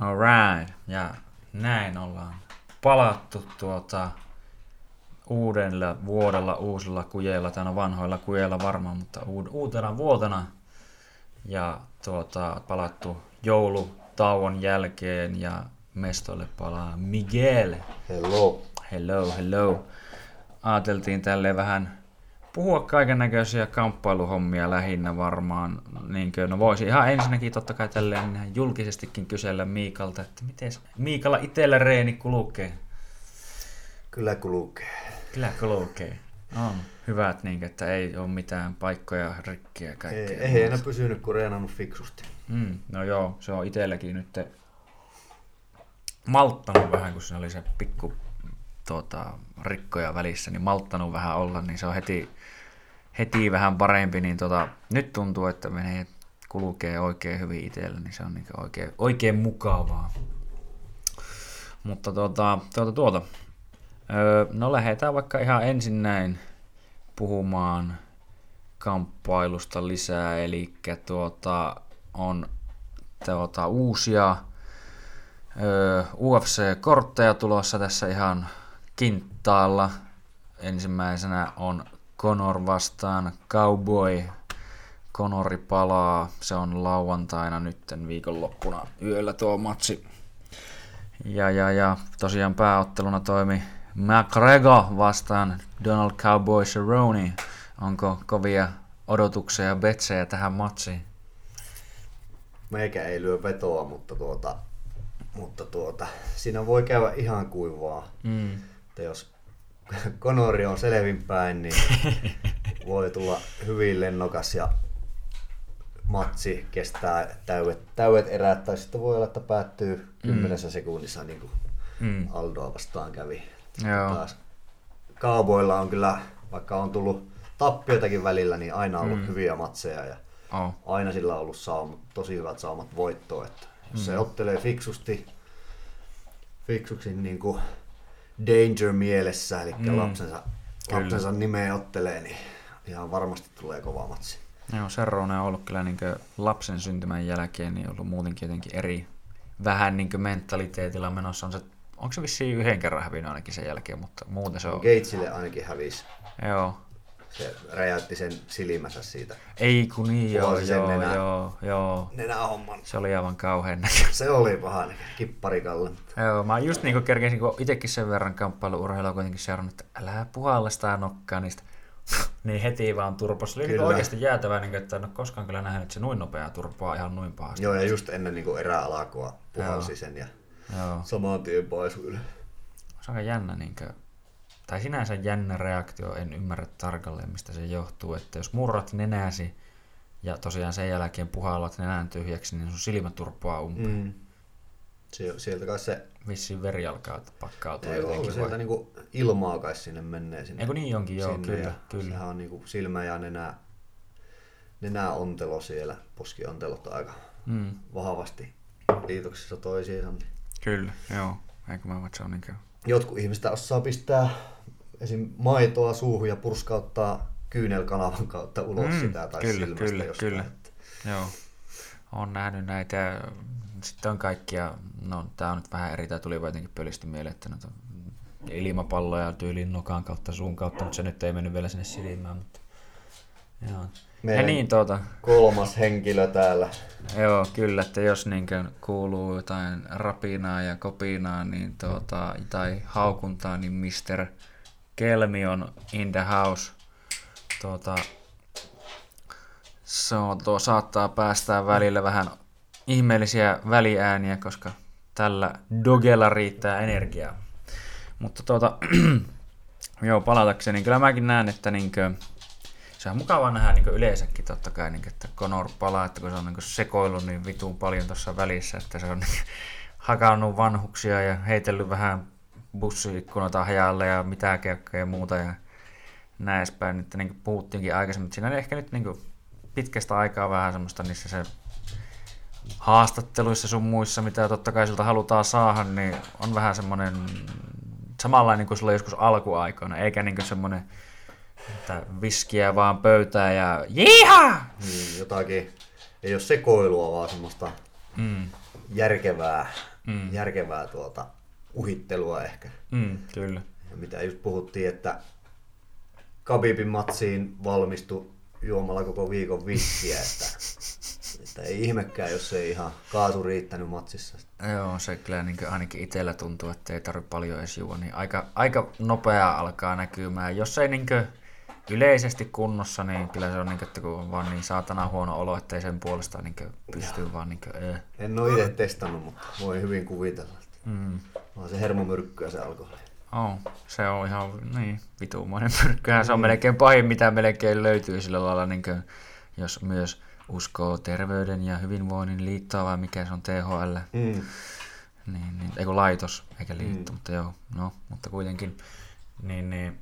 Alright, ja näin ollaan palattu tuota uudella vuodella uusilla kujeilla, tai no vanhoilla kujeilla varmaan, mutta uutena vuotena. Ja tuota, palattu joulutauon jälkeen ja mestolle palaa Miguel. Hello. Hello, hello. Aateltiin tälleen vähän puhua kaiken näköisiä kamppailuhommia lähinnä varmaan. Niin kuin, no voisi ihan ensinnäkin totta kai tälleen julkisestikin kysellä Miikalta, että miten Miikalla itsellä reeni kulkee? Kyllä kulkee. Kyllä kulkee. On hyvät, niin, että ei ole mitään paikkoja rikkiä kaikkea. Ei, ei enää pysynyt, kun reenannut fiksusti. Mm, no joo, se on itselläkin nyt malttanut vähän, kun se oli se pikku tuota, rikkoja välissä, niin malttanut vähän olla, niin se on heti, heti vähän parempi, niin tota, nyt tuntuu, että menee kulkee oikein hyvin itsellä, niin se on niin oikein, oikein mukavaa. Mutta tuota, tuota, tuota. Öö, no lähdetään vaikka ihan ensin näin puhumaan kamppailusta lisää, eli tuota, on tuota, uusia öö, UFC-kortteja tulossa tässä ihan kinttaalla. Ensimmäisenä on Conor vastaan Cowboy. Conori palaa, se on lauantaina nytten viikonloppuna yöllä tuo matsi. Ja, ja, ja tosiaan pääotteluna toimi McGregor vastaan Donald Cowboy Cerrone. Onko kovia odotuksia ja betsejä tähän matsiin? Meikä ei lyö vetoa, mutta tuota, mutta tuota, siinä voi käydä ihan kuivaa. Mm. Että jos Konori on selvinpäin, niin voi tulla hyvin lennokas ja matsi kestää täydet, täydet erät, tai sitten voi olla, että päättyy kymmenessä mm. sekunnissa, niin kuin mm. Aldoa vastaan kävi. Joo. Taas Kauboilla on kyllä, vaikka on tullut tappioitakin välillä, niin aina ollut mm. hyviä matseja ja oh. aina sillä on ollut saumat, tosi hyvät saumat voittoa. Että mm. se ottelee fiksusti, fiksuksi niin kuin danger mielessä, eli mm. lapsensa, lapsensa nimeä ottelee, niin ihan varmasti tulee kova matsi. Joo, Serrone on ollut kyllä niin lapsen syntymän jälkeen niin ollut muutenkin jotenkin eri vähän niin mentaliteetilla menossa. On se, onko se vissiin yhden kerran hävinnyt ainakin sen jälkeen, mutta muuten se on... Gatesille ainakin hävisi. Joo. Se räjäytti sen silmänsä siitä. Ei kun niin, joo, joo, nenä, joo, joo. Nenähomman. Se oli aivan kauhean Se oli paha kipparikalle. Joo, mä just niin kerkesin, kun itsekin sen verran kamppailuurheilua kuitenkin seurannut, että älä puhalla sitä nokkaa niistä niin heti vaan turpos. Oli niin oikeasti jäätävää, niin että en ole koskaan kyllä nähnyt, että se noin nopeaa turpaa ihan noin pahasti. Joo, ja just ennen niin eräalakua puhalsi sen ja Joo. samaan tien paisuille. Se on aika jännä, niin kuin, tai sinänsä jännä reaktio, en ymmärrä tarkalleen mistä se johtuu, että jos murrat nenäsi ja tosiaan sen jälkeen puhallat nenän tyhjäksi, niin sun silmä turpoaa umpeen. Mm. Sieltä kai se... Vissiin veri alkaa pakkautua Ei jotenkin. sieltä vai? niinku ilmaa kai sinne menee sinne. Eikö niin onkin, joo, kyllä, kyllä. Sehän on niinku silmä ja nenä, nenä ontelo siellä, poskiontelot aika mm. vahvasti liitoksissa toisiinsa. Niin. Kyllä, joo. Eikö mä se on niin Jotkut ihmiset osaa pistää esim. maitoa suuhun ja purskauttaa kyynelkanavan kautta ulos mm, sitä tai kyllä, silmästä kyllä, jostain. Kyllä, joo. Olen nähnyt näitä sitten on kaikkia, no tämä on nyt vähän eri, tämä tuli jotenkin pölisti mieleen, että noita ilmapalloja tyyliin nokan kautta, suun kautta, mutta se nyt ei mennyt vielä sinne silmään, mutta joo. Meidän ja niin, tuota, kolmas henkilö täällä. Joo, kyllä, että jos niin kuuluu jotain rapinaa ja kopinaa niin tuota, tai haukuntaa, niin Mr. Kelmi on in the house. Tuota, se on, tuo saattaa päästää välillä vähän ihmeellisiä väliääniä, koska tällä dogella riittää energiaa. Mutta tuota, joo, palatakseni, niin kyllä mäkin näen, että niin kuin, se on mukava nähdä niin yleensäkin totta kai, niin että Conor palaa, että kun se on niin sekoillut niin vituun paljon tuossa välissä, että se on niin, hakannut vanhuksia ja heitellyt vähän bussiikkunoita hajalle ja mitä ja muuta ja näin edespäin, että niin kuin puhuttiinkin aikaisemmin, että siinä on ehkä nyt niin kuin pitkästä aikaa vähän semmoista, niissä se haastatteluissa sun muissa, mitä totta kai siltä halutaan saada, niin on vähän semmoinen samanlainen kuin sulla joskus alkuaikoina, eikä niin semmoinen että viskiä vaan pöytään ja jiha! Niin, jotakin, ei ole sekoilua, vaan semmoista mm. järkevää, mm. järkevää tuota, uhittelua ehkä. Mm, kyllä. Ja mitä just puhuttiin, että Kabibin matsiin valmistui juomalla koko viikon viskiä, että, että ei ihmekään, jos ei ihan kaasu riittänyt matsissa. Joo, se kyllä niin ainakin itsellä tuntuu, että ei tarvitse paljon edes juo, niin aika, aika nopeaa alkaa näkymään. Jos ei niin yleisesti kunnossa, niin kyllä se on, niin kuin, että kun on vaan niin saatana huono olo, että ei sen puolesta niin pysty vaan... Niin kuin, äh. En ole itse testannut, mutta voi hyvin kuvitella. Mm. On se hermomyrkkyä se alkoholi. Oh, se on ihan niin, vituumainen myrkkyhän. Se on mm. melkein pahin, mitä melkein löytyy sillä lailla, niin kuin, jos myös uskoo terveyden ja hyvinvoinnin liittoa vai mikä se on THL. Mm. Niin, niin, ei kun laitos, eikä liitto, mm. mutta joo, no, mutta kuitenkin. Niin, niin,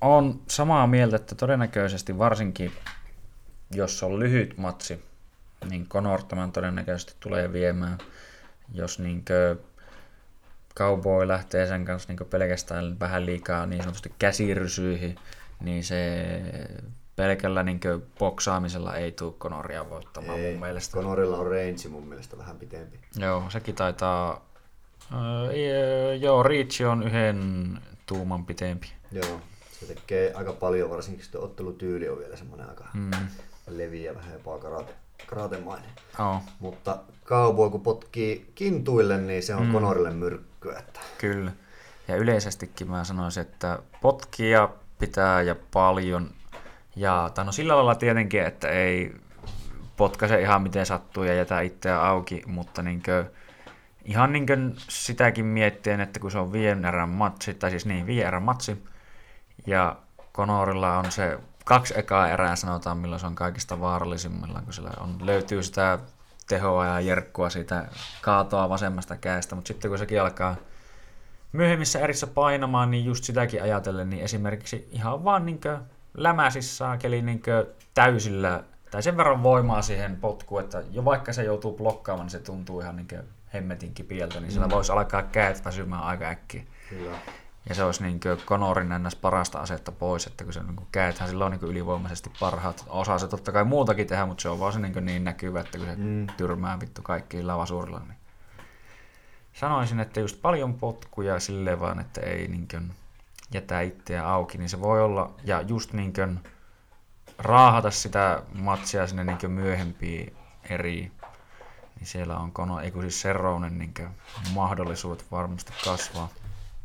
on samaa mieltä, että todennäköisesti varsinkin, jos on lyhyt matsi, niin Conor tämän todennäköisesti tulee viemään. Jos niinkö Cowboy lähtee sen kanssa niin pelkästään vähän liikaa niin sanotusti käsirysyihin, niin se pelkällä niin boksaamisella ei tule Conoria voittamaan ei, mun mielestä. Conorilla on range mun mielestä vähän pitempi. Joo, sekin taitaa... Öö, joo, Reach on yhden tuuman pitempi. Joo, se tekee aika paljon, varsinkin sitten ottelutyyli on vielä semmoinen aika mm. leviä, vähän jopa karate, karatemainen. Oh. Mutta Cowboy kun potkii kintuille, niin se on mm. Conorille myrkkyä. Että... Kyllä. Ja yleisestikin mä sanoisin, että potkia pitää ja paljon. Ja tai no sillä lailla tietenkin, että ei potkaise ihan miten sattuu ja jätä itseä auki, mutta niinkö, ihan niinkö sitäkin miettien, että kun se on viien erän matsi, tai siis niin, viien erän matsi, ja Konorilla on se kaksi ekaa erää sanotaan, milloin se on kaikista vaarallisimmillaan, kun sillä on, löytyy sitä tehoa ja jerkkua siitä kaatoa vasemmasta käestä, mutta sitten kun sekin alkaa myöhemmissä erissä painamaan, niin just sitäkin ajatellen, niin esimerkiksi ihan vaan niin lämäsissä keli niin täysillä, tai sen verran voimaa siihen potkuun, että jo vaikka se joutuu blokkaamaan, niin se tuntuu ihan niin hemmetin kipieltä, niin sillä mm. voisi alkaa käet väsymään aika äkkiä. Kyllä. Ja se olisi niin Konorin ennäs parasta asetta pois, että kun se niin käythän sillä on niin ylivoimaisesti parhaat. Osaa se totta kai muutakin tehdä, mutta se on vaan se niin, niin näkyvä, että kun se mm. tyrmää vittu kaikki lavasuurilla. Niin sanoisin, että just paljon potkuja silleen vaan, että ei niin kuin jätä itseä auki, niin se voi olla, ja just niin kuin raahata sitä matsia sinne niin myöhempiin eri, niin siellä on kono, ei kun siis Serrounen niin mahdollisuudet varmasti kasvaa.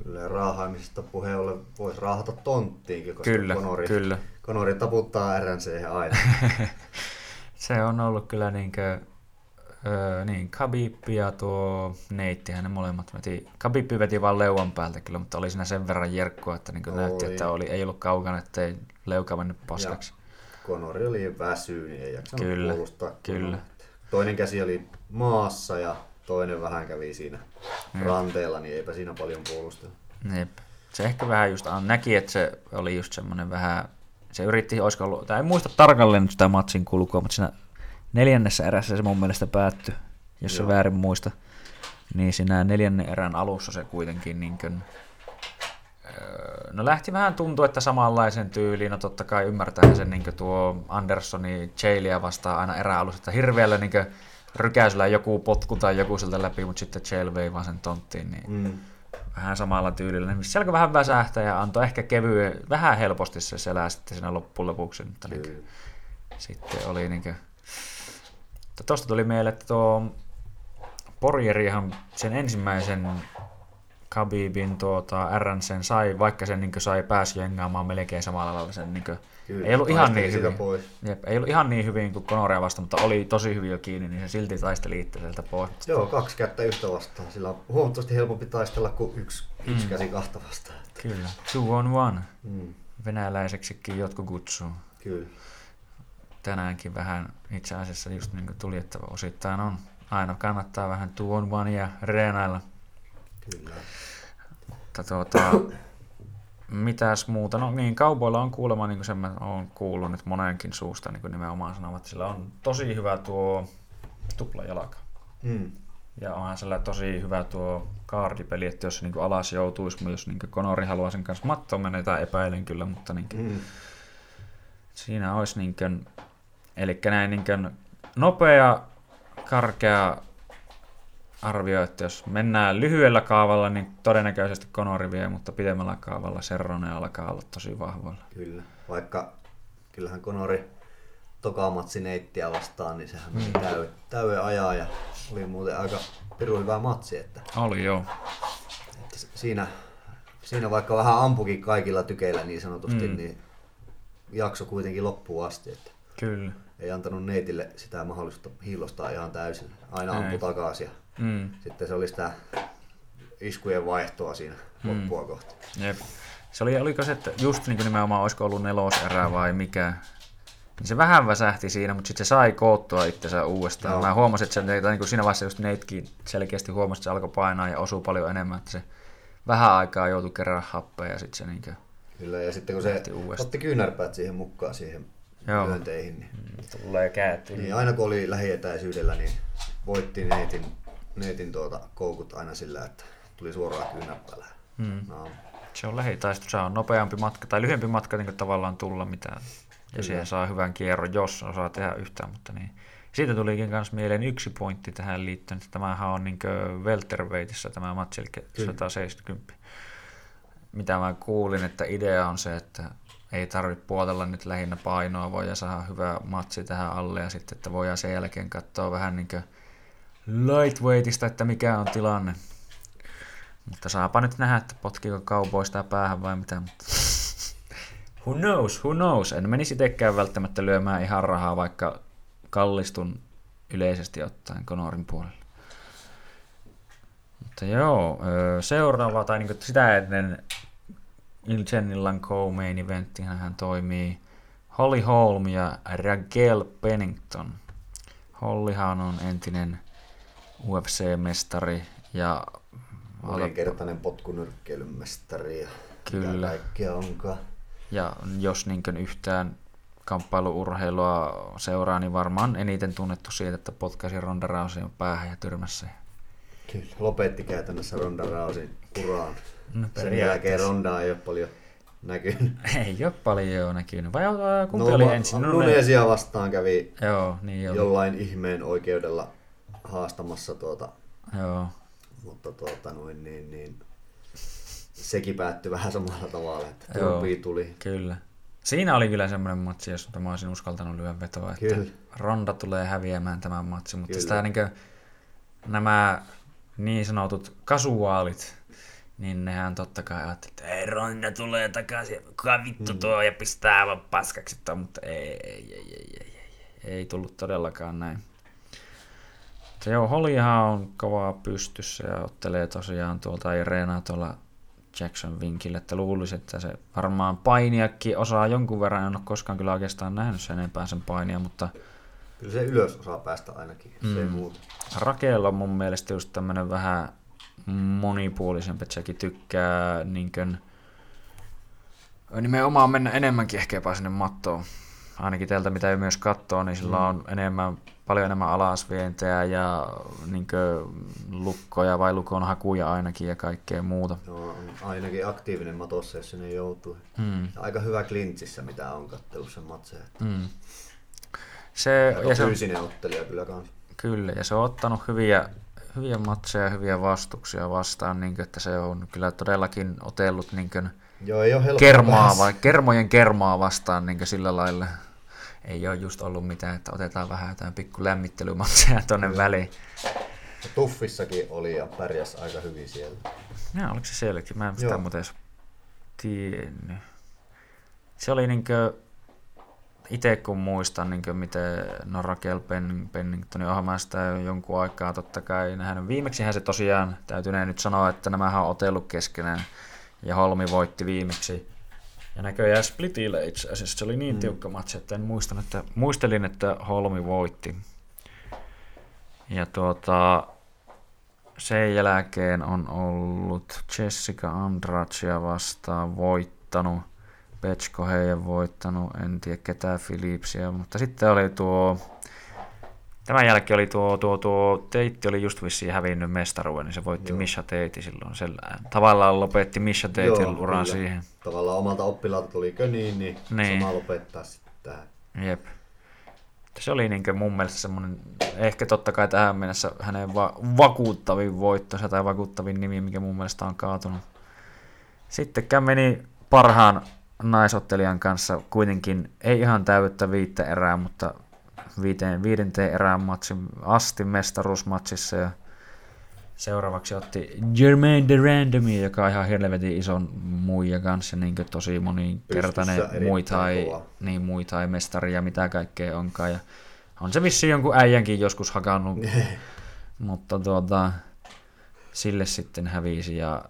Kyllä raahaamisesta puheen ollen voisi raahata tonttiinkin, koska kyllä, konori, kyllä. konori taputtaa RNC aina. se on ollut kyllä niinkö, öö, niin, Khabib ja tuo Neittihän ne molemmat veti. Khabib veti vaan leuan päältä kyllä, mutta oli siinä sen verran jerkkua, että niin näytti, että oli, ei ollut kaukana, ettei leuka mennyt paskaksi. Konori oli väsyy, niin ei jaksanut kyllä, puolustaa. Kyllä. Toinen käsi oli maassa ja toinen vähän kävi siinä mm. ranteella, niin eipä siinä paljon puolustella. Jep. Se ehkä vähän just näki, että se oli just semmoinen vähän, se yritti, olisiko ollut, tai en muista tarkalleen nyt sitä matsin kulkua, mutta siinä neljännessä erässä se mun mielestä päättyi, jos se väärin muista. Niin siinä neljännen erän alussa se kuitenkin niin kuin, öö, No lähti vähän tuntua, että samanlaisen tyyliin, no totta kai ymmärtää sen niin tuo Anderssoni Chailia vastaan aina eräalussa, että hirveällä niin rykäisyllä joku potku tai joku sieltä läpi, mutta sitten Chael vei vaan sen tonttiin, niin mm. vähän samalla tyylillä. Niin selkä vähän väsähtää ja antoi ehkä kevyen, vähän helposti se selää sitten siinä loppujen lopuksi. Mutta niin, sitten oli niin kuin... Tuosta tuli mieleen, että tuo Porjerihan sen ensimmäisen Khabibin tuota, RNCn sai, vaikka sen niin sai pääsi jengaamaan melkein samalla lailla sen niin kuin, Kyllä, ei ollut ihan niin hyvin. Pois. Jep, ei ollut ihan niin hyvin kuin Konoria vastaan, mutta oli tosi hyvin jo kiinni, niin se silti taisteli itseltä pois. Joo, kaksi kättä yhtä vastaan. Sillä on huomattavasti helpompi taistella kuin yksi, mm. yksi käsi kahta vastaan. Kyllä, two on one. Mm. Venäläiseksikin jotkut kutsuu. Kyllä. Tänäänkin vähän itse asiassa just niin kuin tuli, että osittain on. Aina kannattaa vähän two on one ja reenailla. Kyllä. Mutta tuota, mitäs muuta? No niin, kaupoilla on kuulemma, niin kuin sen mä oon kuullut nyt monenkin suusta niin kuin nimenomaan sanovat, että sillä on tosi hyvä tuo tuplajalka. Mm. Ja onhan sillä tosi hyvä tuo kaardipeli, että jos niin kuin alas joutuisi, jos niin Konori haluaa sen kanssa mattoon mennä, tai epäilen kyllä, mutta niin kuin, mm. siinä olisi niin kuin, eli näin niin kuin nopea, karkea arvio, että jos mennään lyhyellä kaavalla, niin todennäköisesti Konori vie, mutta pidemmällä kaavalla Serrone alkaa olla tosi vahvoilla. Kyllä, vaikka kyllähän Konori tokamatsi neittiä vastaan, niin sehän mm. täy, täyden ajaa ja oli muuten aika piru hyvä matsi. Että, oli joo. Että siinä, siinä vaikka vähän ampukin kaikilla tykeillä niin sanotusti, mm. niin jakso kuitenkin loppuun asti. Että Kyllä. Ei antanut neitille sitä mahdollisuutta hiilostaa ihan täysin. Aina ampui takaisin ja mm. sitten se oli sitä iskujen vaihtoa siinä mm. loppua kohti. Jep. Se oli, oliko se, että just niin kuin nimenomaan olisiko ollut neloserä vai mikä, niin se vähän väsähti siinä, mutta sitten se sai koottua itsensä uudestaan. Joo. Mä huomasin, että se, niin kuin siinä vaiheessa just neitkin selkeästi huomasi, että se alkoi painaa ja osuu paljon enemmän, että se vähän aikaa joutui kerran happea ja sitten se niin kuin Kyllä, ja sitten kun se uudestaan. otti kyynärpäät siihen mukaan siihen Joo. lyönteihin, niin, mm, tulee. Niin aina kun oli lähietäisyydellä, niin voitti neetin, neetin tuota koukut aina sillä, että tuli suoraan kyynärpäällä. Mm. No. Se on lähitaisto, se on nopeampi matka tai lyhyempi matka niin tavallaan tulla mitään. Ja siihen saa hyvän kierron, jos osaa tehdä yhtään, mutta niin. Siitä tulikin myös mieleen yksi pointti tähän liittyen, että tämähän on niin welterweightissa tämä matsi, eli 170. Mitä mä kuulin, että idea on se, että ei tarvitse puolella nyt lähinnä painoa, voi saada hyvä matsi tähän alle ja sitten, että voidaan sen jälkeen katsoa vähän niin kuin lightweightista, että mikä on tilanne. Mutta saapa nyt nähdä, että potkiko kaupoista päähän vai mitä. Mutta who knows, who knows. En menisi itsekään välttämättä lyömään ihan rahaa, vaikka kallistun yleisesti ottaen Konorin puolella. Mutta joo, seuraava, tai niin sitä ennen Ilchenillan co-main eventtinä hän toimii Holly Holm ja Ragel Pennington. Hollyhan on entinen UFC-mestari ja moninkertainen potkunyrkkeilyn mestari ja Kyllä. kaikkea onkaan. Ja jos niin yhtään kamppailuurheilua seuraa, niin varmaan eniten tunnettu siitä, että potkaisi Ronda Rousey päähän ja tyrmässä. Kyllä, lopetti käytännössä Ronda Rouseyn uraan. No, Sen jälkeen Ronda ei ole paljon näkynyt. Ei ole paljon näkynyt. Vai kumpi no, oli ensin? No, Nunesia vastaan kävi Joo, niin oli. jollain ihmeen oikeudella haastamassa tuota. Joo. Mutta tuota, noin, niin, niin, sekin päättyi vähän samalla tavalla, että Trumpi tuli. Kyllä. Siinä oli kyllä semmoinen matsi, jos mä olisin uskaltanut lyödä vetoa, että kyllä. Ronda tulee häviämään tämän matsin, mutta kyllä. sitä niin kuin, nämä niin sanotut kasuaalit niin nehän totta kai ajatteli, että ei Ronda tulee takaisin, kuka vittu mm. tuo ja pistää aivan paskaksi mutta ei, ei, ei, ei, ei, ei, ei tullut todellakaan näin. Se joo, Hollyhan on kovaa pystyssä ja ottelee tosiaan tuolta Irena tuolla Jackson vinkille, että luulisi, että se varmaan painiakin osaa jonkun verran, en ole koskaan kyllä oikeastaan nähnyt sen enempää sen painia, mutta Kyllä se ylös osaa päästä ainakin, mm. se ei muuta. Rakel on mun mielestä just tämmönen vähän monipuolisempi, että sekin tykkää niin kuin, nimenomaan mennä enemmänkin ehkä jopa sinne mattoon. Ainakin teiltä, mitä myös katsoo, niin sillä mm. on enemmän, paljon enemmän alasvientejä ja niin lukkoja vai lukon hakuja ainakin ja kaikkea muuta. No, ainakin aktiivinen matossa, jos sinne joutuu. Mm. Aika hyvä klintsissä, mitä on kattelussa matseja. Mm. Se, Aika ja fyysinen se, ottelija kyllä kanssa. Kyllä, ja se on ottanut hyviä hyviä matseja, hyviä vastuksia vastaan, niin kuin, että se on kyllä todellakin otellut niin kuin, Joo, ei ole kermaa, vai, kermojen kermaa vastaan niin sillä lailla. Ei ole just ollut mitään, että otetaan vähän jotain pikku lämmittelymatseja tuonne väliin. Tuffissakin oli ja pärjäs aika hyvin siellä. Ja, oliko se sielläkin? Mä en sitä muuten edes tiennyt. Se oli niinkö, itse kun muistan, niin kuin miten no Raquel Pen, Penningtonin ohjelmaa sitä jonkun aikaa totta kai nähnyt. Viimeksihän se tosiaan, täytyy nyt sanoa, että nämä on otellut keskenään ja Holmi voitti viimeksi. Ja näköjään Splitillä itse asiassa se oli niin mm. tiukka matsi, että en muistan, että, muistelin, että Holmi voitti. Ja tuota, sen jälkeen on ollut Jessica Andracia vastaan voittanut – Petsko heidän voittanut, en tiedä ketään Philipsia, mutta sitten oli tuo, tämän jälkeen oli tuo, tuo, tuo Teitti oli just vissiin hävinnyt mestaruuden, niin se voitti Joo. Misha Teiti silloin. Se, tavallaan lopetti Misha Teitin uran kyllä. siihen. Tavallaan omalta oppilaalta tuli köniin, niin, niin. sama lopettaa sitten tähän. Jep. Se oli niin mun mielestä semmoinen, ehkä totta kai tähän mennessä hänen va- vakuuttavin voittonsa tai vakuuttavin nimi, mikä mun mielestä on kaatunut. Sitten meni parhaan naisottelijan kanssa kuitenkin, ei ihan täyttä viittä erää, mutta viiteen, viidenteen erään matsin asti mestaruusmatsissa ja seuraavaksi otti Jermaine de Randomi, joka on ihan helvetin ison muija kanssa, niin tosi monikertainen muitai, niin muitai mestari ja mitä kaikkea onkaan. Ja on se vissiin jonkun äijänkin joskus hakannut, mutta tuota, sille sitten hävisi ja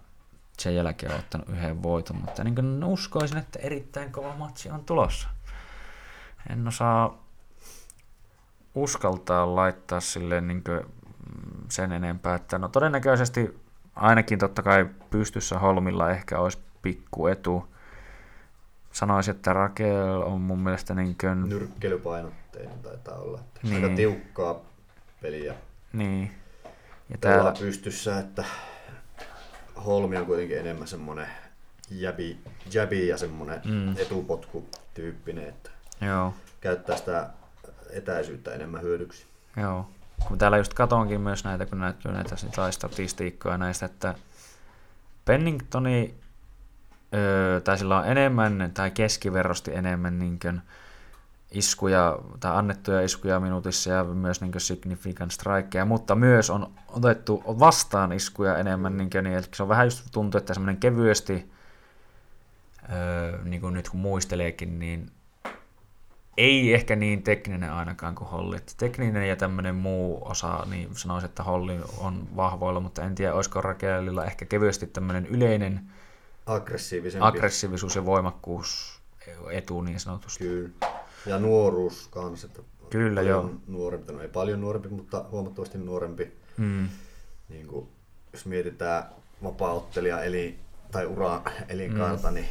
sen jälkeen on ottanut yhden voiton, mutta niin uskoisin, että erittäin kova matsi on tulossa. En osaa uskaltaa laittaa silleen niin sen enempää, että no todennäköisesti ainakin totta kai pystyssä Holmilla ehkä olisi pikku etu. Sanoisin, että Rakel on mun mielestä niin kuin... Nyrkkelypainotteinen taitaa olla. Niin. Aika tiukkaa peliä. Niin. Ja täällä pystyssä, että Holmi on kuitenkin enemmän semmoinen jäbi, jäbi ja semmoinen mm. etupotku tyyppinen, että Joo. käyttää sitä etäisyyttä enemmän hyödyksi. Joo. Kun täällä just katonkin myös näitä, kun näytyy näitä tai statistiikkoja näistä, että Penningtoni, öö, tai sillä on enemmän, tai keskiverrosti enemmän niin kuin, iskuja, tai annettuja iskuja minuutissa ja myös niin significant strikeja, mutta myös on otettu vastaan iskuja enemmän, niin kuin, niin, se on vähän just tuntuu, että semmoinen kevyesti, öö, niin kuin nyt kun muisteleekin, niin ei ehkä niin tekninen ainakaan kuin Holli. Että tekninen ja tämmöinen muu osa, niin sanoisin, että Holli on vahvoilla, mutta en tiedä, olisiko Rakelilla ehkä kevyesti tämmöinen yleinen aggressiivisuus ja voimakkuus etu niin sanotusti. Kyllä. Ja nuoruus kanssa. Että Kyllä, joo. Nuorempi, no ei paljon nuorempi, mutta huomattavasti nuorempi. Mm. Niin kuin, jos mietitään vapaa-ottelija eli, tai ura elinkaarta, mm. niin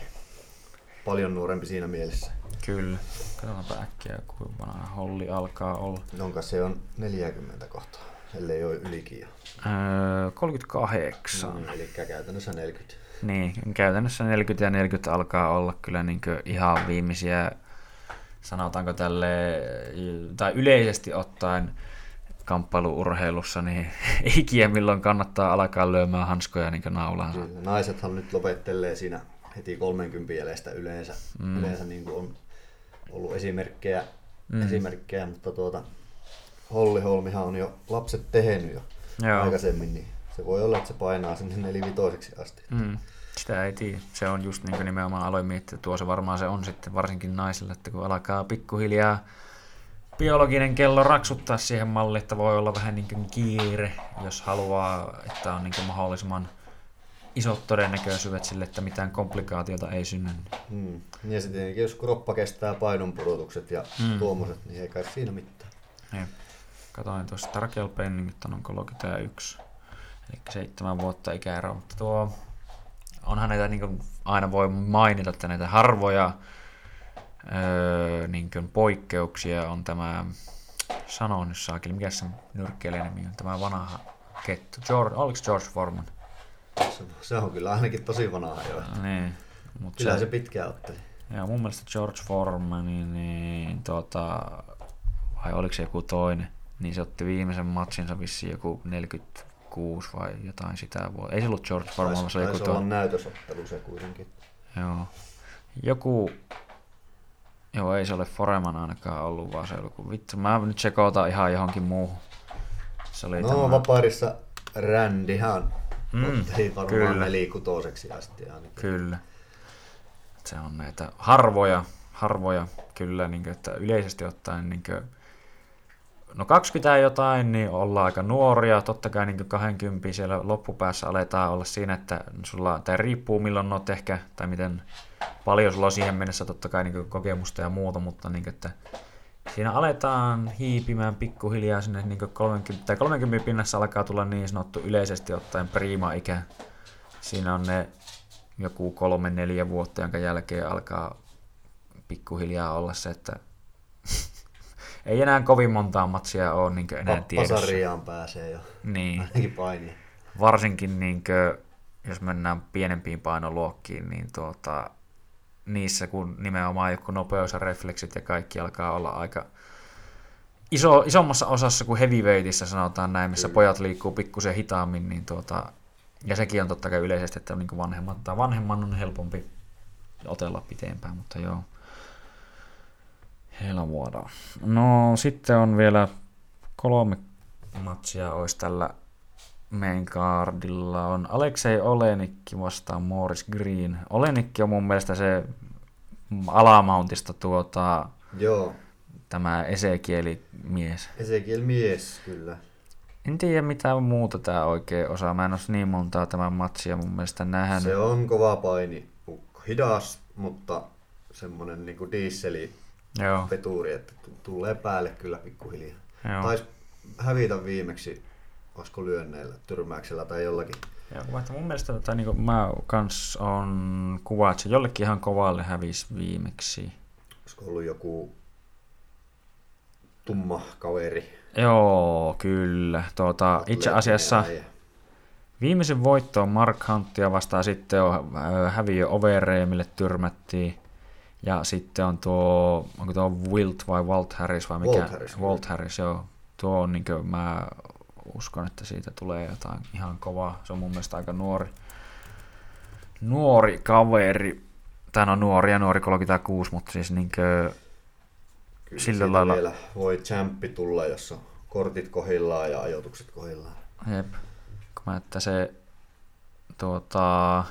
paljon nuorempi siinä mielessä. Kyllä. Katsotaanpa äkkiä, kuinka vanha Holli alkaa olla. Nonka se on 40 kohtaa, ellei ole ylikin jo. Öö, 38. Mm, eli käytännössä 40. Niin, käytännössä 40 ja 40 alkaa olla kyllä niin ihan viimeisiä, sanotaanko tälle, tai yleisesti ottaen kamppailuurheilussa, niin ikiä milloin kannattaa alkaa lyömään hanskoja niin naulaansa. Naisethan nyt lopettelee siinä heti 30 jäljestä yleensä, mm. yleensä niin kuin on ollut esimerkkejä, mm. esimerkkejä mutta tuota, Holli Holmihan on jo lapset tehnyt jo Joo. aikaisemmin, niin se voi olla, että se painaa sinne nelivitoiseksi asti. Mm. Sitä ei tiedä. Se on just niin kuin nimenomaan aloin miettiä, että tuo se varmaan se on sitten varsinkin naisilla, että kun alkaa pikkuhiljaa biologinen kello raksuttaa siihen malliin, että voi olla vähän niin kuin kiire, jos haluaa, että on niin kuin mahdollisimman isot todennäköisyydet sille, että mitään komplikaatiota ei synny. Hmm. Ja sitten jos kroppa kestää painonpudotukset ja hmm. tuommoiset, niin ei kai siinä mitään. Ei. Katoin tuossa Tarkel Pennington on 31, eli seitsemän vuotta ikäero, mutta tuo onhan näitä niin aina voi mainita, että näitä harvoja öö, niin poikkeuksia on tämä, sanon nyt saakeli, mikä se nyrkkeilijän nimi on, tämä vanha kettu, George, oliko George Foreman? Se, on kyllä ainakin tosi vanha jo. Niin. Mut kyllä se, se pitkään otteli. Joo, mun mielestä George Foreman, niin, niin tota, vai oliko se joku toinen, niin se otti viimeisen matsinsa vissiin joku 46 vai jotain sitä vuotta. Ei se ollut George Foreman, vaan se oli joku toinen. näytösottelu se kuitenkin. Joo. Joku, joo ei se ole Foreman ainakaan ollut, vaan se oli joku vittu. Mä nyt sekoitan ihan johonkin muuhun. Se oli no, tämä... vapaarissa Randyhan Mm, Ei varmaan kyllä. nelikutoiseksi asti ainakin. Kyllä. Se on näitä harvoja, harvoja kyllä, niin kuin, että yleisesti ottaen niin kuin, No 20 jotain, niin ollaan aika nuoria. Totta kai niin 20 siellä loppupäässä aletaan olla siinä, että sulla, tai riippuu milloin olet ehkä, tai miten paljon sulla on siihen mennessä totta kai niin kokemusta ja muuta, mutta niin kuin, että siinä aletaan hiipimään pikkuhiljaa sinne niin 30, tai 30 pinnassa alkaa tulla niin sanottu yleisesti ottaen prima-ikä. Siinä on ne joku kolme, neljä vuotta, jonka jälkeen alkaa pikkuhiljaa olla se, että ei enää kovin montaa matsia ole niin enää tiedossa. Pasariaan pääsee jo, niin. ainakin painia. Varsinkin niin kuin, jos mennään pienempiin painoluokkiin, niin tuota, niissä kun nimenomaan joku nopeus ja refleksit ja kaikki alkaa olla aika, iso, isommassa osassa kuin heavyweightissa sanotaan näin, missä Kyllä. pojat liikkuu pikkusen hitaammin, niin tuota, ja sekin on totta kai yleisesti, että niin vanhemmat, tai vanhemman on helpompi otella pitempään, mutta joo. Helvuoda. No sitten on vielä kolme matsia olisi tällä main cardilla. On Aleksei Olenikki vastaan Morris Green. Olenikki on mun mielestä se alamountista tuota, Joo. tämä Esekieli mies. Esekiel mies, kyllä. En tiedä mitä muuta tämä oikein osaa. Mä en ole niin montaa tämän matsia mun mielestä nähnyt. Se on kova paini. Hidas, mutta semmonen niinku dieseli Joo. peturi, että tulee päälle kyllä pikkuhiljaa. Joo. Taisi hävitä viimeksi, olisiko lyönneillä, tyrmäyksellä tai jollakin. Joo, vaikka mun mielestä tai niin mä kans on kuva, että se jollekin ihan kovalle hävisi viimeksi. Olisiko ollut joku tumma kaveri? Joo, kyllä. Tuota, itse asiassa viimeisen voitto on Mark Hunttia vastaan, sitten on äh, häviö Overeemille tyrmättiin. Ja sitten on tuo, onko tuo Wilt vai Walt Harris vai mikä? Walt Harris. Walt Harris, joo. Tuo on niin kuin, mä uskon, että siitä tulee jotain ihan kovaa. Se on mun mielestä aika nuori, nuori kaveri. Tämä on nuori ja nuori 36, mutta siis niin kuin, Kyllä sillä lailla... vielä voi champi tulla, jos on kortit kohillaan ja ajoitukset kohillaan. Jep. Mä, että se tuota,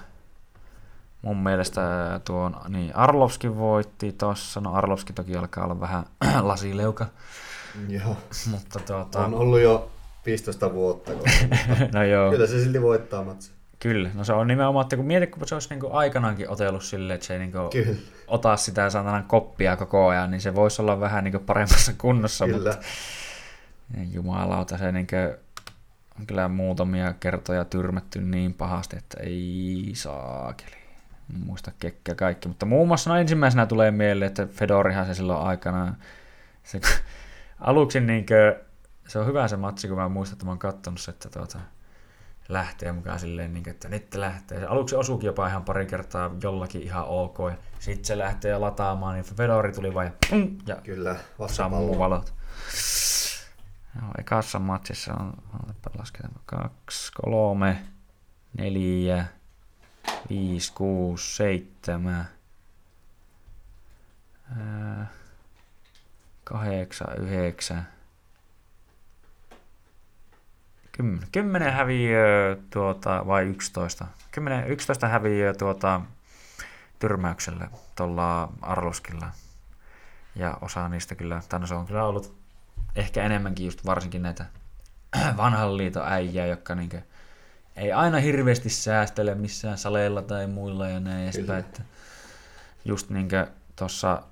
mun mielestä tuon, niin Arlovski voitti tossa, no Arlovski toki alkaa olla vähän lasileuka. Joo. Mutta tuota... On ollut jo 15 vuotta. no joo. Kyllä se silti voittaa matsi. Kyllä, no se on nimenomaan, että kun mietit, kun se olisi niin aikanaankin otellut silleen, että se ei niin Kyllä. ota sitä satanan koppia koko ajan, niin se voisi olla vähän niin paremmassa kunnossa. Kyllä. Mutta jumalauta, se niin on kyllä muutamia kertoja tyrmätty niin pahasti, että ei saakeli. Muista kekkä kaikki, mutta muun muassa no ensimmäisenä tulee mieleen, että Fedorihan se silloin aikana, se, aluksi niin kuin, se on hyvä se matsi, kun mä muistan, että mä oon kattonut se, että tuota, lähtee mukaan silleen, niin, että nyt lähtee. Se aluksi osuukin jopa ihan pari kertaa jollakin ihan ok, ja sitten se lähtee lataamaan, niin Fedori tuli vain ja, pum, ja Kyllä, sammuu valot. Joo, ekassa matsissa on, lasketaan, kaksi, kolme, neljä, viisi, kuusi, seitsemän, kahdeksan, yhdeksän, kymmenen, kymmenen häviöä tuota, vai yksitoista? Kymmenen, yksitoista häviöä tuota, tyrmäyksellä tuolla Arloskilla. Ja osa niistä kyllä, tai no se on kyllä ollut ehkä enemmänkin just varsinkin näitä vanhan liiton äijää, jotka niinkö, ei aina hirveästi säästele missään saleilla tai muilla ja näin edespäin. Että just niinkö tuossa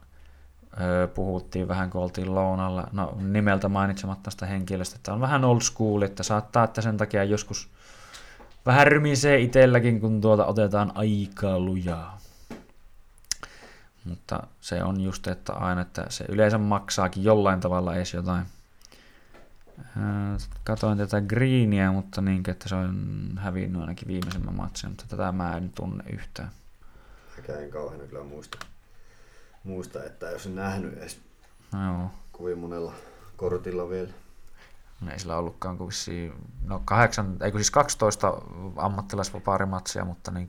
puhuttiin vähän, kun oltiin lounalla, no nimeltä mainitsematta sitä henkilöstä, että on vähän old school, että saattaa, että sen takia joskus vähän rymisee itselläkin, kun tuota otetaan aikaa lujaa. Mutta se on just, että aina, että se yleensä maksaakin jollain tavalla edes jotain. Katoin tätä Greenia, mutta niin, että se on hävinnyt ainakin viimeisemmän matsin, mutta tätä mä en tunne yhtään. Mikä en kauheena kyllä muista muista, että jos en nähnyt edes no joo. kovin monella kortilla vielä. No ei sillä ollutkaan kuin no kahdeksan, ei siis 12 ammattilaisvapaarimatsia, mutta niin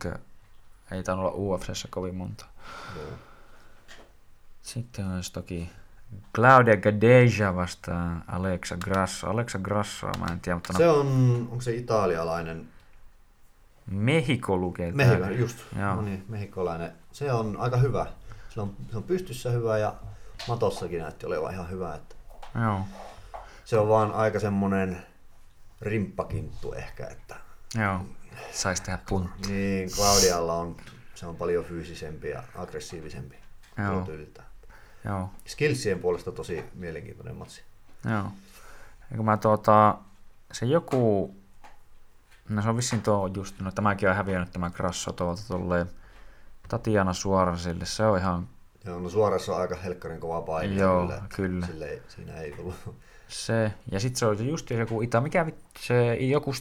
ei tainnut olla UFCssä kovin monta. Joo. Sitten olisi toki Claudia Gadeja vastaan Alexa Grasso. Alexa Grasso, mä en tiedä, mutta... No... Se on, onko se italialainen? Mehiko lukee Mehiko, just. Joo. No niin, mehikolainen. Se on aika hyvä se on, se on pystyssä hyvä ja matossakin näytti olevan ihan hyvä. Että Joo. Se on vaan aika semmonen rimppakinttu ehkä, että Joo, saisi tehdä puntti. Niin, Claudialla on, se on paljon fyysisempi ja aggressiivisempi Joo. Joo. Skillsien puolesta tosi mielenkiintoinen matsi. Joo. Kun mä tuota, se joku, no se on vissiin tuo just, no tämäkin on häviänyt tämä Grasso tuolta tolleen, Tatiana Suorasille, se on ihan... Joo, no Suorassa on aika helkkarin kova paine. Joo, kyllä. kyllä. Sille siinä ei tullut. Se, ja sitten se on just joku Ita, mikä se, joku,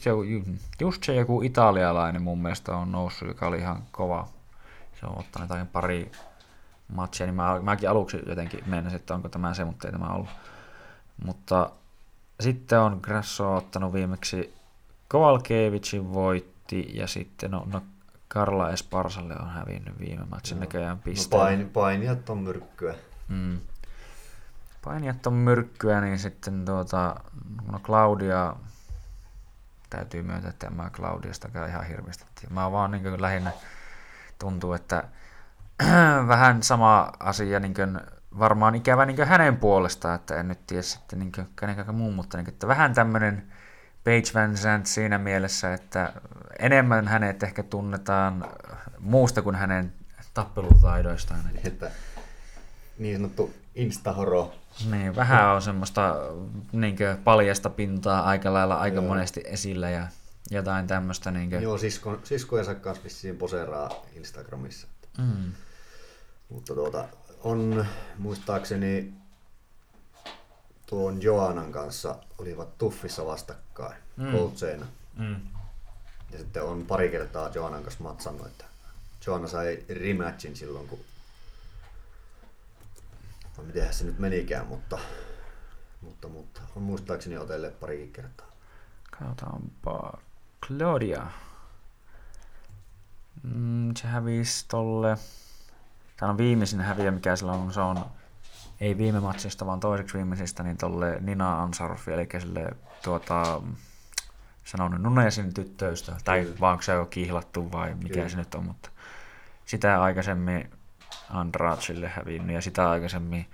just se joku italialainen mun mielestä on noussut, joka oli ihan kova. Se on ottanut jotain pari matsia, niin mä, mäkin aluksi jotenkin mennäsin, että onko tämä se, mutta ei tämä ollut. Mutta sitten on Grasso ottanut viimeksi Kovalkevicin voitti ja sitten no, no Karla Esparsalle on hävinnyt viime matsin no. näköjään pisteen. No paini, painijat on myrkkyä. Mm. Painijat on myrkkyä, niin sitten tuota, no Claudia, täytyy myöntää, että en mä Claudiastakaan ihan hirveästi. Mä vaan niin lähinnä tuntuu, että vähän sama asia niin kuin, varmaan ikävä niin hänen puolestaan, että en nyt tiedä sitten niin kenenkään muun, mutta niin kuin, että vähän tämmöinen Page Van Zandt siinä mielessä, että enemmän hänet ehkä tunnetaan muusta kuin hänen tappelutaidoistaan. Että niin sanottu instahoro. Niin, vähän on semmoista niin paljasta pintaa aika lailla aika Joo. monesti esillä ja jotain tämmöistä. Niin kuin... Joo, sisko, siskojensa kanssa vissiin poseeraa Instagramissa. Mm. Mutta tuota, on muistaakseni tuon Joanan kanssa olivat tuffissa vastakkain, mm. Mm. Ja sitten on pari kertaa Joanan kanssa matsannut, että Joanna sai rematchin silloin, kun vai mitenhän se nyt menikään, mutta, mutta, mutta on muistaakseni otelle pari kertaa. Katsotaanpa Claudia. Mm, se hävisi tolle Tämä on viimeisin häviö, mikä sillä on, se on ei viime matsista, vaan toiseksi viimeisistä, niin tolle Nina Ansarfi, eli sille tuota, sanon Nunesin tyttöystä, tai Kyllä. vaan se on kihlattu vai mikä Kyllä. se nyt on, mutta sitä aikaisemmin Andratsille hävinnyt ja sitä aikaisemmin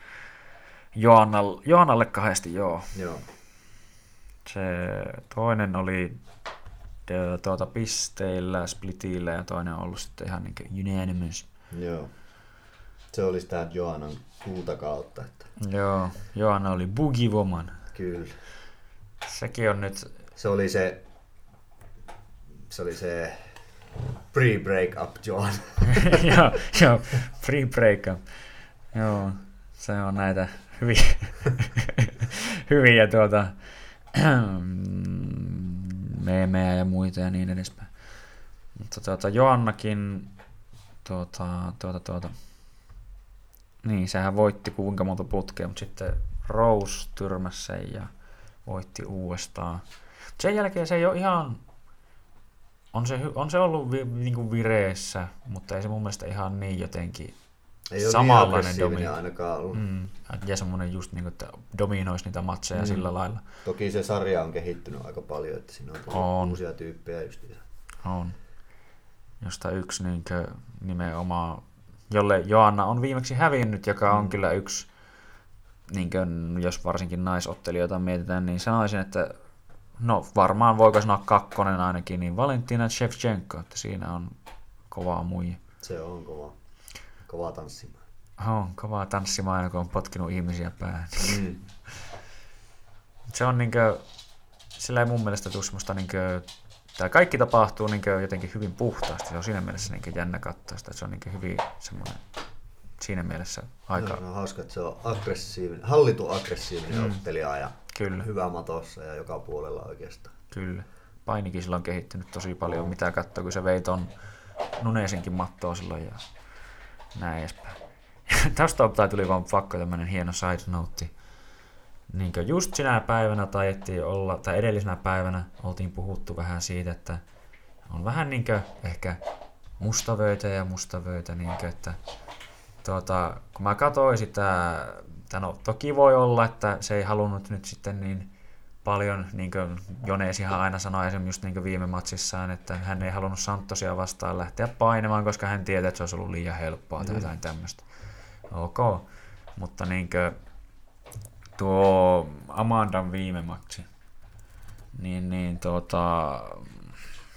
Joannalle, Joannalle kahdesti, joo. joo. Se toinen oli tuota, pisteillä, splitillä ja toinen on ollut sitten ihan niin unanimous. Joo. Se oli sitä Joanan kultakautta. Että... Joo, Joanna oli Boogie Woman. Kyllä. Sekin on nyt... Se oli se... Se oli se pre-break-up Joan. joo, joo, pre-break-up. Joo, se on näitä hyviä, hyviä tuota, meemejä ja muita ja niin edespäin. Mutta tuota, Joannakin tuota, tuota, tuota, niin, sehän voitti kuinka monta putkea, mutta sitten Rose tyrmäsi sen ja voitti uudestaan. Sen jälkeen se ei ole ihan... On se, on se ollut vi, niin kuin vireessä, mutta ei se mun mielestä ihan niin jotenkin ei ole samanlainen niin domi- ainakaan ollut. Mm, ja semmoinen just niin kuin, että dominoisi niitä matseja mm. sillä lailla. Toki se sarja on kehittynyt aika paljon, että siinä on, on. uusia tyyppejä justiinsa. On. Josta yksi niin nimenomaan jolle Joanna on viimeksi hävinnyt, joka on mm. kyllä yksi, niin kuin, jos varsinkin naisottelijoita mietitään, niin sanoisin, että no varmaan voiko sanoa kakkonen ainakin, niin Valentina Shevchenko, että siinä on kovaa muija. Se on kova. Kovaa tanssimaan. On, kovaa tanssimaan, kun on potkinut ihmisiä päähän. Mm. se on niinkö, sillä ei mun mielestä tule semmoista niinkö tämä kaikki tapahtuu niin jotenkin hyvin puhtaasti. Se on siinä mielessä niin jännä katsoa sitä, se on niin hyvin semmoinen siinä mielessä aika... No, on hauska, että se on aggressiivinen, hallitu aggressiivinen mm. ottelija ja Kyllä. hyvä matossa ja joka puolella oikeastaan. Kyllä. Painikin sillä on kehittynyt tosi paljon, mitä katsoo, kun se vei ton Nunesinkin mattoa silloin ja näin edespäin. Tästä tuli vaan pakko tämmöinen hieno side note niin just sinä päivänä taidettiin olla, tai edellisenä päivänä oltiin puhuttu vähän siitä, että on vähän niin ehkä mustavöitä ja mustavöitä, niin kuin, että tuota, kun mä katsoin sitä, että no toki voi olla, että se ei halunnut nyt sitten niin paljon, niin kuin Jones ihan aina sanoi esimerkiksi just niin viime matsissaan, että hän ei halunnut Santosia vastaan lähteä painamaan, koska hän tietää, että se olisi ollut liian helppoa tai mm. jotain tämmöistä. Ok, mutta niin kuin, tuo Amandan viime matsi, niin, niin tuota,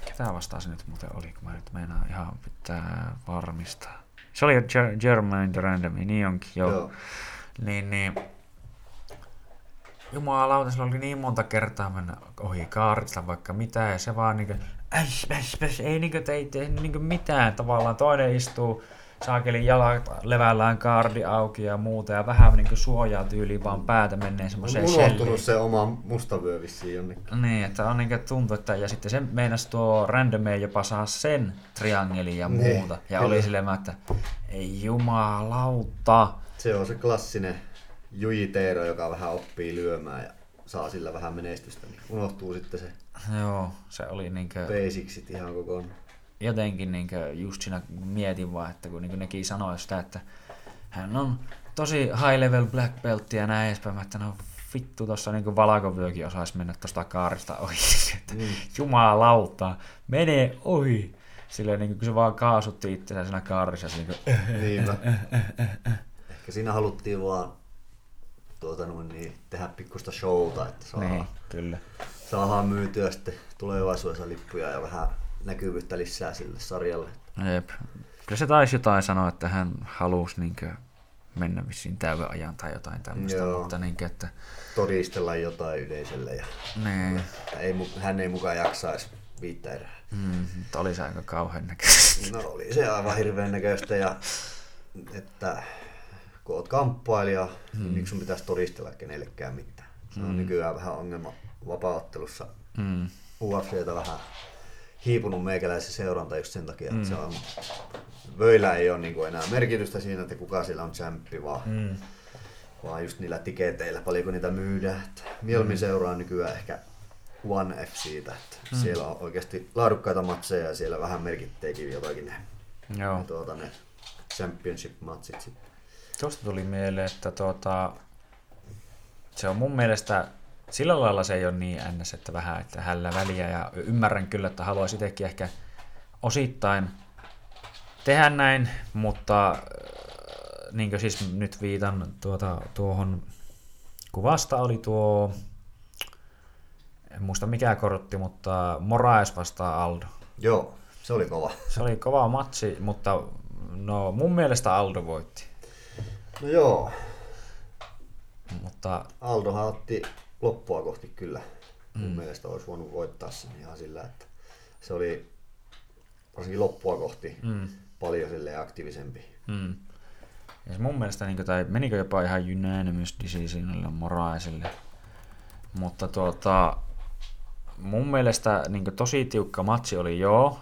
ketä vastaan se nyt muuten oli, kun mä nyt meinaan ihan pitää varmistaa. Se oli Germain Random, niin onkin, joo. joo. Niin, niin, jumalauta, sillä oli niin monta kertaa mennä ohi kaarista vaikka mitä, ja se vaan niinku, äs, äs, äs, ei niinku tee, tee niinku mitään, tavallaan toinen istuu saakeli jalat levällään kaardi auki ja muuta ja vähän niin kuin suojaa tyyliin vaan päätä menee semmoiseen On unohtunut se oma mustavyö vissiin jonnekin. Niin, että on niin tuntuu, että ja sitten se meinasi tuo randomeen jopa saa sen triangelin ja niin, muuta. Ja kyllä. oli silleen, että ei jumalauta. Se on se klassinen Juji Teero, joka vähän oppii lyömään ja saa sillä vähän menestystä, niin unohtuu sitten se Joo, se oli niinkö... basicsit ihan kokonaan. Jotenkin niinkö just siinä mietin vaan, että kun niinkö nekin sanoi sitä, että hän on tosi high level black belt ja näin edespäin, että no vittu tuossa niin valakovyökin osaisi mennä tuosta kaarista ohi. että mm. Jumalauta, mene ohi. Silleen niin kun se vaan kaasutti itsensä siinä kaarissa. Niin kuin, Niinpä. Ehkä siinä haluttiin vaan tuota, noin, niin, tehdä pikkusta showta, että saadaan, niin, kyllä. saadaan myytyä sitten tulevaisuudessa lippuja ja vähän näkyvyyttä lisää sille sarjalle. Jep. Kyllä se taisi jotain sanoa, että hän halusi niinkö mennä vissiin täyden ajan tai jotain tämmöistä, Joo. mutta niinkö, että Todistella jotain yleisölle ja niin, ei, hän ei mukaan jaksaisi viittä erää. mm, mutta oli se aika kauhean näköistä. No oli se aivan hirveän näköistä ja että kun oot kamppailija, hmm. niin miksi sun pitäisi todistella kenellekään mitään. Se on nykyään vähän ongelma vapaaottelussa. Mm. UFCtä vähän hiipunut meikäläisen seuranta just sen takia, että se on, vöillä ei ole niin kuin enää merkitystä siinä, että kuka siellä on champi, vaan, Mm. vaan just niillä tiketeillä, paljonko niitä myydään. Että mieluummin seuraa nykyään ehkä One FCtä, että siellä on oikeasti laadukkaita matseja ja siellä vähän merkitteekin jotakin ne, Joo. ne, tuota, ne championship-matsit sitten. Tuosta tuli mieleen, että tuota, se on mun mielestä sillä lailla se ei ole niin ns, että vähän, että hällä väliä ja ymmärrän kyllä, että haluaisi itsekin ehkä osittain tehdä näin, mutta äh, niin kuin siis nyt viitan tuota, tuohon kuvasta oli tuo, en muista mikä korotti, mutta Moraes vastaa Aldo. Joo, se oli kova. Se oli kova matsi, mutta no mun mielestä Aldo voitti. No joo, Mutta Aldohan otti loppua kohti kyllä. Mun mielestä olisi voinut voittaa sen ihan sillä, että se oli varsinkin loppua kohti mm, paljon silleen aktiivisempi. mm. Ja se mun mielestä, niin tai menikö jopa ihan unanimous decisionille Moraesille. Mutta tuota, mun mielestä niin tosi tiukka matsi oli joo,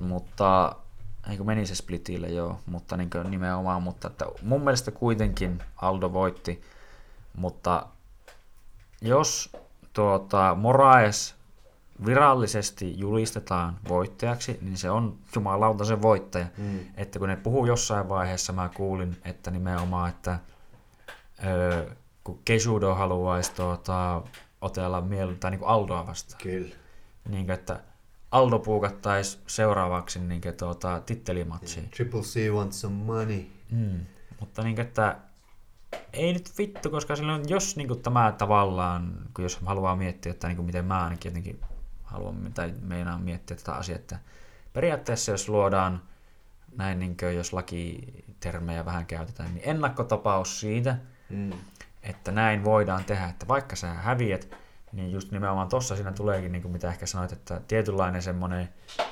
mutta eikö meni se splitille joo, mutta niin nimenomaan, mutta että mun mielestä kuitenkin Aldo voitti, mutta jos tuota, Moraes virallisesti julistetaan voittajaksi, niin se on jumalauta se voittaja. Mm. Että kun ne puhuu jossain vaiheessa, mä kuulin, että nimenomaan, että öö, kun Keshudo haluaisi tuota, otella mieluummin, tai niin kuin Aldoa vastaan, Kyllä. niin kuin, että Aldo puukattaisi seuraavaksi niin kuin, tuota, tittelimatsiin. Triple C wants some money. Mm. Mutta niin kuin, että ei nyt vittu, koska silloin, jos niin kuin, tämä tavallaan, kun jos haluaa miettiä, että niin kuin, miten mä ainakin jotenkin haluan tai meinaan miettiä tätä asiaa, että periaatteessa jos luodaan näin, niin kuin, jos lakitermejä vähän käytetään, niin ennakkotapaus siitä, Mm. että näin voidaan tehdä, että vaikka sä häviät, niin just nimenomaan tossa siinä tuleekin, niin kuin mitä ehkä sanoit, että tietynlainen semmoinen,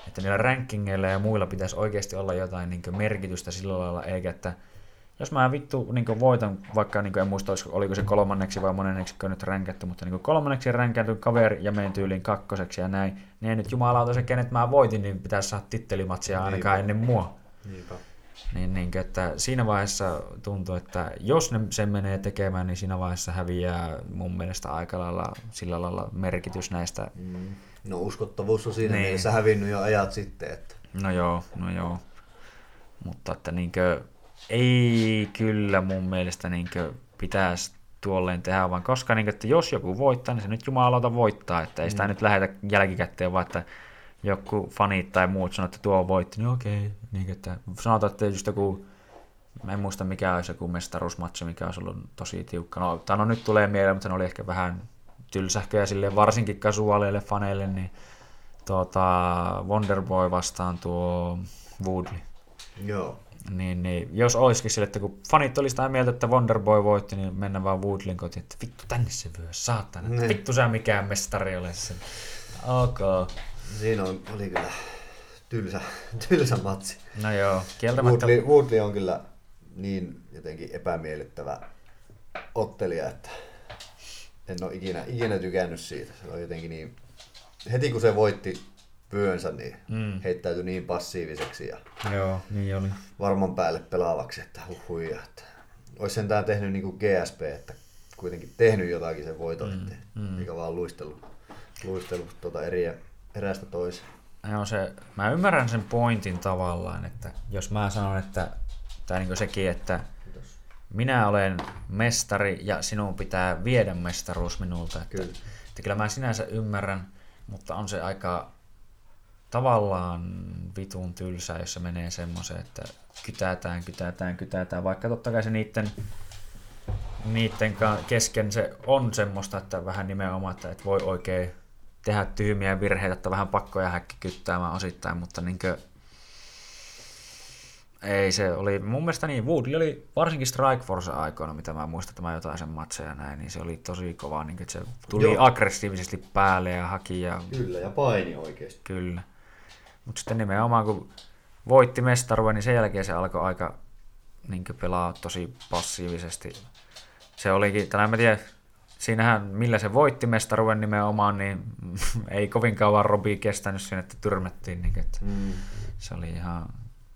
että niillä rankingeilla ja muilla pitäisi oikeasti olla jotain niin merkitystä sillä lailla, eikä että jos mä vittu niin voitan, vaikka niin en muista, oliko se kolmanneksi vai monenneksi nyt ränkätty, mutta niin kolmanneksi ränkätty kaveri ja menen tyyliin kakkoseksi ja näin, niin ei nyt jumalauta se, kenet mä voitin, niin pitäisi saada tittelimatsia ainakaan Niinpä. ennen mua. Niinpä. Niin, niin, että siinä vaiheessa tuntuu, että jos ne sen menee tekemään, niin siinä vaiheessa häviää mun mielestä aika lailla sillä lailla merkitys näistä. Mm. No uskottavuus on siinä Niin. mielessä hävinnyt jo ajat sitten, että No joo, no joo. Mutta että niinkö, ei kyllä mun mielestä niinkö pitäisi tuolleen tehdä, vaan koska niinkö, että jos joku voittaa, niin se nyt jumalauta voittaa, että ei sitä nyt lähetä jälkikäteen, vaan että joku fanit tai muut sanoo, että tuo voitti, niin okei. Niin, että sanotaan, että just joku, mä en muista mikä olisi joku mestaruusmatsi, mikä olisi ollut tosi tiukka. No, tai no nyt tulee mieleen, mutta ne oli ehkä vähän tylsähköjä sille, varsinkin kasuaaleille faneille, niin tuota, Wonderboy vastaan tuo Woodley. joo. Niin, niin, jos olisikin sille, että kun fanit oli sitä mieltä, että Wonderboy voitti, niin mennään vaan Woodlin kotiin, että vittu tänne se vyö, saatana. Niin. Vittu sä mikään mestari ole sen. Ok. Siinä on, oli kyllä tylsä, tylsä matsi. No joo, kieltämättä. Woodley, Woodley on kyllä niin jotenkin epämiellyttävä ottelija, että en ole ikinä, ikinä tykännyt siitä. Se on jotenkin niin, heti kun se voitti vyönsä, niin Mm. heittäytyi niin passiiviseksi ja Joo, niin oli. varman päälle pelaavaksi, että huhuja, että olisi sentään tehnyt niin kuin GSP, että kuitenkin tehnyt jotakin sen voiton mm, eteen, mm. eikä vaan luistellut, luistellut tuota eri, erästä toiseen. No se, mä ymmärrän sen pointin tavallaan, että jos mä sanon, että, tai niin sekin, että minä olen mestari ja sinun pitää viedä mestaruus minulta. Että, kyllä. että kyllä mä sinänsä ymmärrän, mutta on se aika tavallaan vitun tylsää, jos se menee semmoiseen, että kytätään, kytätään, kytätään, vaikka totta kai se niiden, niiden kesken se on semmoista, että vähän nimenomaan, että et voi oikein tehdä tyhmiä virheitä, että vähän pakkoja häkki kyttäämään osittain, mutta niinkö, ei se oli, mun mielestä niin, Woodley oli varsinkin Strike Force aikoina, mitä mä muistan, että mä jotain sen matseja näin, niin se oli tosi kova, niin että se tuli Joo. aggressiivisesti päälle ja haki. Ja... Kyllä, ja paini oikeasti. Kyllä. Mutta sitten nimenomaan kun voitti mestaruuden, niin sen jälkeen se alkoi aika niin pelaa tosi passiivisesti. Se olikin, tänään mä tiedän, siinähän millä se voitti mestaruuden nimenomaan, niin ei kovin kauan Robi kestänyt siinä, että tyrmättiin. Niin, että mm. Se oli ihan,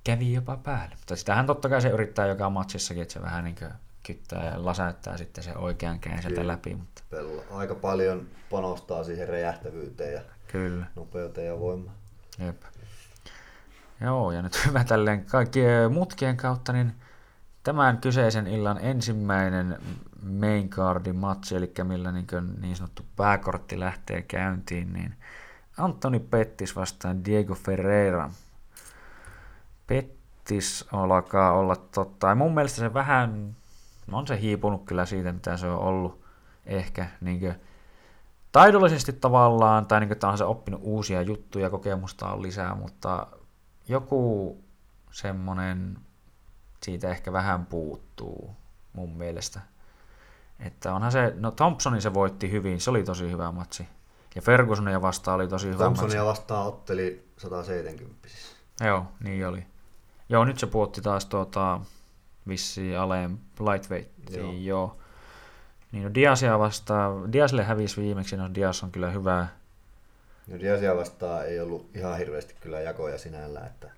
kävi jopa päälle. Mutta sitähän totta kai se yrittää joka matsissakin, että se vähän niin kyttää ja lasäyttää sitten se oikean käyn sieltä läpi. Mutta... Aika paljon panostaa siihen räjähtävyyteen ja Kyllä. nopeuteen ja voimaan. Jep. Joo, ja nyt hyvä tälleen kaikkien mutkien kautta, niin tämän kyseisen illan ensimmäinen main cardin matchi, eli millä niin, niin sanottu pääkortti lähtee käyntiin, niin Antoni Pettis vastaan Diego Ferreira. Pettis alkaa olla totta, mun mielestä se vähän, on se hiipunut kyllä siitä, mitä se on ollut ehkä, niin kuin, taidollisesti tavallaan, tai niin kuin, on se oppinut uusia juttuja, kokemusta on lisää, mutta joku semmonen siitä ehkä vähän puuttuu mun mielestä. Että onhan se, no Thompsonin se voitti hyvin, se oli tosi hyvä matsi. Ja Fergusonia vastaan oli tosi hyvä Thompsonia matsi. vastaan otteli 170. Joo, niin oli. Joo, nyt se puotti taas tuota, vissiin aleen lightweight. Joo. joo. Niin no Diasia vastaan, Diasille hävisi viimeksi, no Dias on kyllä hyvä Diasia vastaan ei ollut ihan hirveästi kyllä jakoja sinällä, että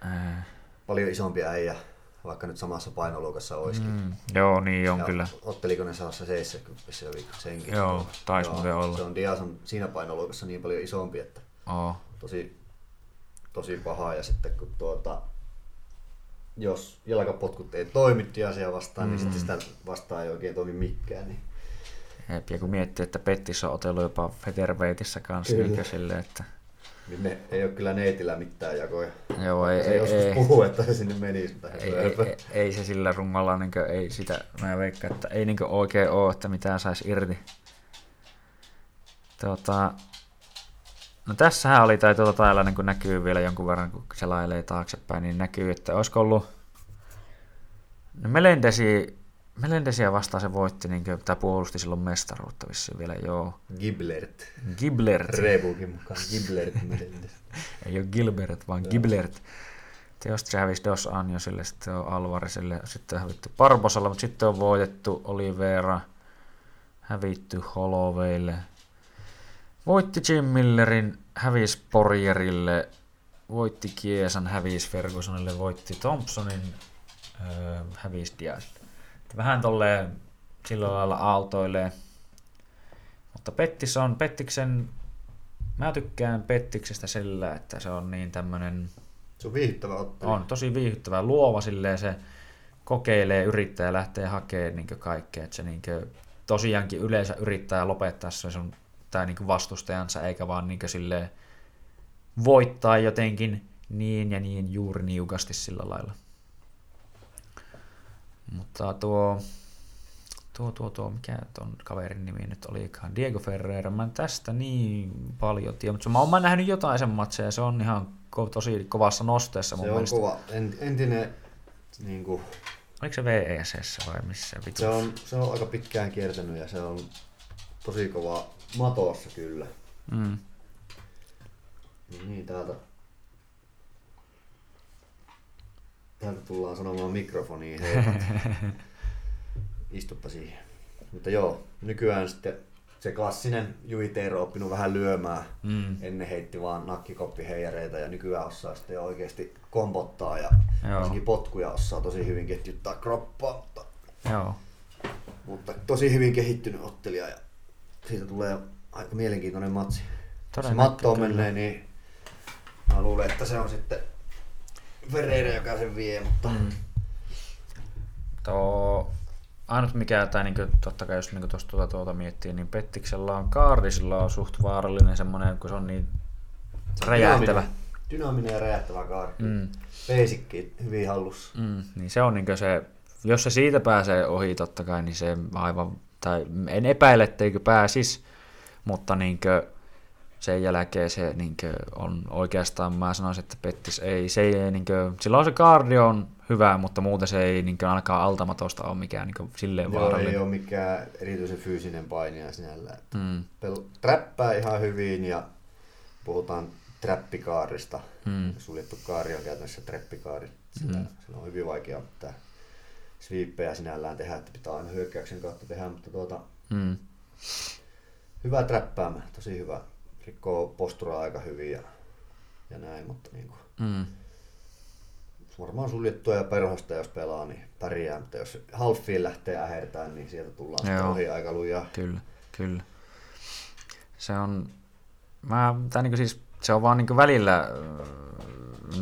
Ää. paljon isompi äijä, vaikka nyt samassa painoluokassa olisikin. Mm, joo, niin on ja kyllä. Otteliko ne samassa 70 senkin? Joo, taisi muuten olla. Se on Dias on siinä painoluokassa niin paljon isompi, että oh. tosi, tosi paha. Ja sitten kun tuota, jos jalkapotkut ei toimi Diasia vastaan, niin mm. niin sitten sitä vastaan ei oikein toimi mikään. Niin Jep, ja kun miettii, että Pettis on otellut jopa Featherweightissa kanssa, niin silleen, että... Niin ne, ei ole kyllä neitillä mitään jakoja. Joo, ei, ei, joskus ei, puhuu, että se sinne menisi. Ei, ei, ei, ei, se sillä rungolla, niin kuin, ei sitä, mä veikkaan, että ei niin oikein ole, että mitään saisi irti. Tota, no tässähän oli, tai tuota täällä niin näkyy vielä jonkun verran, kun se lailee taaksepäin, niin näkyy, että olisiko ollut no Melendesi Melendesiä vastaan se voitti, niin kuin, tai puolusti silloin mestaruutta vissiin vielä, joo. Giblert. Giblert. Rebukin mukaan, Giblert Melendes. Ei ole Gilbert, vaan Giblert. Teosta se hävisi Dos Anjosille, sitten on Alvarisille, sitten on hävitty Barbosalla, mutta sitten on voitettu Olivera, hävitty Hollowaylle. Voitti Jim Millerin, hävisi Porjerille, voitti Kiesan, hävisi Fergusonille, voitti Thompsonin, öö, hävisi Diazille vähän tolleen sillä lailla aaltoilee. Mutta Pettis on, Pettiksen, mä tykkään Pettiksestä sillä, että se on niin tämmönen... Se on viihdyttävä ottelu. On tosi viihdyttävä, luova silleen se kokeilee, yrittää ja lähtee hakemaan niin kaikkea. Että se niin tosiaankin yleensä yrittää lopettaa se sun tai niin vastustajansa, eikä vaan niin silleen voittaa jotenkin niin ja niin juuri niukasti sillä lailla. Mutta tuo, tuo, tuo, tuo, mikä ton kaverin nimi nyt olikaan, Diego Ferreira, mä en tästä niin paljon tiedä, mutta mä oon nähnyt jotain sen matseja, se on ihan ko- tosi kovassa nosteessa mun Se on mielestä. kova, entinen niin kuin... Oliko se VESS vai missä? Vitu? Se on, se on aika pitkään kiertänyt ja se on tosi kova matossa kyllä. Mm. Niin täältä Täältä tullaan sanomaan mikrofoniin heipat. Istuppa siihen. Mutta joo, nykyään sitten se klassinen Juiteero on oppinut vähän lyömään. Mm. Ennen heitti vaan nakkikoppiheijareita ja nykyään osaa sitten oikeasti kompottaa ja varsinkin potkuja osaa tosi hyvin ketjuttaa kroppaa. Mutta Joo. Mutta tosi hyvin kehittynyt ottelija ja siitä tulee aika mielenkiintoinen matsi. Jos se mattoon kyllä. menee, niin mä luulen, että se on sitten Ferreira, joka sen vie, mutta Mm. Tuo, ainut mikä, tai niin totta kai jos niin tuosta tuota, tuota miettii, niin Pettiksellä on Kaardisilla on suht vaarallinen semmoinen, kun se on niin räjähtävä. Dynaaminen, dynaaminen ja räjähtävä kaarti. Mm. Basic hyvin hallussa. Mm, niin se on niin se, jos se siitä pääsee ohi totta kai, niin se aivan, tai en epäile, etteikö pääsis, mutta niin sen jälkeen se niin on oikeastaan, mä sanoisin, että Pettis ei, se ei niin kuin, silloin se kardio on hyvä, mutta muuten se ei niin ainakaan altamatosta ole mikään niin silleen Joo, vaarallinen. ei ole mikään erityisen fyysinen painija sinällä. Mm, Pel- Träppää ihan hyvin ja puhutaan trappikaarista. mm, Suljettu kaari on käytännössä trappikaari. Sillä, Mm. sillä on hyvin vaikea mitään sviippejä sinällään tehdä, että pitää aina hyökkäyksen kautta tehdä, mutta tuota, mm, hyvä träppäämä, tosi hyvä. Rikkoo posturaa aika hyvin ja, ja näin, mutta niin kuin, mm, varmaan suljettua ja perhosta jos pelaa, niin pärjää, mutta jos halfiin lähtee ähertään, niin sieltä tullaan Joo. ohi aika lujaa. kyllä, kyllä. Se on, mä, tai niin siis, se on vaan niin välillä, öö,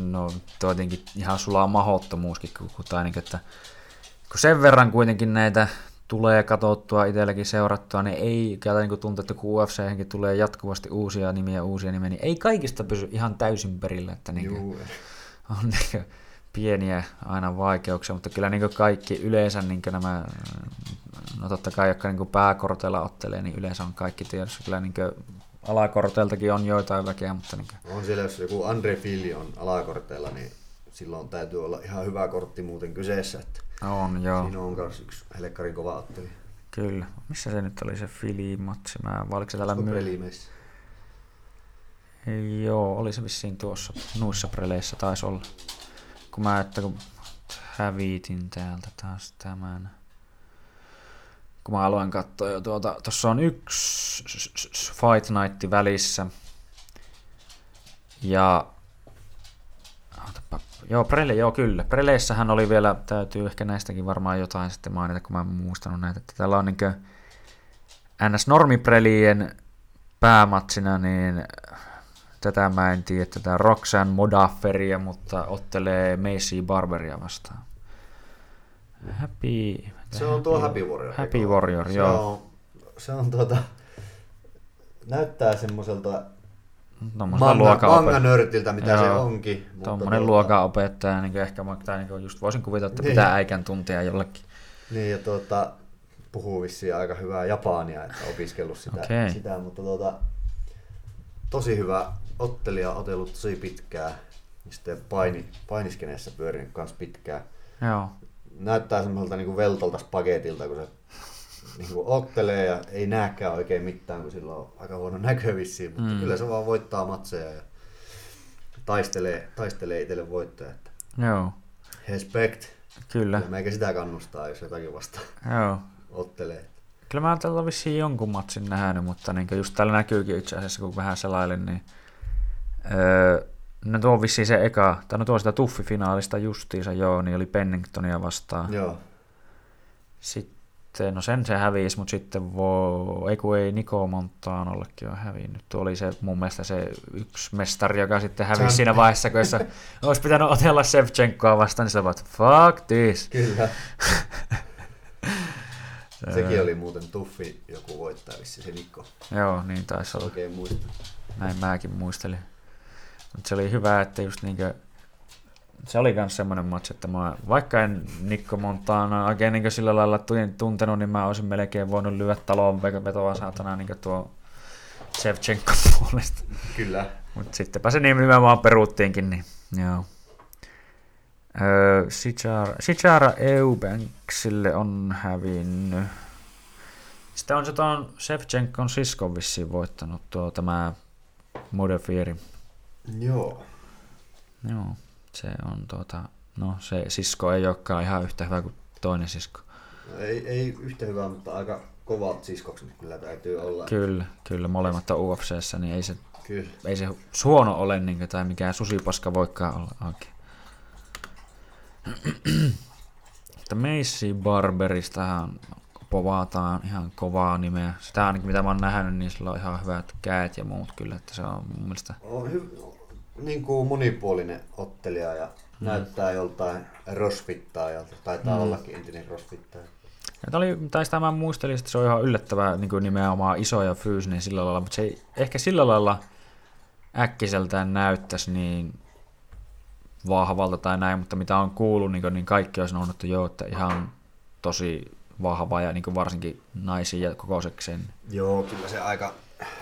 no tuo jotenkin ihan sulaa mahottomuuskin, kun, kun, tai niin, että, kun sen verran kuitenkin näitä tulee katsottua itselläkin seurattua, niin ei käytä niin tuntuu, että kun ufc tulee jatkuvasti uusia nimiä, uusia nimiä, niin ei kaikista pysy ihan täysin perillä, että niin Juu. on niin pieniä aina vaikeuksia, mutta kyllä niin kaikki yleensä niin nämä, no totta kai jotka niin pääkorteilla ottelee, niin yleensä on kaikki tiedossa. Kyllä niin alakorteiltakin on joitain väkeä, mutta niin On siellä, jos joku Andre Fili on alakorteilla, niin silloin täytyy olla ihan hyvä kortti muuten kyseessä. Että on joo, Siinä on myös yksi helekkarin kova otteli. kyllä. Missä se nyt oli se Fili-matsi? Mä, oliko se täällä myy-. Joo, oli se vissiin tuossa nuissa preleissä taisi olla. Kun mä, että kun hävitin täältä taas tämän. Kun mä aloin katsoa jo tuota, tossa on yksi Fight Night välissä. Ja. Joo, Prele, joo kyllä. Preleissähän oli vielä, täytyy ehkä näistäkin varmaan jotain sitten mainita, kun mä en muistanut näitä. Että täällä on niinkö NS Normiprelien päämatsina, niin tätä mä en tiedä, tätä Roxanne Modaferia, mutta ottelee Macy Barberia vastaan. Happy... Se on tuo Happy Warrior. Happy? Warrior, se joo. On, se on tuota, näyttää semmoiselta manga, manga nörtiltä, mitä se Joo. onkin. mutta Tuommoinen tuota- luokan opettaja, niin ehkä tai niin just voisin kuvitella, että Niin. pitää äikän tuntia jollekin. Niin, ja tuota, puhuu vissiin aika hyvää japania, että opiskellut sitä, Okei. sitä mutta tuota, tosi hyvä ottelija, otellut tosi pitkään. Ja Sitten paini, painiskeneessä pyörinyt kans pitkään. Joo, Näyttää semmoiselta niinku veltolta spagetilta, kun se niinku ottelee ja ei näekään oikein mitään, kun sillä on aika huono näkö vissiin, mutta Mm. kyllä se vaan voittaa matseja ja taistelee, taistelee itselle voittoja. Että joo, respect. kyllä. Ja meikä sitä kannustaa, jos jotakin vasta Joo. ottelee. Kyllä mä tällä vissiin jonkun matsin nähnyt, mutta niin just täällä näkyykin itse asiassa, kun vähän selailin, niin öö, no tuo on vissiin se eka, tai no tuo sitä tuffifinaalista justiinsa, joo, niin oli Penningtonia vastaan. Joo. Sitten, no sen se hävisi, mutta sitten voi, ei kun ei Niko Montanollekin ole hävinnyt. Tuo oli se mun mielestä se yksi mestari, joka sitten hävisi Champ. siinä vaiheessa, kun jos olisi pitänyt otella Sevchenkoa vastaan, niin se vaan, että fuck this. Kyllä. Sekin oli muuten tuffi joku voittaa vissi se Nikko. Joo, niin taisi olla. Oikein muista. Näin mäkin muistelin. Mutta se oli hyvä, että just niinkö, se oli myös semmoinen match, että mä, vaikka en Nikko Montana oikein niinkö sillä lailla tun- tuntenut, niin mä olisin melkein voinut lyödä talon vetoa saatana niinkö tuo Shevchenko puolesta. Kyllä. Mutta sittenpä se niin nimenomaan peruuttiinkin, niin joo. Öö, Sichara, Sichara Eubanksille on hävinnyt. Sitten on se tuon Shevchenkon siskon vissiin voittanut tuo tämä Modefieri. Joo. Joo, se on tuota, no se sisko ei olekaan ihan yhtä hyvä kuin toinen sisko. No, ei, ei yhtä hyvää, mutta aika kovat siskokset kyllä täytyy olla. Kyllä, kyllä molemmat on UFCssä, niin ei se, Kyllä. ei se huono ole niin tai mikään susipaska voikaan olla oikein. tästä Macy Barberistahan povataan ihan kovaa nimeä. Sitä ainakin mitä mä oon nähnyt, niin sillä on ihan hyvät käet ja muut kyllä, että se on mun mielestä... On hy- niin kuin monipuolinen ottelija ja mm. näyttää joltain rosfittaajalta. Taitaa mm. ollakin entinen rosfittaja. Ja oli, tai sitä mä muistelin, että se on ihan yllättävää niin kuin nimenomaan iso ja fyysinen sillä lailla, mutta se ei ehkä sillä lailla äkkiseltään näyttäisi niin vahvalta tai näin, mutta mitä on kuullut, niin, niin kaikki on sanonut, jo, että ihan tosi vahva ja niin varsinkin naisia ja kokoisekseen. Joo, kyllä se aika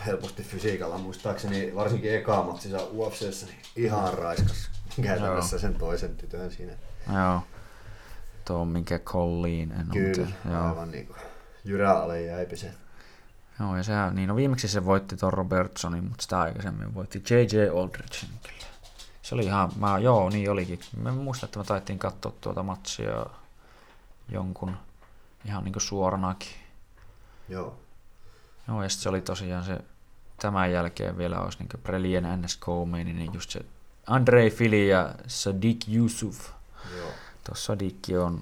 helposti fysiikalla muistaakseni, varsinkin eka matsissa UFCssä, niin ihan raiskas käytännössä sen toisen tytön siinä. Joo. Tuo minkä Colleen en Kyllä, joo. aivan niin kuin jyrä alle jäipi se. Joo, ja sehän, niin no viimeksi se voitti tuon Robertsonin, mutta sitä aikaisemmin voitti J.J. Aldridgein kyllä. Se oli ihan, mä, joo, niin olikin. Mä muistan, että me taittiin katsoa tuota matsia jonkun ihan niin kuin suoranakin. Joo. Joo, ja sitten se oli tosiaan se, tämän jälkeen vielä olisi niin Prelien NS niin just se Andrei Fili ja Sadiq Yusuf. Joo. Tuossa Sadiq on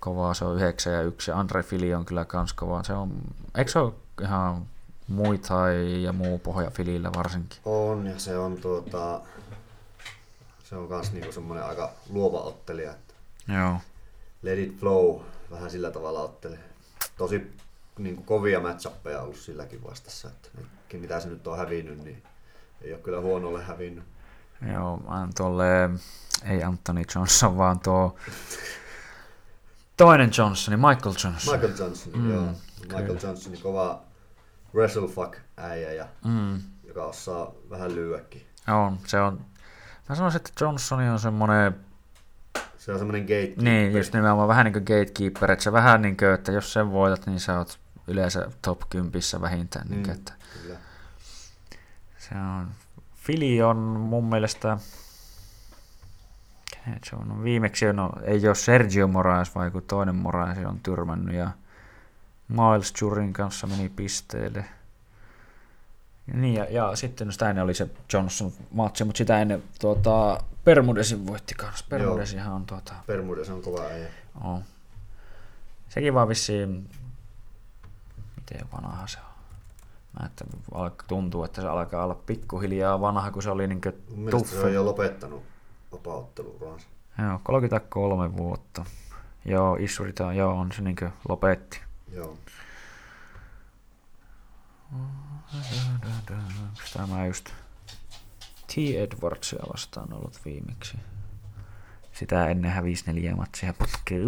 kovaa, se on 9 ja 1, ja Andre Fili on kyllä kans kovaa. Se on, eikö se ole ihan muita ja muu pohja Filillä varsinkin? On, ja se on tuota, se on kans niinku semmoinen aika luova ottelija. Että Joo. Let it flow, vähän sillä tavalla ottelee. Tosi niin kuin kovia matchappeja ollut silläkin vastassa. Että mitä se nyt on hävinnyt, niin ei ole kyllä huonolle hävinnyt. Joo, tuolle, ei Anthony Johnson, vaan tuo toinen Johnson, Michael Johnson. Michael Johnson, mm, joo. Michael kyllä. Johnson, kova wrestlefuck äijä, ja, mm. joka osaa vähän lyöäkin. Joo, se on, mä sanoisin, että Johnson on semmoinen se on semmoinen gatekeeper. Niin, just nimenomaan vähän niin kuin gatekeeper, että se vähän niin kuin, että jos sen voitat, niin sä oot yleensä top 10 vähintään. Niin mm, niin, että kyllä. Se on, Fili on mun mielestä, se on, no viimeksi no, ei ole Sergio Moraes, vai kun toinen Moraes on tyrmännyt, ja Miles Jurin kanssa meni pisteelle. Ja, niin, ja, ja sitten no sitä ennen oli se Johnson matsi, mutta sitä ennen tuota, Permudesin voitti kanssa. Permudesihan on tuota... Permudes on kova äijä. On. Sekin vaan vissiin... Miten vanha se on? Mä että tuntuu, että se alkaa olla pikkuhiljaa vanha, kun se oli niinkö tuffe. se on jo lopettanut vapautteluuransa. Joo, 33 vuotta. Joo, Issurita, joo, on se niinkö lopetti. Joo. Tämä just T. Edwardsia vastaan ollut viimeksi. Sitä ennen hävisi neljä matsia putkeen.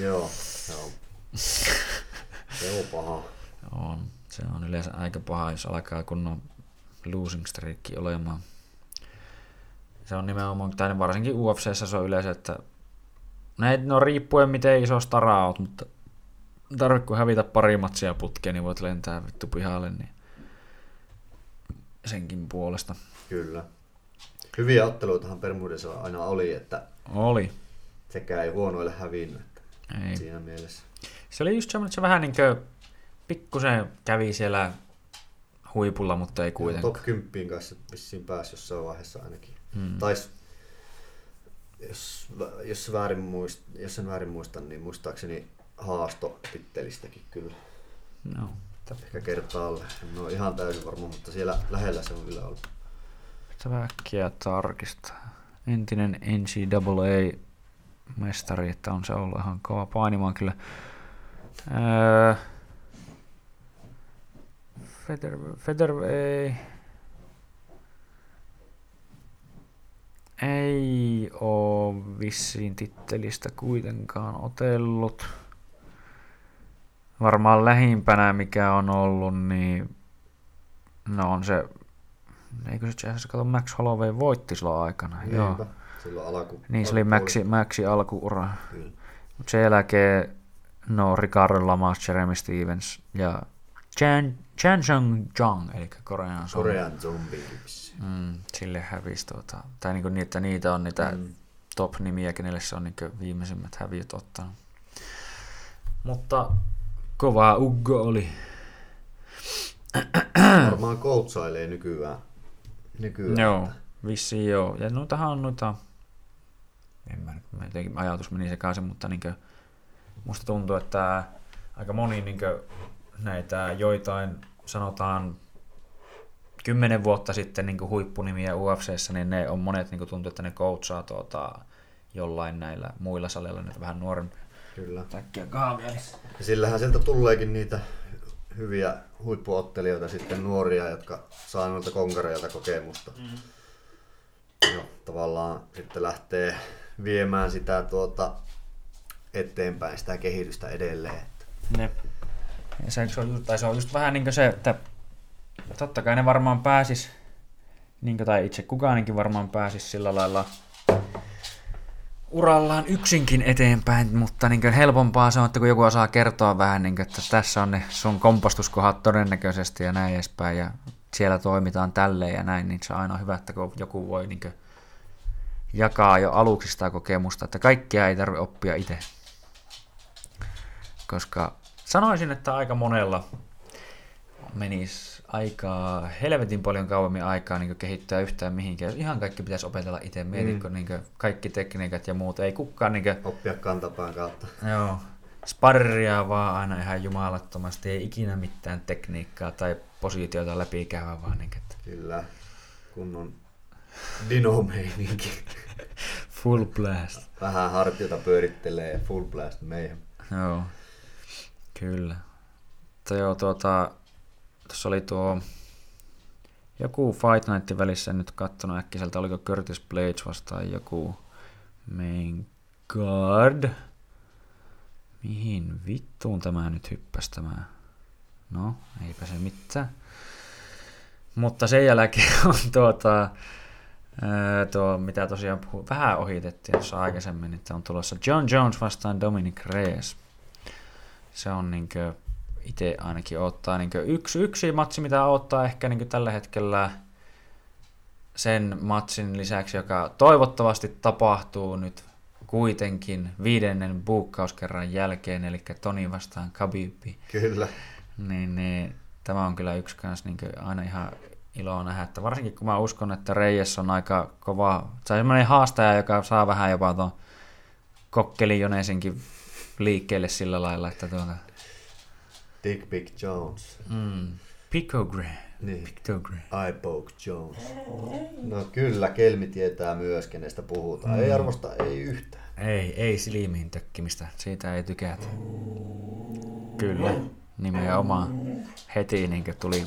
Joo, joo. Se on paha. On. Se on yleensä aika paha, jos alkaa kunnon losing streak olemaan. Se on nimenomaan, tai varsinkin UFCssä se on yleensä, että ne, no riippuen miten iso stara oot, mutta tarvitse kun hävitä pari matsia putkeen, niin voit lentää vittu pihalle, niin senkin puolesta. Kyllä. Hyviä otteluitahan Bermudessa aina oli, että oli. sekä ei huonoille hävinnyt. Ei. Siinä mielessä. Se oli just semmoinen, että se vähän niin kuin pikkusen kävi siellä huipulla, mutta ei kuitenkaan. Top 10 kanssa vissiin pääsi jossain vaiheessa ainakin. Hmm. Tais, jos, jos, väärin muist, jos en väärin muista, niin muistaakseni haasto tittelistäkin kyllä. No. Ehkä kertaalle. En ole ihan täysin varma, mutta siellä lähellä se on kyllä ollut. Pitää äkkiä tarkistaa. Entinen NCAA-mestari, että on se ollut ihan kova painimaan kyllä. Öö, Feder, Feder ei, ei ole vissiin tittelistä kuitenkaan otellut. Varmaan lähimpänä mikä on ollut, niin no on se Eikö se itse kato Max Holloway voitti silloin aikana? Niinpä. Joo. Silloin alku, niin, se oli Maxi, Maxi alkuura. Mutta sen jälkeen no Ricardo Lamas, Jeremy Stevens ja Chan, Chan Jung Jung, eli Korean zombie. Korean zombie. Mm, sille hävisi tuota, tai niinku niitä, niitä on niitä mm. top-nimiä, kenelle se on niinku viimeisimmät häviöt ottanut. Mutta kova Uggo oli. Varmaan koutsailee nykyään nykyään. Joo, vissiin joo. Ja noitahan on noita, en mä nyt, mä jotenkin ajatus meni sekaisin, mutta niin musta tuntuu, että aika moni niin näitä joitain, sanotaan kymmenen vuotta sitten niin huippunimiä UFCssä, niin ne on monet niin tuntuu, että ne coachaa tuota, jollain näillä muilla salilla nyt vähän nuorempia. Kyllä. Täkkiä kaavia. Sillähän sieltä tuleekin niitä hyviä huippuottelijoita sitten nuoria, jotka saa noilta konkareilta kokemusta. Mm. Ja tavallaan sitten lähtee viemään sitä tuota eteenpäin, sitä kehitystä edelleen. Ne. Ja se, se, on just, tai se on just vähän niin kuin se, että totta kai ne varmaan pääsis, niin kuin, tai itse kukaankin varmaan pääsis sillä lailla urallaan yksinkin eteenpäin, mutta niin kuin helpompaa se on, että kun joku osaa kertoa vähän, niin kuin, että tässä on ne sun kompastuskohat todennäköisesti ja näin edespäin, ja siellä toimitaan tälleen ja näin, niin se on aina hyvä, että kun joku voi niin kuin, jakaa jo aluksi sitä kokemusta, että kaikkia ei tarvitse oppia itse. Koska sanoisin, että aika monella menisi aikaa, helvetin paljon kauemmin aikaa niin kehittää yhtään mihinkään. Jos ihan kaikki pitäisi opetella itse, mietitkö mm. niin kaikki tekniikat ja muut, ei kukaan... Niin kuin, Oppia kantapään kautta. Joo, sparria vaan aina ihan jumalattomasti, ei ikinä mitään tekniikkaa tai positiota läpikäyvä vaan. Niin, että... Kyllä, kunnon dino full blast. Vähän hartiota pyörittelee full blast meihin. Joo, kyllä. Mutta joo, tuota, tuossa oli tuo joku Fight Night välissä, en nyt kattonut äkkiseltä, oliko Curtis Blades vastaan joku main guard. Mihin vittuun tämä nyt hyppäsi tämä? No, eipä se mitään. Mutta sen jälkeen on tuota, tuo, mitä tosiaan puhu, vähän ohitettiin tuossa aikaisemmin, että on tulossa John Jones vastaan Dominic Reyes. Se on niinkö itse ainakin ottaa niin yksi, yksi matsi, mitä ottaa ehkä niin tällä hetkellä sen matsin lisäksi, joka toivottavasti tapahtuu nyt kuitenkin viidennen buukkauskerran jälkeen, eli Toni vastaan Kabibi. Kyllä. Niin, niin, tämä on kyllä yksi kanssa niin aina ihan ilo nähdä, että varsinkin kun mä uskon, että Reyes on aika kova, se on semmoinen haastaja, joka saa vähän jopa tuon kokkelin Jonesinkin liikkeelle sillä lailla, että tuota, Dick Big Jones. Mm. Picogram. Niin. Pictogram. I poke Jones. No kyllä, Kelmi tietää myös, kenestä puhutaan. Mm. Ei arvosta, ei yhtään. Ei, ei silmiin tökkimistä. Siitä ei tykätä. Kyllä, nimenomaan. Heti niin tuli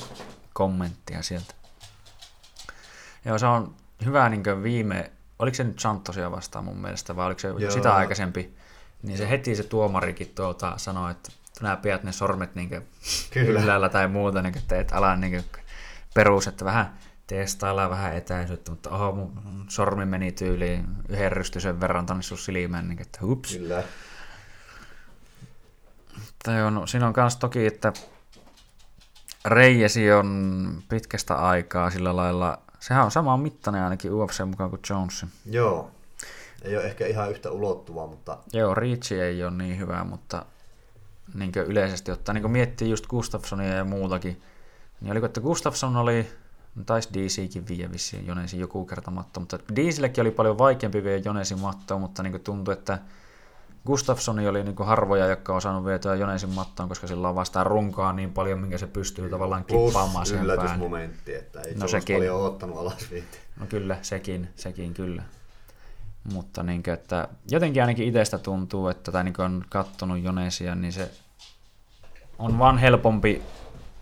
kommenttia sieltä. Joo, se on hyvä niin viime, oliko se nyt Santosia vastaan mun mielestä, vai oliko se Joo. sitä aikaisempi, niin se heti se tuomarikin tuota sanoi, että nämä pidät ne sormet niin Kyllä. yllällä tai muuta, niin että et ala niin perus, että vähän testaillaan vähän etäisyyttä, mutta oho, mun sormi meni tyyliin yhden rystysen verran tänne sun silmään, niin että hups. Kyllä. Tai on, siinä on myös toki, että Reijesi on pitkästä aikaa sillä lailla, sehän on sama mittainen ainakin UFC mukaan kuin Jones. Joo, ei ole ehkä ihan yhtä ulottuvaa, mutta... Joo, Reach ei ole niin hyvä, mutta niin yleisesti ottaen, niin miettii just Gustafssonia ja muutakin, niin oliko, että Gustafsson oli, no taisi DCkin viiä vissiin Jonesin joku kerta matto, mutta DCllekin oli paljon vaikeampi viedä Jonesin mattoa, mutta niin tuntui, että Gustafssoni oli niin harvoja, jotka on osannut vietyä Jonesin mattoon, koska sillä on vastaan runkaa niin paljon, minkä se pystyy tavallaan kippaamaan sen yllätysmomentti, että ei no, sekin. paljon ottanut alas viitti. No kyllä, sekin, sekin kyllä. Mutta niin kuin, että jotenkin ainakin itsestä tuntuu, että tai niin on kattonut Jonesia, niin se on vaan helpompi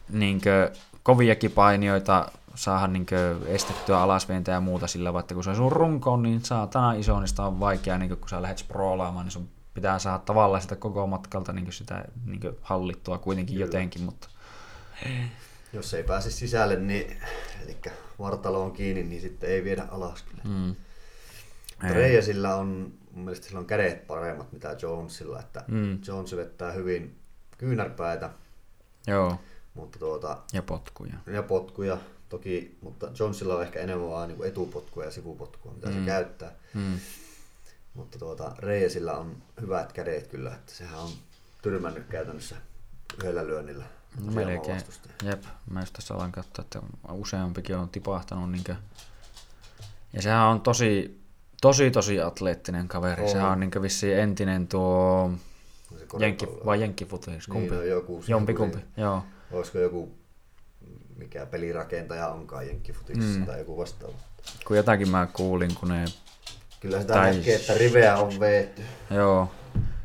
niin kuin, koviakin painioita saada niin kuin, estettyä alasvientä ja muuta sillä, vaikka kun se on sun runkoon, niin saatana iso, niin sitä on vaikea, niin kuin, kun sä lähdet sproolaamaan, niin sun pitää saada tavallaan sitä koko matkalta niin kuin sitä niin kuin, hallittua kuitenkin Kyllä. jotenkin, mutta... Jos ei pääse sisälle, niin eli vartalo on kiinni, niin sitten ei viedä alas kyllä. Mm. Reijasilla on, mun mielestä sillä on kädet paremmat mitä Jonesilla, että mm. Jones vettää hyvin kyynärpäitä. Joo. Mutta tuota, ja potkuja. Ja potkuja toki, mutta Jonesilla on ehkä enemmän vaan niin etupotkua ja sivupotkua, mitä mm. se käyttää. Mm. Mutta tuota, Reijasilla on hyvät kädet kyllä, että sehän on tyrmännyt käytännössä yhdellä lyönnillä. No melkein. Jep, mä just tässä alan katsoa, että useampikin on tipahtanut. Niin kuin... Ja sehän on tosi tosi tosi atleettinen kaveri. Sehän on niin vissiin entinen tuo... se koripallo. vai jenkkifutis? Kumpi? Niin, no joku, Jompikumpi, joku joo. se- Olisiko joku, mikä pelirakentaja onkaan jenkkifutissa Mm. tai joku vastaava. Kun jotakin mä kuulin, kun ne, Kyllä sitä Tai- näkee, että riveä on veetty. joo,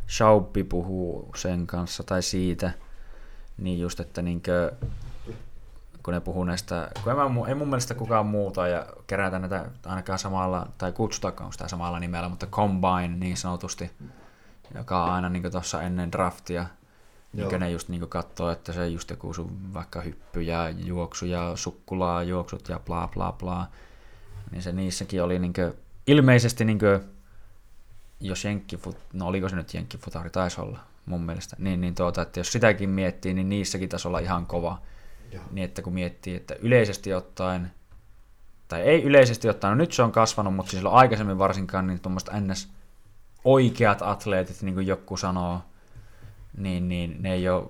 Shauppi puhuu sen kanssa tai siitä, niin just, että niinkö, kun ne puhuu näistä, kun en mä, ei mun mielestä kukaan muuta ja kerätä näitä ainakaan samalla, tai kutsutakaan sitä samalla nimellä, mutta Combine niin sanotusti, joka on aina niin tuossa ennen draftia, Joo. ne just niin katsoo, että se just joku sun vaikka hyppy ja juoksu ja sukkulaa juoksut ja bla bla bla, niin se niissäkin oli niin ilmeisesti niin jos jenkkifut, no oliko se nyt jenkkifutari, taisi olla mun mielestä, niin, niin tuota, että jos sitäkin miettii, niin niissäkin taisi olla ihan kova. Joo. Niin että kun miettii, että yleisesti ottaen, tai ei yleisesti ottaen, no nyt se on kasvanut, mutta silloin aikaisemmin varsinkaan, niin tuommoista ns. oikeat atleetit, niin kuin joku sanoo, niin, niin ne ei ole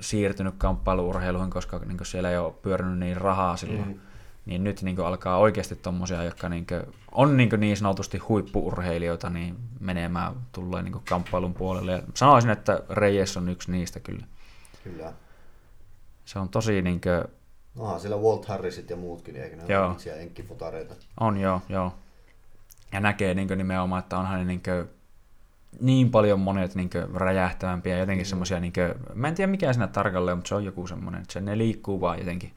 siirtynyt kamppailuurheiluun, koska niin siellä ei ole pyörinyt niin rahaa silloin. Mm. Niin nyt niin alkaa oikeasti tommosia, jotka niin kuin, on niin, niin sanotusti huippuurheilijoita, niin menemään tulee niin kamppailun puolelle. Ja sanoisin, että Reyes on yksi niistä kyllä. Kyllä. Se on tosi niin kuin, Onhan siellä Walt Harrisit ja muutkin, eikö ne Joo. ole siellä enkkifutareita? On joo, joo. Ja näkee niin nimenomaan, että onhan ne niin, niin paljon monet niin räjähtävämpiä, jotenkin mm. semmoisia, niin kuin, mä en tiedä mikä siinä tarkalleen, mutta se on joku semmoinen, että se, ne liikkuu vaan jotenkin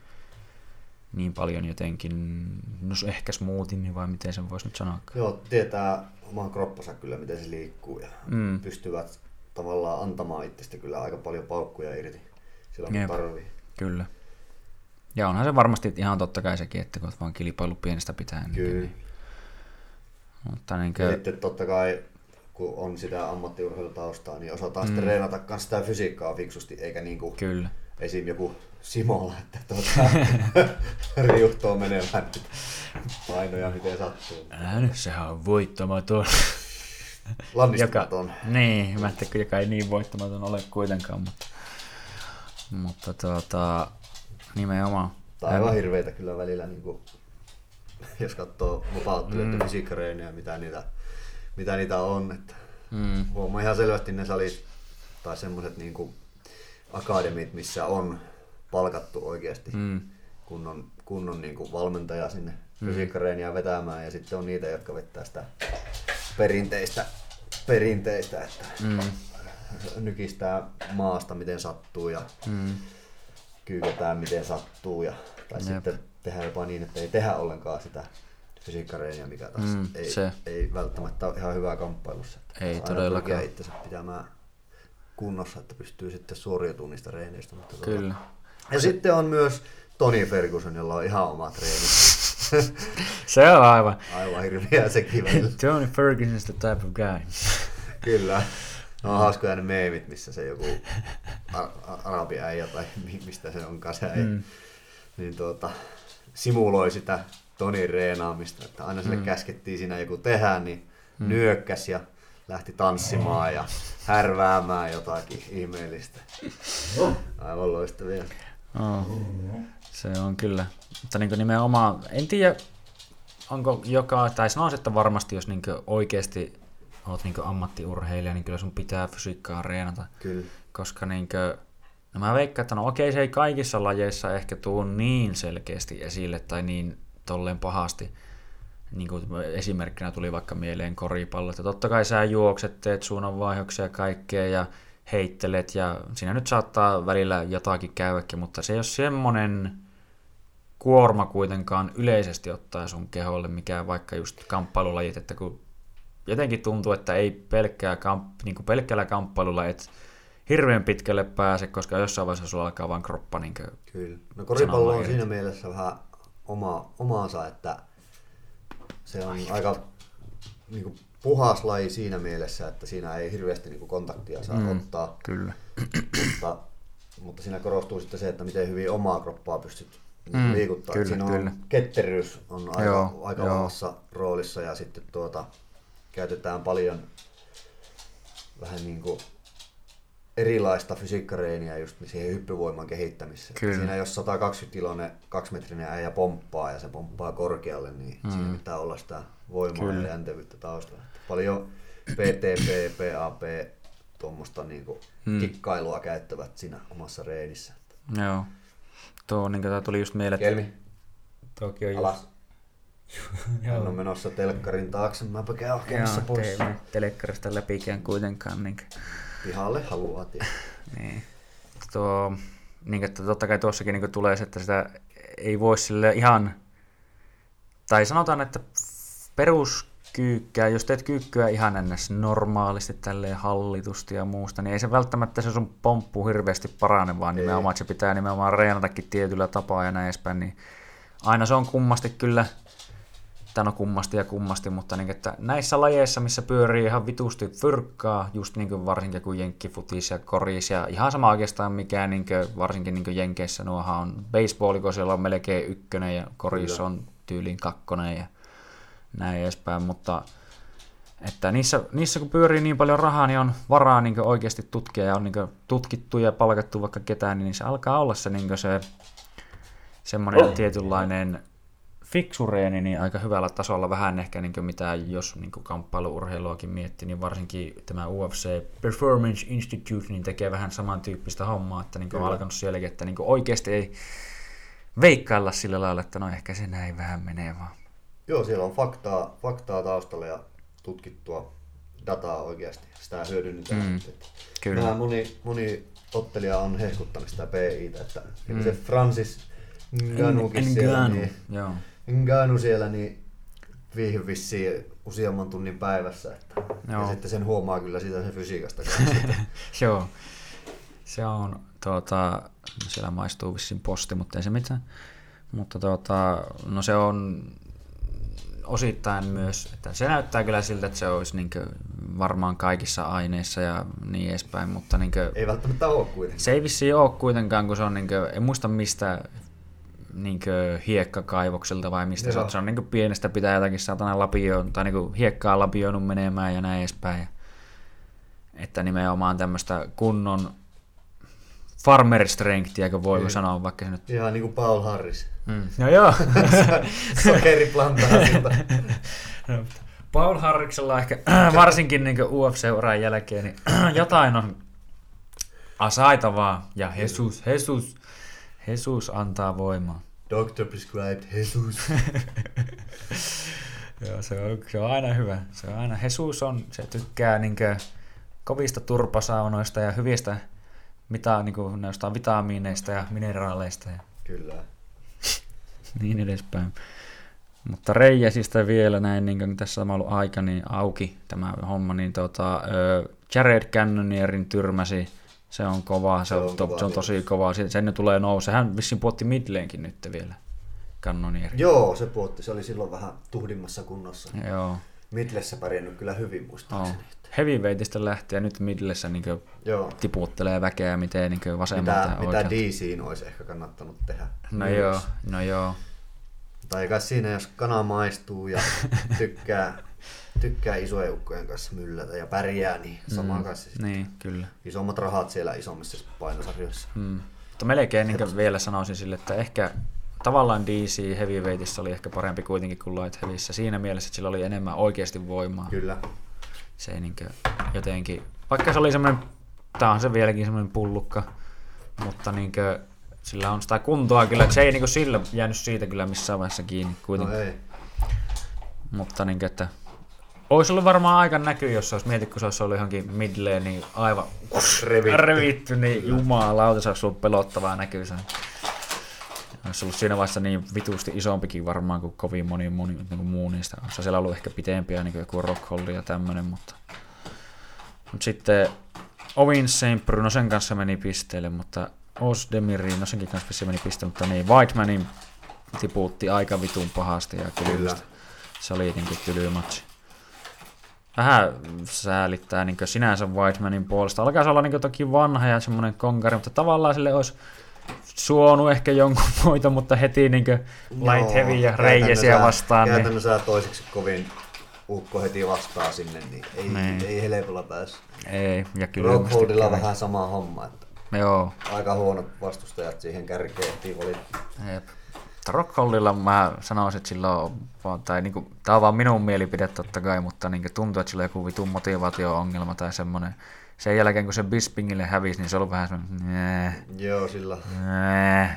niin paljon jotenkin, no ehkä smoothimmin vai miten sen voisi nyt sanoa. Joo, tietää oman kroppansa kyllä, miten se liikkuu ja Mm. pystyvät tavallaan antamaan itsestä kyllä aika paljon paukkuja irti silloin, kun tarvii. Kyllä. Ja onhan se varmasti ihan totta kai sekin, että kun oot vaan kilpailu pienestä pitäen. Kyllä. Niin, mutta niin Ja kuin, sitten totta kai, kun on sitä ammattiurheilutaustaa, niin osataan mm. Sitten treenata myös sitä fysiikkaa fiksusti, eikä niin kuin kyllä. esim. joku Simola, että tuota, riuhtoo menemään painoja miten sattuu. Älä nyt, sehän on voittamaton. Lannistumaton. Niin, mä ajattelin, joka ei niin voittamaton ole kuitenkaan, mutta, mutta tuota, nimenomaan. Tai aivan hirveitä kyllä välillä, niin kuin, jos katsoo vapauttelijoiden mm. fysiikkareeniä, mitä niitä, mitä niitä on. Että Mm, huomaa ihan selvästi ne salit tai semmoiset niin akademit, missä on palkattu oikeasti mm, kunnon, kunnon niin kuin valmentaja sinne fysiikkareeniä vetämään ja sitten on niitä, jotka vetää sitä perinteistä, perinteistä että mm, nykistää maasta miten sattuu ja mm, kyyketään miten sattuu ja, tai Jep. sitten tehdään jopa niin, että ei tehdä ollenkaan sitä fysiikkareeniä, mikä taas Mm, ei, se. ei välttämättä ole ihan hyvää kamppailussa. Ei Aina todellakaan. itsensä pitämään kunnossa, että pystyy sitten suoriutumaan niistä reeneistä. Mutta tuota- kyllä. Ja sitten on myös Toni Ferguson, jolla on ihan oma treeni. Se on aivan. Aivan hirviä sekin välillä. Tony Ferguson is the type of guy. Kyllä. No on hauskoja ne meemit, missä se joku a- a- arabiäijä tai mi- mistä se onkaan se äijä, Mm. niin tuota, simuloi sitä Tonin reenaamista, että aina sille mm. käskettiin siinä joku tehdä, niin mm. nyökkäs ja lähti tanssimaan ja härväämään jotakin ihmeellistä. Aivan loistavia. Oh. Se on kyllä. Mutta niin nimenomaan, en tiedä, onko joka, tai sanoisin, että varmasti jos niin oikeasti olet niin ammattiurheilija, niin kyllä sun pitää fysiikkaa reenata. Kyllä. Koska niin kuin, no mä veikkaan, että no okei, se ei kaikissa lajeissa ehkä tuu niin selkeästi esille tai niin tolleen pahasti. Niin kuin esimerkkinä tuli vaikka mieleen koripallo, että totta kai sä juokset, teet suunnanvaihoksia ja kaikkea ja heittelet ja siinä nyt saattaa välillä jotakin käydäkin, mutta se ei ole semmonen kuorma kuitenkaan yleisesti ottaa sun keholle, mikä vaikka just kamppailulajit, että kun jotenkin tuntuu, että ei pelkkää kamp, niin kuin pelkkällä kamppailulla et hirveän pitkälle pääse, koska jossain vaiheessa sulla alkaa vaan kroppa niin kuin, Kyllä. No koripallo on siinä mielessä vähän oma, omaansa, että se on aika niin kuin, puhas laji siinä mielessä, että siinä ei hirveästi niin kuin, kontaktia saa mm. ottaa, Kyllä. mutta, mutta siinä korostuu sitten se, että miten hyvin omaa kroppaa pystyt mm. Mm, liikuttaa. kyllä, siinä on kyllä. ketteryys on aika, Joo, aika joo. vahvassa roolissa ja sitten tuota, käytetään paljon vähän niin kuin erilaista fysiikkareeniä just siihen hyppyvoiman kehittämiseen. Kyllä. Siinä jos 120 kilonen kaksimetrinen äijä pomppaa ja se pomppaa korkealle, niin mm. siinä pitää olla sitä voimaa Kyllä. ja jäntevyyttä taustalla. Paljon PTP, PAP tuommoista niinku hmm. kikkailua käyttävät siinä omassa reenissä. Joo. Tuo, niin tämä tuli just mieleen. Kelmi. Toki on Alas. Hän on menossa telkkarin taakse, mäpä käyn hakemassa Joo, pois. Joo, telekkarista läpikään kuitenkaan. Niin, Pihalle haluaa tietää. niin. Tuo, niin, että totta kai tuossakin niin tulee se, että sitä ei voi sille ihan, tai sanotaan, että peruskyykkää, jos teet kyykkyä ihan ennäs normaalisti tälleen hallitusti ja muusta, niin ei se välttämättä se sun pomppu hirveästi parane, vaan nimenomaan, että se pitää nimenomaan reenatakin tietyllä tapaa ja näin edespäin, niin aina se on kummasti kyllä, tai no kummasti ja kummasti, mutta niin, että näissä lajeissa, missä pyörii ihan vitusti fyrkkaa, just niin kuin varsinkin kuin jenkkifutis ja koris ja ihan sama oikeastaan mikä, niin kuin, varsinkin niin kuin jenkeissä nuohan on baseball, kun siellä on melkein ykkönen ja koris Kyllä. on tyyliin kakkonen ja näin edespäin, mutta että niissä, niissä kun pyörii niin paljon rahaa, niin on varaa niin oikeasti tutkia ja on niin tutkittu ja palkattu vaikka ketään, niin se alkaa olla se, niin se semmoinen tietynlainen fiksureeni niin aika hyvällä tasolla, vähän ehkä niin mitä jos niin kamppailuurheiluakin miettii, niin varsinkin tämä UFC Performance Institute niin tekee vähän samantyyppistä hommaa, että niin on alkanut sielläkin, että niin oikeasti ei veikkailla sillä lailla, että no ehkä se näin vähän menee vaan. Joo, siellä on faktaa, faktaa taustalla ja tutkittua dataa oikeasti. Sitä hyödynnetään. Mm, kyllä. Vähän moni, moni ottelija on hehkuttanut sitä PItä, että mm. se Francis Ngannoukin siellä, niin, Joo. Ngannou siellä, niin viihy vissiin useamman tunnin päivässä. Että, Joo. Ja sitten sen huomaa kyllä siitä sen fysiikasta. Joo. Se on, tuota, siellä maistuu vissiin posti, mutta ei se mitään. Mutta tuota, no se on osittain myös, että se näyttää kyllä siltä, että se olisi niin varmaan kaikissa aineissa ja niin edespäin, mutta niin kuin, ei välttämättä ole kuitenkaan. Se ei vissiin ole kuitenkaan, kun se on, niin kuin, en muista mistä niin hiekkakaivokselta vai mistä se on. Se on niin pienestä pitää jotakin saatana lapioon, tai niin hiekkaa lapioinut menemään ja näin edespäin. Että nimenomaan tämmöistä kunnon farmer strengthia, kun voiko niin. sanoa vaikka se nyt... Ihan niin kuin Paul Harris. Mm. No joo. Sokeriplantaasilta. Paul Harriksella ehkä varsinkin niin UFC-uran jälkeen niin jotain on asaitavaa ja Jesus, Jesus, Jesus antaa voimaa. Doctor prescribed Jesus. Joo, se on, se on aina hyvä. Se on aina, Jesus on, se tykkää niinkö kovista turpasaunoista ja hyvistä mitä, niin kuin, näistä vitamiineista ja mineraaleista. Ja Kyllä. niin edespäin. Mutta Reijäsistä vielä näin, niin kuin tässä on ollut aika niin auki tämä homma, niin tota, Jared Cannonierin tyrmäsi se on kova, se, se, on, kova, se on tosi kova. Sen ne tulee nouse. Hän vissiin puotti midleenkin nyt vielä, kannonieri. Joo, se puotti. Se oli silloin vähän tuhdimmassa kunnossa. Joo. Midlessä pärjännyt kyllä hyvin muistaakseni. Oh. Heavyweightista lähtee nyt midlessä niin joo. tiputtelee väkeä, miten niin vasemmalta mitä, mitä DCin olisi ehkä kannattanut tehdä. No Myös. joo, no joo. Tai kai siinä, jos kana maistuu ja tykkää tykkää isojen ukkojen kanssa myllätä ja pärjää, niin sama mm, kanssa. Niin, kyllä. Isommat rahat siellä isommissa painosarjoissa. Mm. Mutta melkein niin vielä sanoisin sille, että ehkä tavallaan DC Heavyweightissa oli ehkä parempi kuitenkin kuin Light Heavyssä siinä mielessä, että sillä oli enemmän oikeasti voimaa. Kyllä. Se ei niin jotenkin, vaikka se oli semmoinen, tämä on se vieläkin semmoinen pullukka, mutta niin kuin, sillä on sitä kuntoa kyllä, että se ei niin sillä jäänyt siitä kyllä missään vaiheessa kiinni kuitenkin. No ei. Mutta niin kuin, että olisi ollut varmaan aika näkyy, jos olisi mietit, kun se olisi ollut johonkin midleen, niin aivan revitty, revitty niin jumalauta, se olisi ollut pelottavaa näkyy sen. Olisi ollut siinä vaiheessa niin vitusti isompikin varmaan kuin kovin moni, moni niin kuin muu niistä. Olisi siellä ollut ehkä pitempiä niin kuin joku ja tämmöinen, mutta... Mutta sitten Ovin St. Bruno sen kanssa meni pisteelle, mutta Osdemiri, no senkin kanssa meni pisteelle, mutta niin Whitemanin tiputti aika vitun pahasti ja kyllä. Se oli jotenkin tyly matchi vähän säälittää niin sinänsä Whitemanin puolesta. Alkaa olla niin toki vanha ja semmoinen konkari, mutta tavallaan sille olisi suonut ehkä jonkun muita, mutta heti niin light heavy ja reijesiä vastaan. Niin- käytännössä niin... toiseksi kovin ukko heti vastaa sinne, niin ei, niin. ei helpolla pääse. Ei, ja kyllä. Rockholdilla vähän sama homma. Että Joo. Aika huonot vastustajat siihen kärkeen heti. Jep. Rockholdilla mä sanoisin, että sillä on, vaan- tai niinku, tää on vaan minun mielipide totta kai, mutta niinku tuntuu, että sillä on joku vitun motivaatio-ongelma tai semmonen. Sen jälkeen kun se Bispingille hävisi, niin se oli vähän semmoinen, Joo, sillä. nee.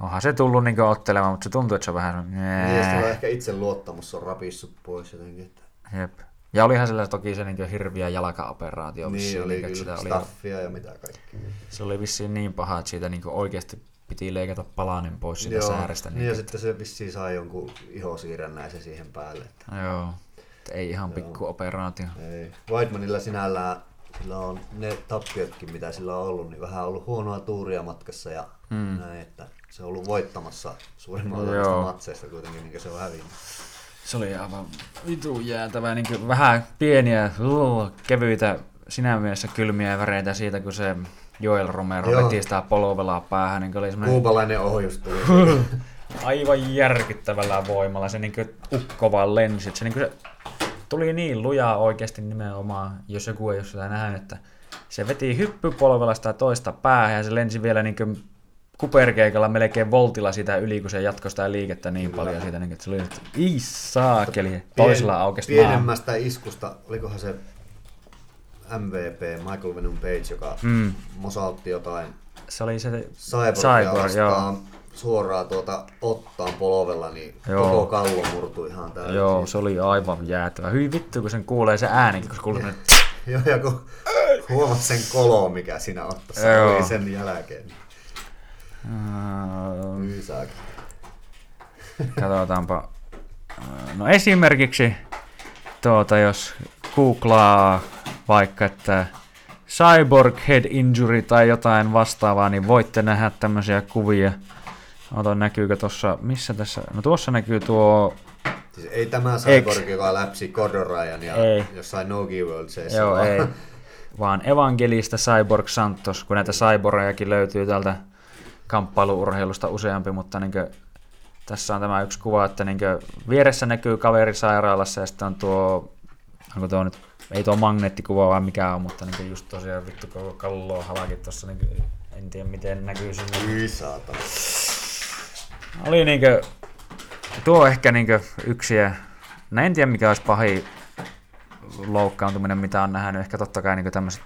Onhan se tullut niinku ottelemaan, mutta se tuntuu, että se on vähän semmoinen, Niin, ja ehkä itse luottamus on rapissut pois jotenkin. Että... Jep. Ja olihan sillä toki se niinku hirviä jalkaoperaatio Niin, vissiin, oli että kyllä sitä oli, staffia ja mitä kaikkea. se oli vissiin niin paha, että siitä niinku oikeasti piti leikata palanen pois siitä Joo, säärestä. niin ja sitten se vissiin sai jonkun ihosiirrännäisen siihen päälle. Että Joo. Että ei ihan pikku operaatio. ei. Weidmanilla sinällään sillä on ne tappiotkin, mitä sillä on ollut, niin vähän ollut huonoa tuuria matkassa ja mm. näin, että se on ollut voittamassa suurimman Joo. niistä matseista kuitenkin, niin se on hävinnyt. Se oli aivan vitu jäätävä, niin vähän pieniä, uh, kevyitä, sinä mielessä kylmiä väreitä siitä, kun se Joel Romero Joo. veti sitä polovelaa päähän, niin oli semmoinen Kuubalainen ohjus tuli. aivan järkyttävällä voimalla. Se niin ukko vaan lensi. Se, niin se tuli niin lujaa oikeasti nimenomaan, jos joku ei ole sitä nähnyt, että se veti hyppypolvelasta toista päähän ja se lensi vielä niin kuperkeikalla melkein voltilla sitä yli, kun se jatkoi sitä liikettä niin Kyllä. paljon siitä, niin, että se oli, että ei saakeli, toisella aukesi maa. Pienemmästä iskusta, olikohan se MVP, Michael Venom Page, joka Mm. mosautti jotain Se oli se Cyborgia Cyborg, joo. suoraan tuota ottaan polovella, niin Joo. koko kallo murtui ihan täysin. Joo, se oli aivan jäätävä. Hyvin vittu, kun sen kuulee se ääni, kun se kuulee Joo, ja kun huomasit sen kolo, mikä siinä ottassa Joo. oli sen jälkeen. niin "Ää, Hyi saakeli. Katsotaanpa. No esimerkiksi tuota, jos googlaa vaikka, että cyborg head injury tai jotain vastaavaa, niin voitte nähdä tämmöisiä kuvia. Ota, näkyykö tuossa, missä tässä, no tuossa näkyy tuo, Siis ei tämä Cyborg, joka läpsi Gordon Ryan ja Ei. jossain Nogi World joo ei, vaan Evangelista Cyborg Santos, kun näitä cyborgejakin löytyy täältä kamppailuurheilusta useampi, mutta niin tässä on tämä yksi kuva, että niin vieressä näkyy kaveri sairaalassa ja sitten on tuo, onko tuo nyt, ei tuo magneettikuva vaan mikä on, mutta niin just tosiaan vittu koko kalloa halakin tuossa, niin en tiedä miten näkyy sinne. Hyi saatana. Oli niinkö, tuo ehkä niinkö yksi ja, no en tiedä mikä olisi pahin loukkaantuminen, mitä on nähnyt. Ehkä totta kai niinkö tämmöiset,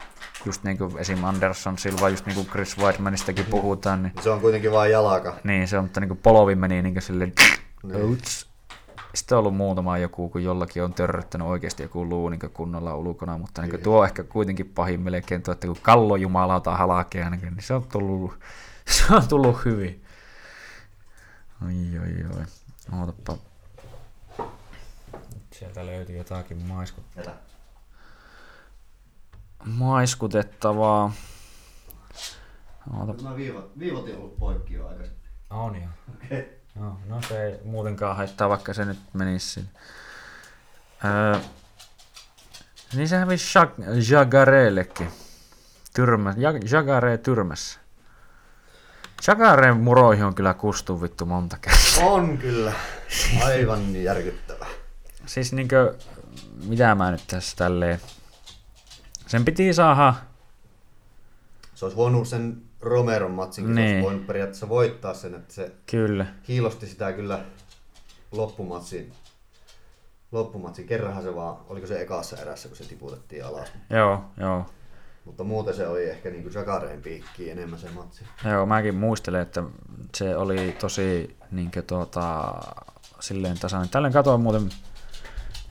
just niinku esim. Anderson Silva, just niinku Chris Weidmanistakin puhutaan, niin, Se on kuitenkin vain jalaka. niin se on, mutta niinku polovi meni niinkö silleen, Niin. outs. Sitten on ollut muutama joku, kun jollakin on törröttänyt oikeasti joku luu niin kunnolla ulkona, mutta niin tuo on ehkä kuitenkin pahin melkein tuo, että kun kallo jumalauta halakea, niin, niin se on tullut, se on tullut hyvin. Oi, oi, oi. Ootappa. Sieltä löytyy jotakin maiskut... Jätä. maiskutettavaa. Oota. Mä viivot, viivotin ollut poikki jo aikaisemmin. On jo. Okei. No, no se ei muutenkaan haittaa, vaikka se nyt menisi sinne. Öö, niin se hävisi Jag- Jagarellekin. Tyrmä, Ja- Jagare tyrmässä. Jagaren muroihin on kyllä kustu vittu monta kertaa. On kyllä. Aivan järkyttävä. Siis niinkö, mitä mä nyt tässä tälleen... Sen piti saada... Se olisi voinut sen Romeron matsin, niin. Niin. olisi voinut periaatteessa voittaa sen, että se Kyllä. hiilosti sitä kyllä loppumatsin. Loppumatsin. Kerranhan se vaan, oliko se ekassa erässä, kun se tiputettiin alas. Joo, joo. Mutta muuten se oli ehkä niinku Jakareen piikkiin enemmän se matsi. Joo, mäkin muistelen, että se oli tosi niinkö tuota, silleen tasainen. Tällöin katoin muuten,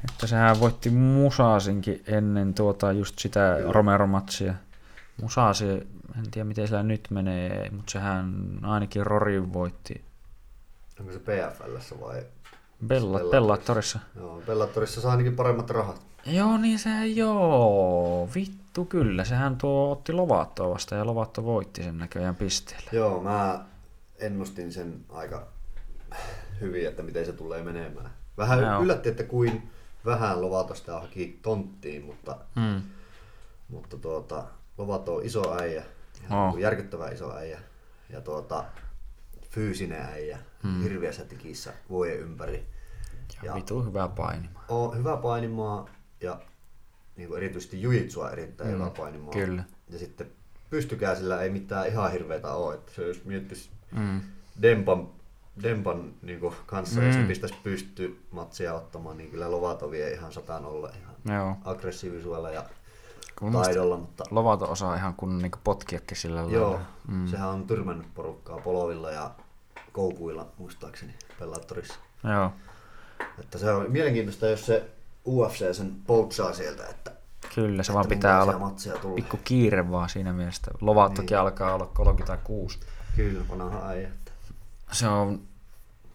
että sehän voitti Musasinkin ennen tuota just sitä Romero-matsia. Musasi, en tiedä miten sillä nyt menee, mutta sehän ainakin Rory voitti Onko se PFLssä vai? Bella, Bellatorissa. Joo, Bellatorissa saa ainakin paremmat rahat. Joo, niin sehän joo. Vittu kyllä, sehän tuo otti Lovattoa vasta ja Lovatto voitti sen näköjään pisteellä. Joo, mä ennustin sen aika hyvin, että miten se tulee menemään. Vähän Joo. yllätti, että kuin vähän Lovatosta haki tonttiin, mutta, Hmm. mutta tuota, Lovato on iso äijä, niinku järkyttävä iso äijä ja tuota, fyysinen äijä, hmm. hirveässä tikissä vuoden ympäri. Ja, Ja- vitu hyvä painima. On hyvä painimaa ja niin kuin erityisesti jujitsua erittäin Mm, hyvä painimaa. kyllä. Ja sitten pystykäisillä ei mitään ihan hirveätä ole. Että se jos miettisi Mm. Dempan Dempan niin kuin, kanssa, mm. jos se pistäisi pysty matsia ottamaan, niin kyllä Lovato vie ihan sataan olla ihan Joo. aggressiivisuudella ja taidolla, mutta Lovato osaa ihan kun niinku potkiakin sillä lailla. joo, mm. sehän on tyrmännyt porukkaa polovilla ja koukuilla muistaakseni Bellatorissa. Joo. Että se on mielenkiintoista, jos se UFC sen poutsaa sieltä, että, Kyllä, se vaan että pitää minkälaisia olla pikku kiire vaan siinä mielessä. Lovattokin Niin. alkaa olla 36. Kyllä, vanha äijä. että- Se on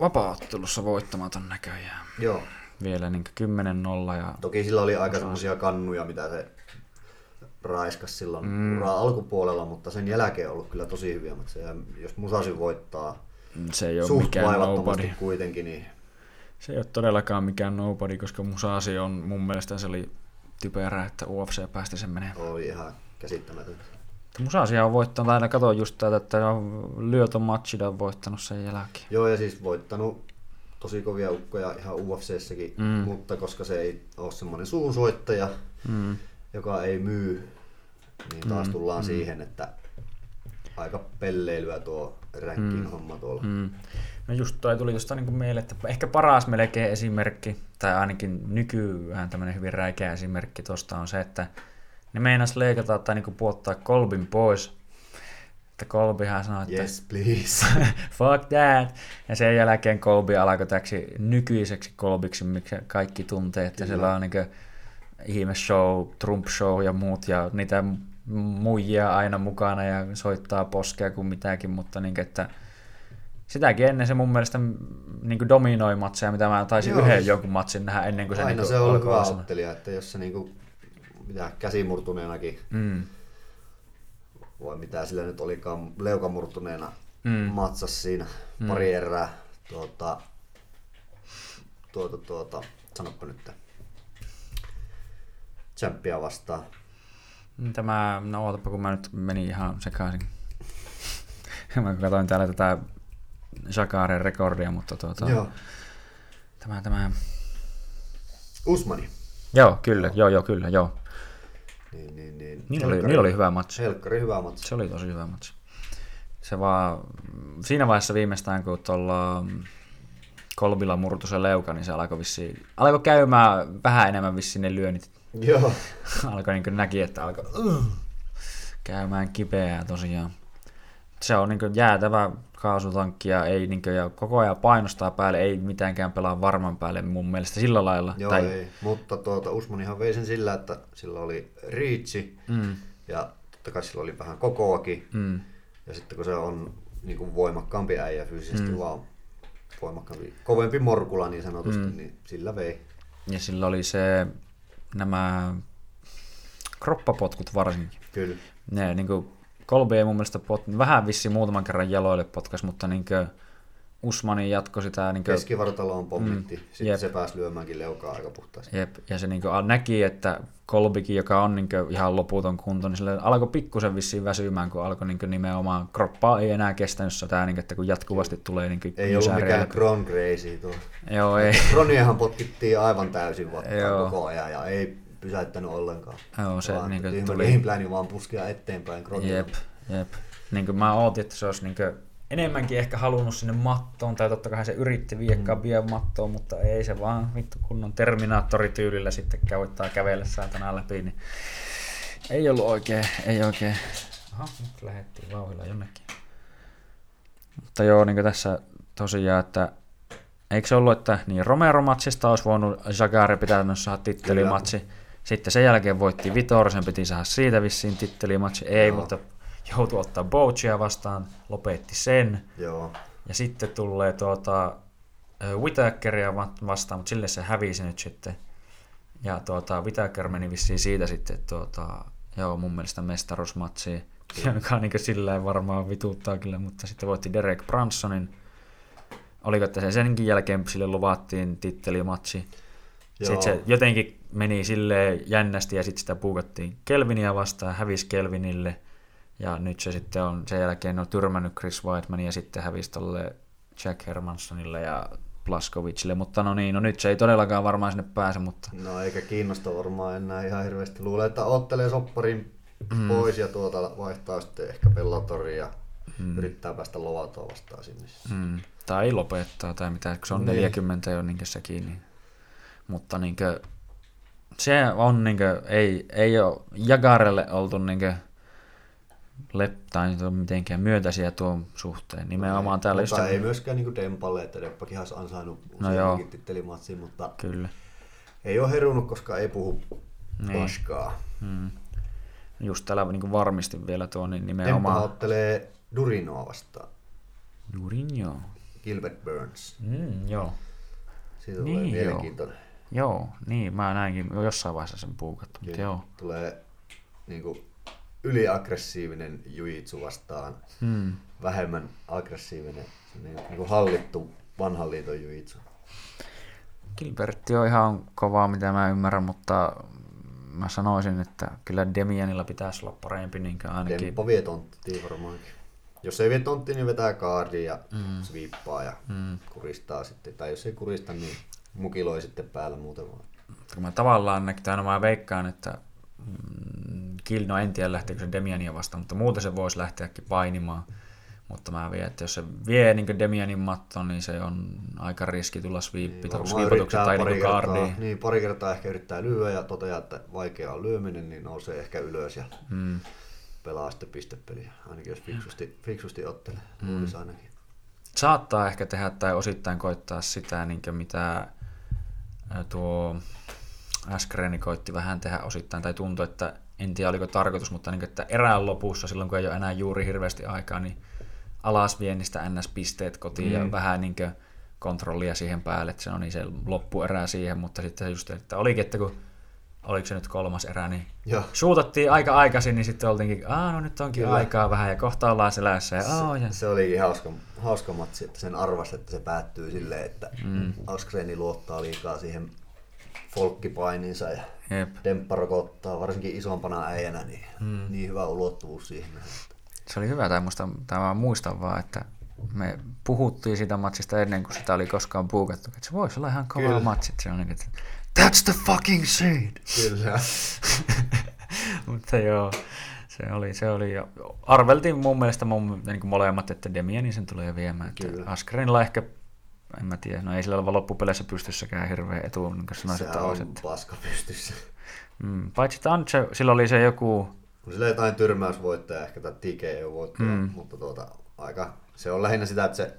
vapaaottelussa voittamaton näköjään. Joo, Vielä niin 10-0 ja toki sillä oli aika semmoisia kannuja, mitä se raiskas silloin Mm. mm. uraa alkupuolella, mutta sen jälkeen on ollut kyllä tosi hyviä matseja. Jos Musashi voittaa se ei ole suht mikään vaivattomasti nobody. kuitenkin, niin Se ei ole todellakaan mikään nobody, koska Musashi on mun mielestä se oli typerä, että UFC päästi sen menee. oli ihan käsittämätöntä. Musashi on voittanut, aina katsoin just tätä, että on Lyöton Machida on voittanut sen jälkeen. Joo, ja siis voittanut tosi kovia ukkoja ihan UFCssäkin, Mm. mm. mutta koska se ei ole semmoinen suunsoittaja, Mm. Joka ei myy, niin taas Mm, tullaan mm. siihen, että aika pelleilyä tuo ränkin Mm. homma tuolla. Mm. No just toi tuli tuosta niin meille, että ehkä paras melkein esimerkki, tai ainakin nykyään tämmöinen hyvin räikeä esimerkki tuosta on se, että ne meinas leikata tai niin puottaa Kolbin pois. Että Kolbihan sanoi, että Yes, please. fuck that. Ja sen jälkeen Kolbi alkoi täksi nykyiseksi Kolbiksi, mikä kaikki tuntee, että Kyllä. siellä on niin ihme show, Trump show ja muut ja niitä muijia aina mukana ja soittaa poskea kuin mitäkin, mutta niin että sitäkin ennen se mun mielestä niin dominoi matseja, mitä mä taisin Joo, yhden siis jonkun matsin nähdä ennen kuin se Aina niin se on hyvä ottelija, että jos se niinku, mitä käsimurtuneenakin, Mm. vai mitä sillä nyt olikaan, leukamurtuneena Mm. matsas siinä Mm. mm. pari erää, tuota, tuota, tuota, sanoppa nyt, Champia vastaan. Tämä, no ootapa kun mä nyt menin ihan sekaisin. mä katsoin täällä tätä Jakaren rekordia, mutta tuota, Joo. tämä, tämä, Usmani. joo, kyllä, joo, joo, kyllä, joo. Niin, niin, niin. Niillä oli, niillä oli hyvä matsi. Helkkari hyvä matsi. Se oli tosi hyvä matsi. Se vaan, siinä vaiheessa viimeistään, kun tuolla Kolbilla murtu se leuka, niin se alkoi vissiin, alkoi käymään vähän enemmän vissiin ne lyönnit. Joo. alkoi niin näki, että alkoi uh, käymään kipeää tosiaan. Se on niin jäätävä kaasutankki ja, ei, niin kuin, ja koko ajan painostaa päälle, ei mitenkään pelaa varman päälle mun mielestä sillä lailla. Joo, tai, ei. Mutta tuota, Usmanihan vei sen sillä, että sillä oli riitsi Mm, ja totta kai sillä oli vähän kokoakin. mm, Ja sitten kun se on niin kuin voimakkaampi äijä fyysisesti, Mm. vaan voimakkaampi, kovempi morkula niin sanotusti, mm. niin sillä vei. ja sillä oli se, nämä kroppapotkut varsinkin. Kyllä. Ne niin kuin, Kolbi ei mun mielestä pot, vähän vissi muutaman kerran jaloille potkas, mutta niin kuin, Usmani jatkoi sitä niin kuin, Keskivartaloon pommitti, Mm, sitten jep. se pääsi lyömäänkin leukaa aika puhtaasti. Jep, ja se niinku näki, että Kolbikin, joka on niinku ihan loputon kunto, niin sille alkoi pikkusen vissiin väsymään, kun alkoi niinku nimenomaan kroppaa ei enää kestänyt sitä, niinku, että kun jatkuvasti tulee niinku Ei ollut mikään. Kron Crazy tuo. Joo, ei. Kroniahan potkittiin aivan täysin vatkaan Joo. koko ajan ja ei pysäyttänyt ollenkaan. Joo, se vaan niinku tyhmä tuli- gameplani vaan puskea eteenpäin Kronilla. Jep, jep. Niin kuin mä ootin, että se olisi niin enemmänkin ehkä halunnut sinne mattoon, tai totta kai se yritti viekkaa mm. vielä mattoon, mutta ei se vaan vittu kunnon Terminaattorityylillä sitten koittaa kävellä saatana läpi, niin ei ollut oikein, ei oikein. Aha, nyt lähdettiin vauhilla jonnekin. Mutta joo, niin kuin tässä tosiaan, että eikö se ollut, että niin Romero-matsista olisi voinut Jagare pitänyt saada tittelimatsi. Sitten sen jälkeen voitti Vitor, sen piti saada siitä vissiin tittelimatsi. Ei, Joo. mutta joutui ottaa Bouchia vastaan, lopetti sen. Joo. Ja sitten tulee tuota, va- vastaan, mutta sille se hävisi nyt sitten. Ja tuota, Whittaker meni vissiin siitä sitten, tuota, joo, mun mielestä mestaruusmatsiin, joka niin sillä varmaan vituuttaa kyllä, mutta sitten voitti Derek Bransonin. Oliko, että sen senkin jälkeen sille luvattiin tittelimatsi. Joo. Sitten se jotenkin meni silleen jännästi ja sitten sitä puukattiin Kelvinia vastaan, hävisi Kelvinille. Ja nyt se sitten on sen jälkeen on tyrmännyt Chris Whitemanin ja sitten hävisi tolle Jack Hermansonille ja Plaskovicille. Mutta no niin, no nyt se ei todellakaan varmaan sinne pääse, mutta No eikä kiinnosta varmaan enää ihan hirveästi. Luulen, että ottelee sopparin mm. pois ja tuota vaihtaa sitten ehkä Bellatoria ja mm. yrittää päästä Lovatoa vastaan sinne. mm, Tai lopettaa tai mitä, se on Niin. 40 jo niin sekin. Niin. Mutta niin kuin, se on niin kuin, ei, ei ole Jagarelle oltu niin kuin, lep, tai mitenkään myöntäisiä tuon suhteen. Nimenomaan täällä mutta ei myöskään niin Dempalle, että Demppakin olisi ansainnut No joo. useamminkin tittelimatsiin, mutta Kyllä. ei ole herunut, koska ei puhu Niin. paskaa. Mm. Just täällä niin varmistin vielä tuo, niin Demppa nimenomaan... ottelee Durinoa vastaan. Durinho. Gilbert Burns. Mm, joo. Siitä Niin, tulee joo. mielenkiintoinen. Joo, niin, mä näinkin jo jossain vaiheessa sen puukattu, mutta joo. Tulee niin kuin, yliaggressiivinen jujitsu vastaan Mm. vähemmän aggressiivinen, niin, niin kuin hallittu vanhan liiton jujitsu. Gilbertti on ihan kovaa, mitä mä ymmärrän, mutta mä sanoisin, että kyllä Demianilla pitäisi olla parempi niin ainakin. Demppa vie tonttiin varmaankin. Jos ei vie tonttiin, niin vetää kaardia ja mm. sviippaa ja Mm. kuristaa sitten. Tai jos ei kurista, niin mukiloi sitten päällä muuten vaan. Mä tavallaan näkyy, mä veikkaan, että mm, Gil, no en tiedä lähteekö se Demiania vastaan, mutta muuten se voisi lähteäkin painimaan. Mutta mä vien, että jos se vie niin Demianin matton, niin se on aika riski tulla sviippi, sviipatukset yrittää tai niin kaardiin. niin, pari kertaa ehkä yrittää lyödä ja toteaa, että vaikea on lyöminen, niin nousee ehkä ylös ja Mm. pelaa sitten pistepeliä. Ainakin jos fiksusti, fiksusti ottelee, mm. ainakin. saattaa ehkä tehdä tai osittain koittaa sitä, niin mitä tuo Askreni koitti vähän tehdä osittain, tai tuntui, että en tiedä oliko tarkoitus, mutta niin, että erään lopussa, silloin kun ei ole enää juuri hirveästi aikaa, niin alasviennistä NS-pisteet kotiin mm. ja vähän niin kontrollia siihen päälle, että se on niin se loppuerää siihen, mutta sitten se just, että olikin, että kun oliko se nyt kolmas erä, niin Joo. suutattiin aika aikaisin, niin sitten oltiinkin, aah no nyt onkin Kyllä. aikaa vähän ja kohta ollaan selässä ja, oh, ja Se oli hauska, hauska matsi, että sen arvasi, että se päättyy silleen, että mm. Askreni luottaa liikaa siihen folkkipaininsa ja Jep. Demppa rokottaa, varsinkin isompana äijänä, niin, mm. niin hyvä ulottuvuus siihen. että- Se oli hyvä, tai musta, tai mä muistan vaan, että me puhuttiin siitä matsista ennen kuin sitä oli koskaan puukattu, että se voisi olla ihan kova Kyllä. matsi, että se on niin, että that's the fucking shit! Kyllä. Mutta joo, se oli, se oli jo. Arveltiin mun mielestä mun, niin kuin molemmat, että Demiani sen tulee viemään. Että Kyllä. Askrenilla ehkä, en mä tiedä, no ei sillä ole loppupeleissä pystyssäkään hirveä etu, niin kuin sanoisin Sehän on toiset. paska pystyssä. Mm, paitsi että Antse, sillä oli se joku, On sillä jotain tyrmäysvoittaja ehkä tai TKO-voittaja, mm. mutta tuota, aika, se on lähinnä sitä, että se,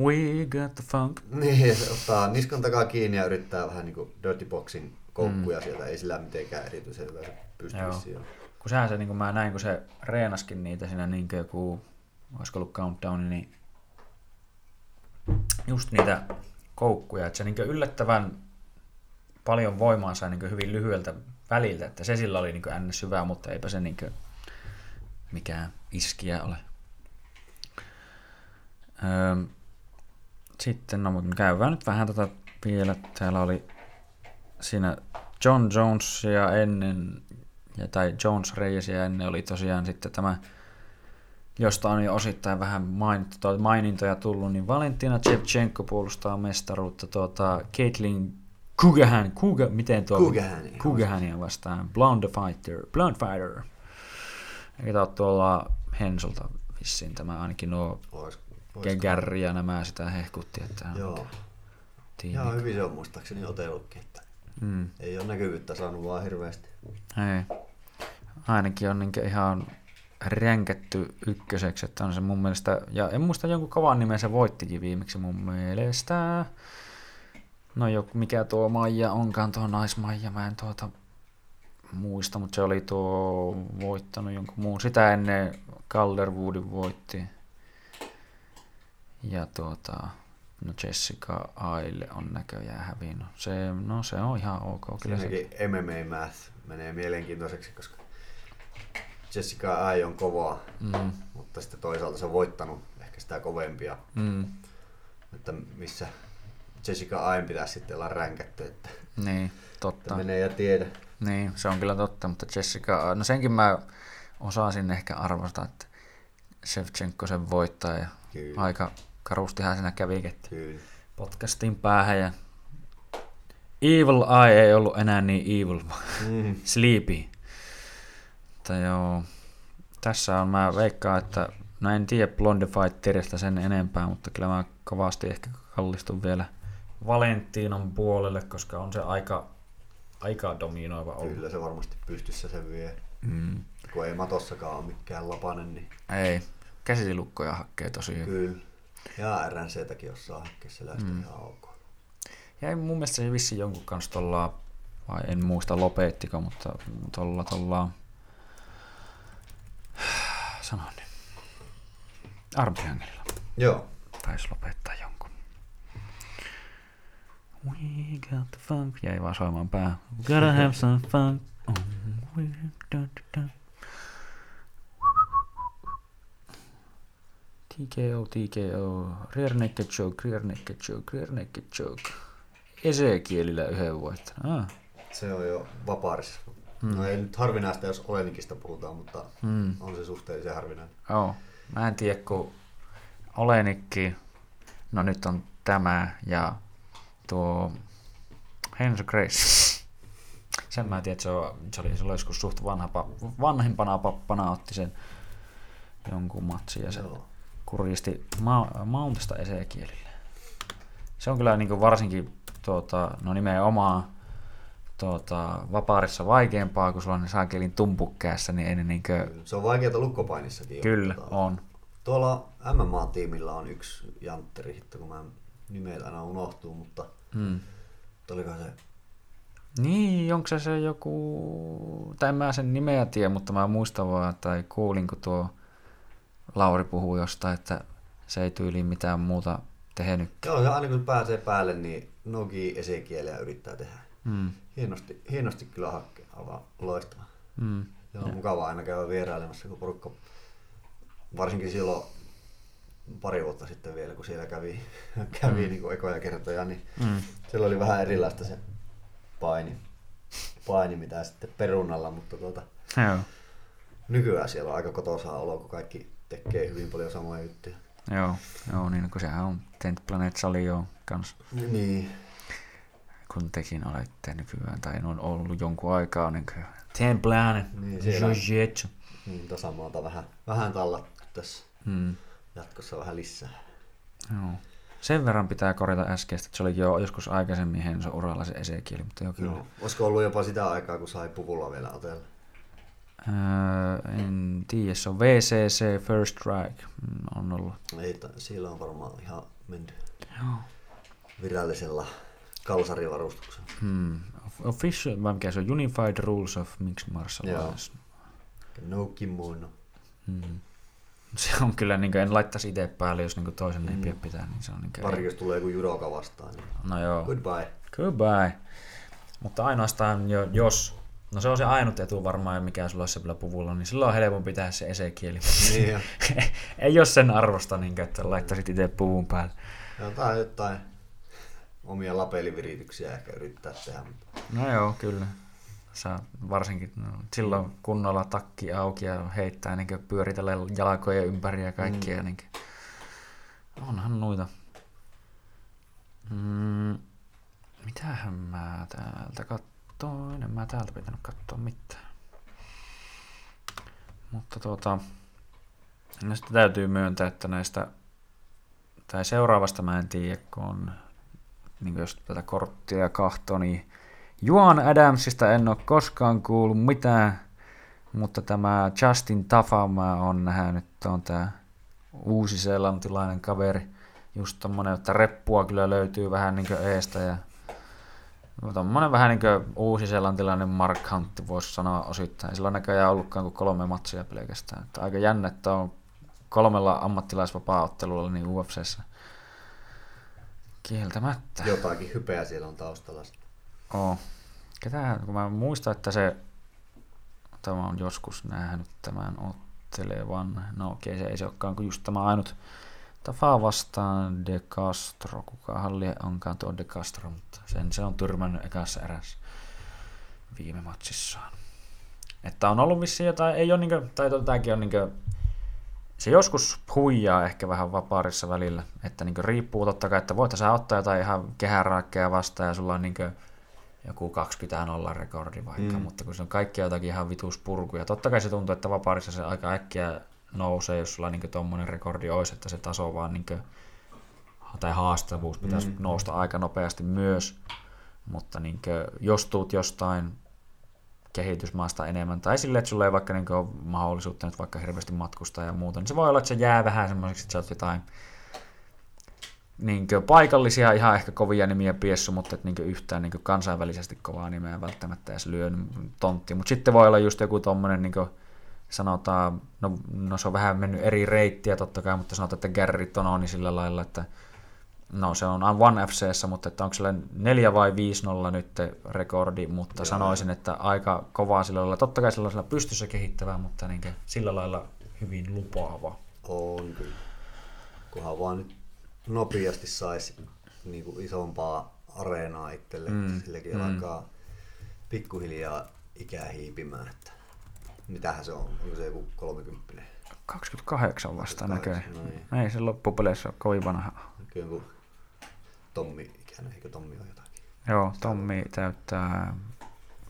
we got the funk. niin, se ottaa niskan takaa kiinni ja yrittää vähän niin kuin dirty boxin koukkuja mm. sieltä, ei sillä mitenkään erityisen hyvä se pysty Joo. vissiin ole. kun sehän se, niin kuin mä näin, kun se reenaskin niitä siinä niin kuin joku, olisiko ollut countdown, niin just niitä koukkuja, että se niin yllättävän paljon voimaa sai niin hyvin lyhyeltä väliltä, että se sillä oli niin ns. hyvä, mutta eipä se niin mikään iskiä ole. Öö, sitten, no mutta käydään nyt vähän tätä vielä. Täällä oli siinä John Jonesia ennen, ja, tai Jones Reyesia ennen oli tosiaan sitten tämä, josta on jo osittain vähän mainittu, tai mainintoja tullut, niin Valentina Shevchenko puolustaa mestaruutta tuota, Caitlin Kugahan, Kuga, miten tuo? Kugahania. Kugahania vastaan, Blonde Fighter, Blonde Fighter. Eikä tää ole tuolla Hensolta vissiin tämä ainakin nuo Ois, Gegärri ja nämä sitä hehkutti, että on Joo. tiimi. Ihan hyvin se on muistaakseni otellutkin, että Mm. ei ole näkyvyyttä saanut vaan hirveästi. Ei. Ainakin on niin ihan ränkätty ykköseksi, että on se mun mielestä, ja en muista jonkun kovan nimen se voittikin viimeksi mun mielestä. No joku, mikä tuo Maija onkaan, tuo naismaija, mä en tuota muista, mutta se oli tuo voittanut jonkun muun. Sitä ennen Calderwoodin voitti. Ja tuota, no Jessica Aille on näköjään hävinnyt. Se, no se on ihan ok. Kyllä se, Siinäkin MMA Math menee mielenkiintoiseksi, koska Jessica Ai on kovaa, mm, mutta sitten toisaalta se on voittanut ehkä sitä kovempia, mm, että missä Jessica Ain pitäisi sitten olla ränkätty, että, niin, että totta. menee ja tiedä. Niin, se on kyllä totta, mutta Jessica, no senkin mä osasin ehkä arvostaa, että Shevchenko sen voittaa ja Kyllä. aika karustihan siinä kävi, että Kyllä. podcastin päähän ja Evil Eye ei ollut enää niin evil, Mm. sleepy. Mutta joo, tässä on, mä veikkaan, että no en tiedä Blonde Fighterista sen enempää, mutta kyllä mä kovasti ehkä kallistun vielä Valentinon puolelle, koska on se aika, aika dominoiva ollut. Kyllä se varmasti pystyssä se vie. Mm. Kun ei matossakaan ole mikään lapanen, niin... Ei, käsisilukkoja hakkee tosiaan. Kyllä. Ja RNCtäkin osaa hakea se mm. ihan ok. Ja mun mielestä se vissi jonkun kanssa tuolla, vai en muista lopettiko, mutta tuolla tuolla, sanon niin, Armtriangelilla. Joo. Taisi lopettaa jonkun. We got the funk. Jäi vaan soimaan pää. We gotta have some fun. Oh, we. TKO, TKO, rear naked choke, rear naked choke, rear naked choke. Esekielillä yhden voittanut. Ah. Se on jo vapaarissa. Hmm. No ei nyt harvinaista, jos Olenikista puhutaan, mutta hmm. on se suhteellisen harvinainen. Joo. Mä en tiedä, kun Olenikki, no nyt on tämä ja tuo Henry Grace. Sen mä tiedän, että se, on, se oli, se oli joskus suht vanha, vanhempana pappana otti sen jonkun matsin ja se Joo. kurjisti ma- Mountista esekielille. Se on kyllä niin kuin varsinkin tuota, no nimenomaan tuota, vapaarissa vaikeampaa, kun sulla on ne saakelin tumpukkäässä, niin ei ne niinkö... Se on vaikeaa lukkopainissakin. Kyllä, jo, on. Tuolla MMA-tiimillä on yksi jantteri, kun mä nimeä aina unohtuu, mutta hmm. oliko se... Niin, onko se se joku... Tai en mä sen nimeä tiedä, mutta mä muistan vaan, tai kuulin, kun tuo Lauri puhuu jostain, että se ei tyyli mitään muuta tehnyt. Joo, ja aina kun pääsee päälle, niin nogi esikieliä yrittää tehdä. Mm. Hienosti, hienosti kyllä hakkee, aivan loistava. Mm. Ja on ja. mukava aina käydä vierailemassa, kun porukka, varsinkin silloin pari vuotta sitten vielä, kun siellä kävi, kävi mm. niin kuin ekoja kertoja, niin mm. siellä oli vähän erilaista se paini, paini mitä sitten perunalla, mutta tuota, Joo. nykyään siellä on aika kotosaa olo, kun kaikki tekee hyvin paljon samoja juttuja. Joo, joo niin kun sehän on Tent Planet Sali jo kans. Niin. Kun tekin olette nykyään, tai on ollut jonkun aikaa, niin kuin Tent Planet, niin, siellä, niin, tasamaalta vähän, vähän tallattu tässä. Hmm. Jatkossa vähän lisää. Joo. Sen verran pitää korjata äskeistä, että se oli jo joskus aikaisemmin Henso uralla se esekieli, mutta joo kyllä. Joo. Olisiko ollut jopa sitä aikaa, kun sai puvulla vielä otella? Öö, en tiedä, se on VCC First Strike mm, on ollut. Ei, siellä on varmaan ihan mennyt Joo. virallisella kalsarivarustuksella. Hmm. Official, vai mikä se on? Unified Rules of Mixed Martial Arts. No kimono. Hmm. Se on kyllä, niin kuin, en laittaisi itse päälle, jos niin toisen mm. ei pitää. Niin se on, niin kuin, Pari, jos tulee joku judoka vastaan. Niin... No joo. Goodbye. Goodbye. Mutta ainoastaan, jo, jos No se on se ainut etu varmaan, mikä sulla olisi se puvulla, niin silloin on helpompi tehdä se esekieli. Niin Ei ole sen arvosta, niin että laittaisit itse puvun päälle. Jotain, jotain omia lapelivirityksiä ehkä yrittää tehdä. No joo, kyllä. Sä varsinkin no, silloin kunnolla takki auki ja heittää niin pyöritellä jalkoja ympäri ja kaikkia. Mm. Niin onhan noita. Mm, mitähän mä täältä katsoin? katsoin, en mä täältä pitänyt katsoa mitään. Mutta tuota, no sitten täytyy myöntää, että näistä, tai seuraavasta mä en tiedä, kun on, niin jos tätä korttia kahtoo, niin Juan Adamsista en ole koskaan kuullut mitään, mutta tämä Justin Tafama on nähnyt, että on tämä uusi-seelantilainen kaveri, just tommonen, että reppua kyllä löytyy vähän niin eestä ja Tuommoinen vähän niin kuin uusi selantilainen Mark Hunt voisi sanoa osittain. Sillä on näköjään ollutkaan kuin kolme matsia pelkästään. Että aika jännä, että on kolmella ammattilaisvapaa-ottelulla niin UFCssä. Kieltämättä. Jotakin hypeä siellä on taustalla. Oo. Ketä, kun mä muistan, että se tämä on joskus nähnyt tämän ottelevan. No okei, se ei se olekaan kuin just tämä ainut Tafa vastaan De Castro, kuka halli onkaan tuo De Castro, mutta sen se on tyrmännyt ekassa erässä viime matsissaan. Että on ollut vissiin jotain, ei ole niinkö, tai tämäkin on niinkö, se joskus huijaa ehkä vähän vapaarissa välillä, että niinkö riippuu totta kai, että voit sä ottaa jotain ihan kehäraakkeja vastaan ja sulla on niinkö joku 20 nolla rekordi vaikka, mm. mutta kun se on kaikki jotakin ihan vitus purkuja. Totta kai se tuntuu, että vapaarissa se aika äkkiä nousee, jos sulla niin tuommoinen rekordi olisi, että se taso vaan niin tai haastavuus pitäisi mm. nousta aika nopeasti myös, mutta niin kuin, jos tuut jostain kehitysmaasta enemmän, tai sille, että sulla ei vaikka niin ole mahdollisuutta nyt vaikka hirveästi matkustaa ja muuta, niin se voi olla, että se jää vähän semmoiseksi, että sä oot jotain niin paikallisia ihan ehkä kovia nimiä piessu, mutta et niin yhtään niin kansainvälisesti kovaa nimeä välttämättä edes lyö tontti. Mutta sitten voi olla just joku tommonen, niin sanotaan, no, no, se on vähän mennyt eri reittiä totta kai, mutta sanotaan, että Gary Tononi niin sillä lailla, että no se on One FCssä, mutta että onko sillä 4 vai 5-0 nyt rekordi, mutta Joo. sanoisin, että aika kovaa sillä lailla, totta kai sellaisella pystyssä kehittävää, mutta niin sillä lailla hyvin lupaava. On kyllä. Kunhan vaan nyt nopeasti saisi niin kuin isompaa areenaa itselle, mm. silläkin mm. alkaa pikkuhiljaa ikää hiipimään. Että mitähän se on? Onko se joku 30? 28 vasta näköjään. No niin. Ei se loppupeleissä ole kovin vanha. Kyllä joku Tommi ikäinen, eikö Tommi ole jotakin? Joo, Tommi täyttää,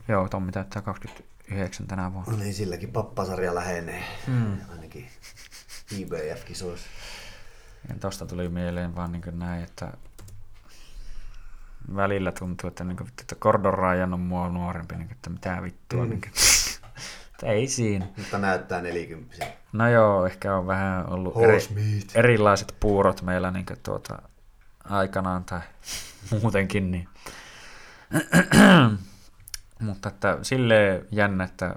joo, Tommi täyttää 29 tänä vuonna. No niin, silläkin pappasarja lähenee. Mm. Ainakin IBF-kisoissa. Ja tosta tuli mieleen vaan niin näin, että välillä tuntuu, että, niin kuin, että Gordon Ryan on mua nuorempi, niin kuin, että mitä vittua. Mm. Niin kuin, ei siinä. Mutta näyttää 40. No joo, ehkä on vähän ollut eri, erilaiset puurot meillä niin kuin, tuota, aikanaan tai muutenkin. Niin. Mutta että silleen jännä, että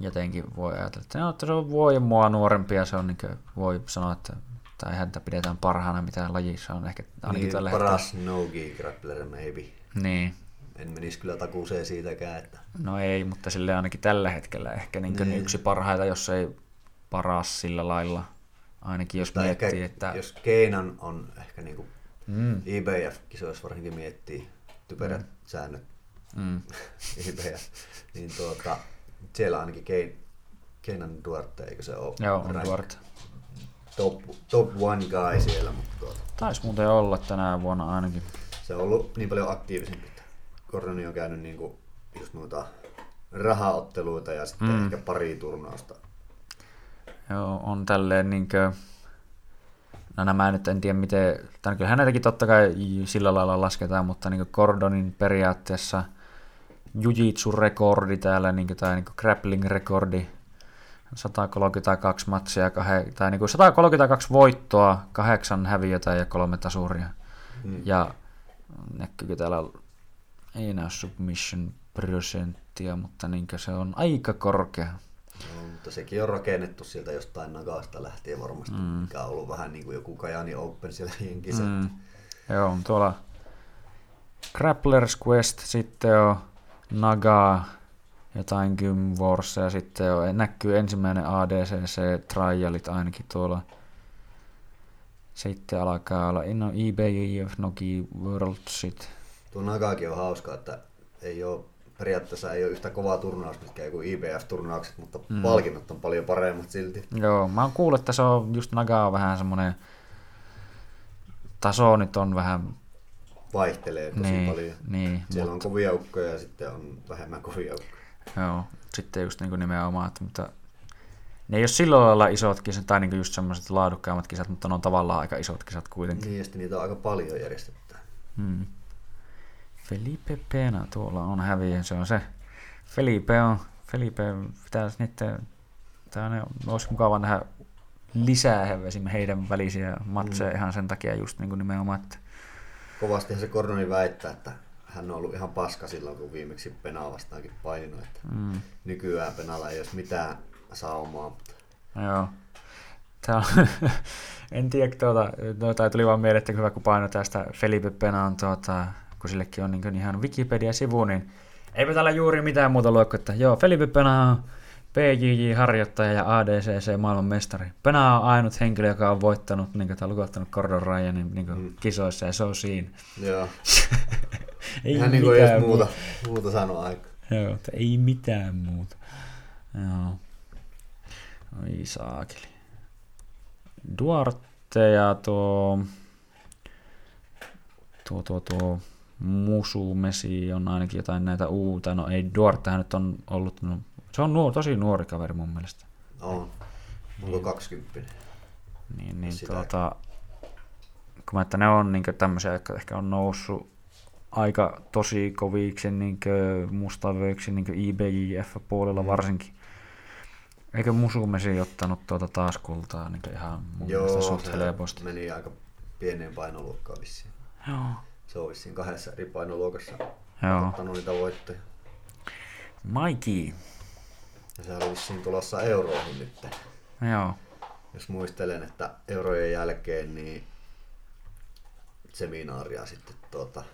jotenkin voi ajatella, että, no, että se on vuoden mua nuorempi ja se on niin kuin, voi sanoa, että tai häntä pidetään parhaana, mitä lajissa on ehkä ainakin niin, tällä paras no-gi grappler maybe. Niin. En menisi kyllä takuuseen siitäkään. Että... No ei, mutta sille ainakin tällä hetkellä ehkä niin niin. yksi parhaita, jos ei paras sillä lailla. Ainakin jos tai miettii, ehkä, että... Jos Keinan on ehkä niin kuin mm. IBF-kisoissa varsinkin miettii typerät mm. säännöt mm. IBF, niin tuota, siellä ainakin Kein, Keinan Duarte, eikö se ole? Joo, on Duarte top, top one guy siellä. Mutta tuota. Taisi muuten olla tänä vuonna ainakin. Se on ollut niin paljon aktiivisempi. Koroni on käynyt niin kuin just noita rahaotteluita ja sitten mm. ehkä pari turnausta. Joo, on tälleen niin kuin, no nämä nyt en tiedä miten, tai kyllä häneltäkin totta kai sillä lailla lasketaan, mutta niin Gordonin periaatteessa jujitsu-rekordi täällä, niin kuin, tai niin grappling-rekordi 132 matsia, kah- tai niin kuin 132 voittoa, kahdeksan häviötä ja kolme tasuria. Hmm. Ja näkyykö täällä, ei näy submission prosenttia, mutta niin se on aika korkea. Mutta sekin on rakennettu sieltä jostain Nagasta lähtien varmasti, mm. mikä on ollut vähän niin kuin joku Kajani Open siellä jenkissä. Mm. Joo, tuolla Grapplers Quest sitten on Naga, jotain Gymwars ja sitten jo näkyy ensimmäinen ADCC-trialit ainakin tuolla. Sitten alkaa olla no, eBay, Noki, Worldsit. Tuo Nagakin on hauska, että ei ole, periaatteessa ei ole yhtä kovaa turnaus, mitkä kuin IBF-turnaukset, mutta mm. palkinnot on paljon paremmat silti. Joo, mä oon kuullut, että se on just Naga on vähän semmoinen, taso nyt on vähän vaihtelee tosi niin, paljon. Niin, Siellä mutta... on kovia ukkoja ja sitten on vähemmän kovia ukkoja. Joo, sitten just niin kuin nimenomaan, että mutta ne ei ole silloin lailla isot kisat, tai niin just semmoiset laadukkaimmat kisat, mutta ne on tavallaan aika isot kisat kuitenkin. Niin, ja niitä on aika paljon järjestetty. Hmm. Felipe Pena, tuolla on häviä, se on se. Felipe on, Felipe pitäisi niiden, tämä olisi mukava nähdä lisää heidän välisiä matseja mm. ihan sen takia just niin kuin nimenomaan, että Kovastihan se Gordoni väittää, että hän on ollut ihan paska silloin, kun viimeksi Penaa vastaankin paininut. Että mm. Nykyään Penalla ei ole mitään saumaa. Mutta... Joo. Tää on, en tiedä, tuota, no, tai tuli vaan mieleen, että hyvä kun paino tästä Felipe Penaan, tuota, kun sillekin on niin ihan Wikipedia-sivu, niin eipä täällä juuri mitään muuta lue, että joo, Felipe Pena on PJJ-harjoittaja ja ADCC maailman mestari. Pena on ainut henkilö, joka on voittanut, niin kuin, tai lukottanut Gordon Ryanin niin kuin, mm. kisoissa, ja se on siinä. Joo. ei Ihan niin kuin ei muuta, muuta sanoa aika. Joo, että ei mitään muuta. Joo. Oi saakeli. Duarte ja tuo, tuo, tuo, tuo Musumesi on ainakin jotain näitä uuta. No ei, Duartehan nyt on ollut, no, se on nuor, tosi nuori kaveri mun mielestä. On. Onko niin, 20? Niin, niin tuota, kun mä, että ne on niin tämmöisiä, jotka ehkä on noussut aika tosi koviksi niin mustavöiksi niin IBJF-puolella mm. varsinkin. Eikö Musumesi ottanut tuota taas kultaa niin ihan mun Joo, mielestä suht helposti? meni aika pieneen painoluokkaan vissiin. Joo. Se on vissiin kahdessa eri painoluokassa Joo. ottanut niitä voittoja. Mikey. Ja se oli vissiin tulossa euroihin nyt. Joo. Jos muistelen, että eurojen jälkeen niin seminaaria sitten tuota,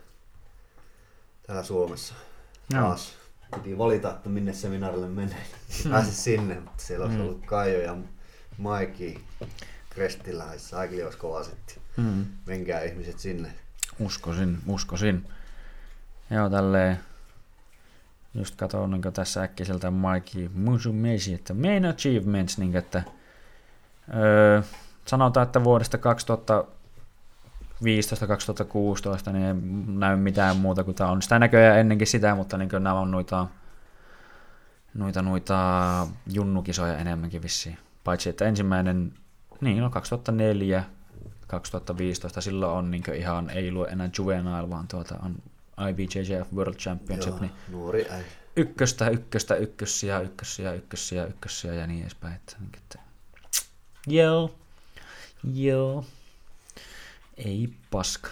täällä Suomessa Joo. taas piti valita, että minne seminaarille menee. Pääsi sinne, mutta siellä olisi Mm. ollut Kaijo ja Maiki Krestillä, Saikli olisi kova setti. Mm. Menkää ihmiset sinne. Uskoisin, uskoisin. Joo, tälleen just katson niin tässä äkkiseltä Mikey Musumesi, että main achievements, niin että öö, sanotaan, että vuodesta 2015-2016 niin ei näy mitään muuta kuin tämä on. Sitä näköjään ennenkin sitä, mutta niin nämä on noita, noita, noita junnukisoja enemmänkin vissiin. Paitsi, että ensimmäinen, niin no 2004, 2015, silloin on niin ihan, ei lue enää Juvenile, vaan tuota on IBJJF World Championship, Joo, niin nuori äi. ykköstä, ykköstä, ykkössiä, ykkössiä, ykkössiä, ykkössiä ja niin edespäin. Että, niin, että, joo, joo, ei paska.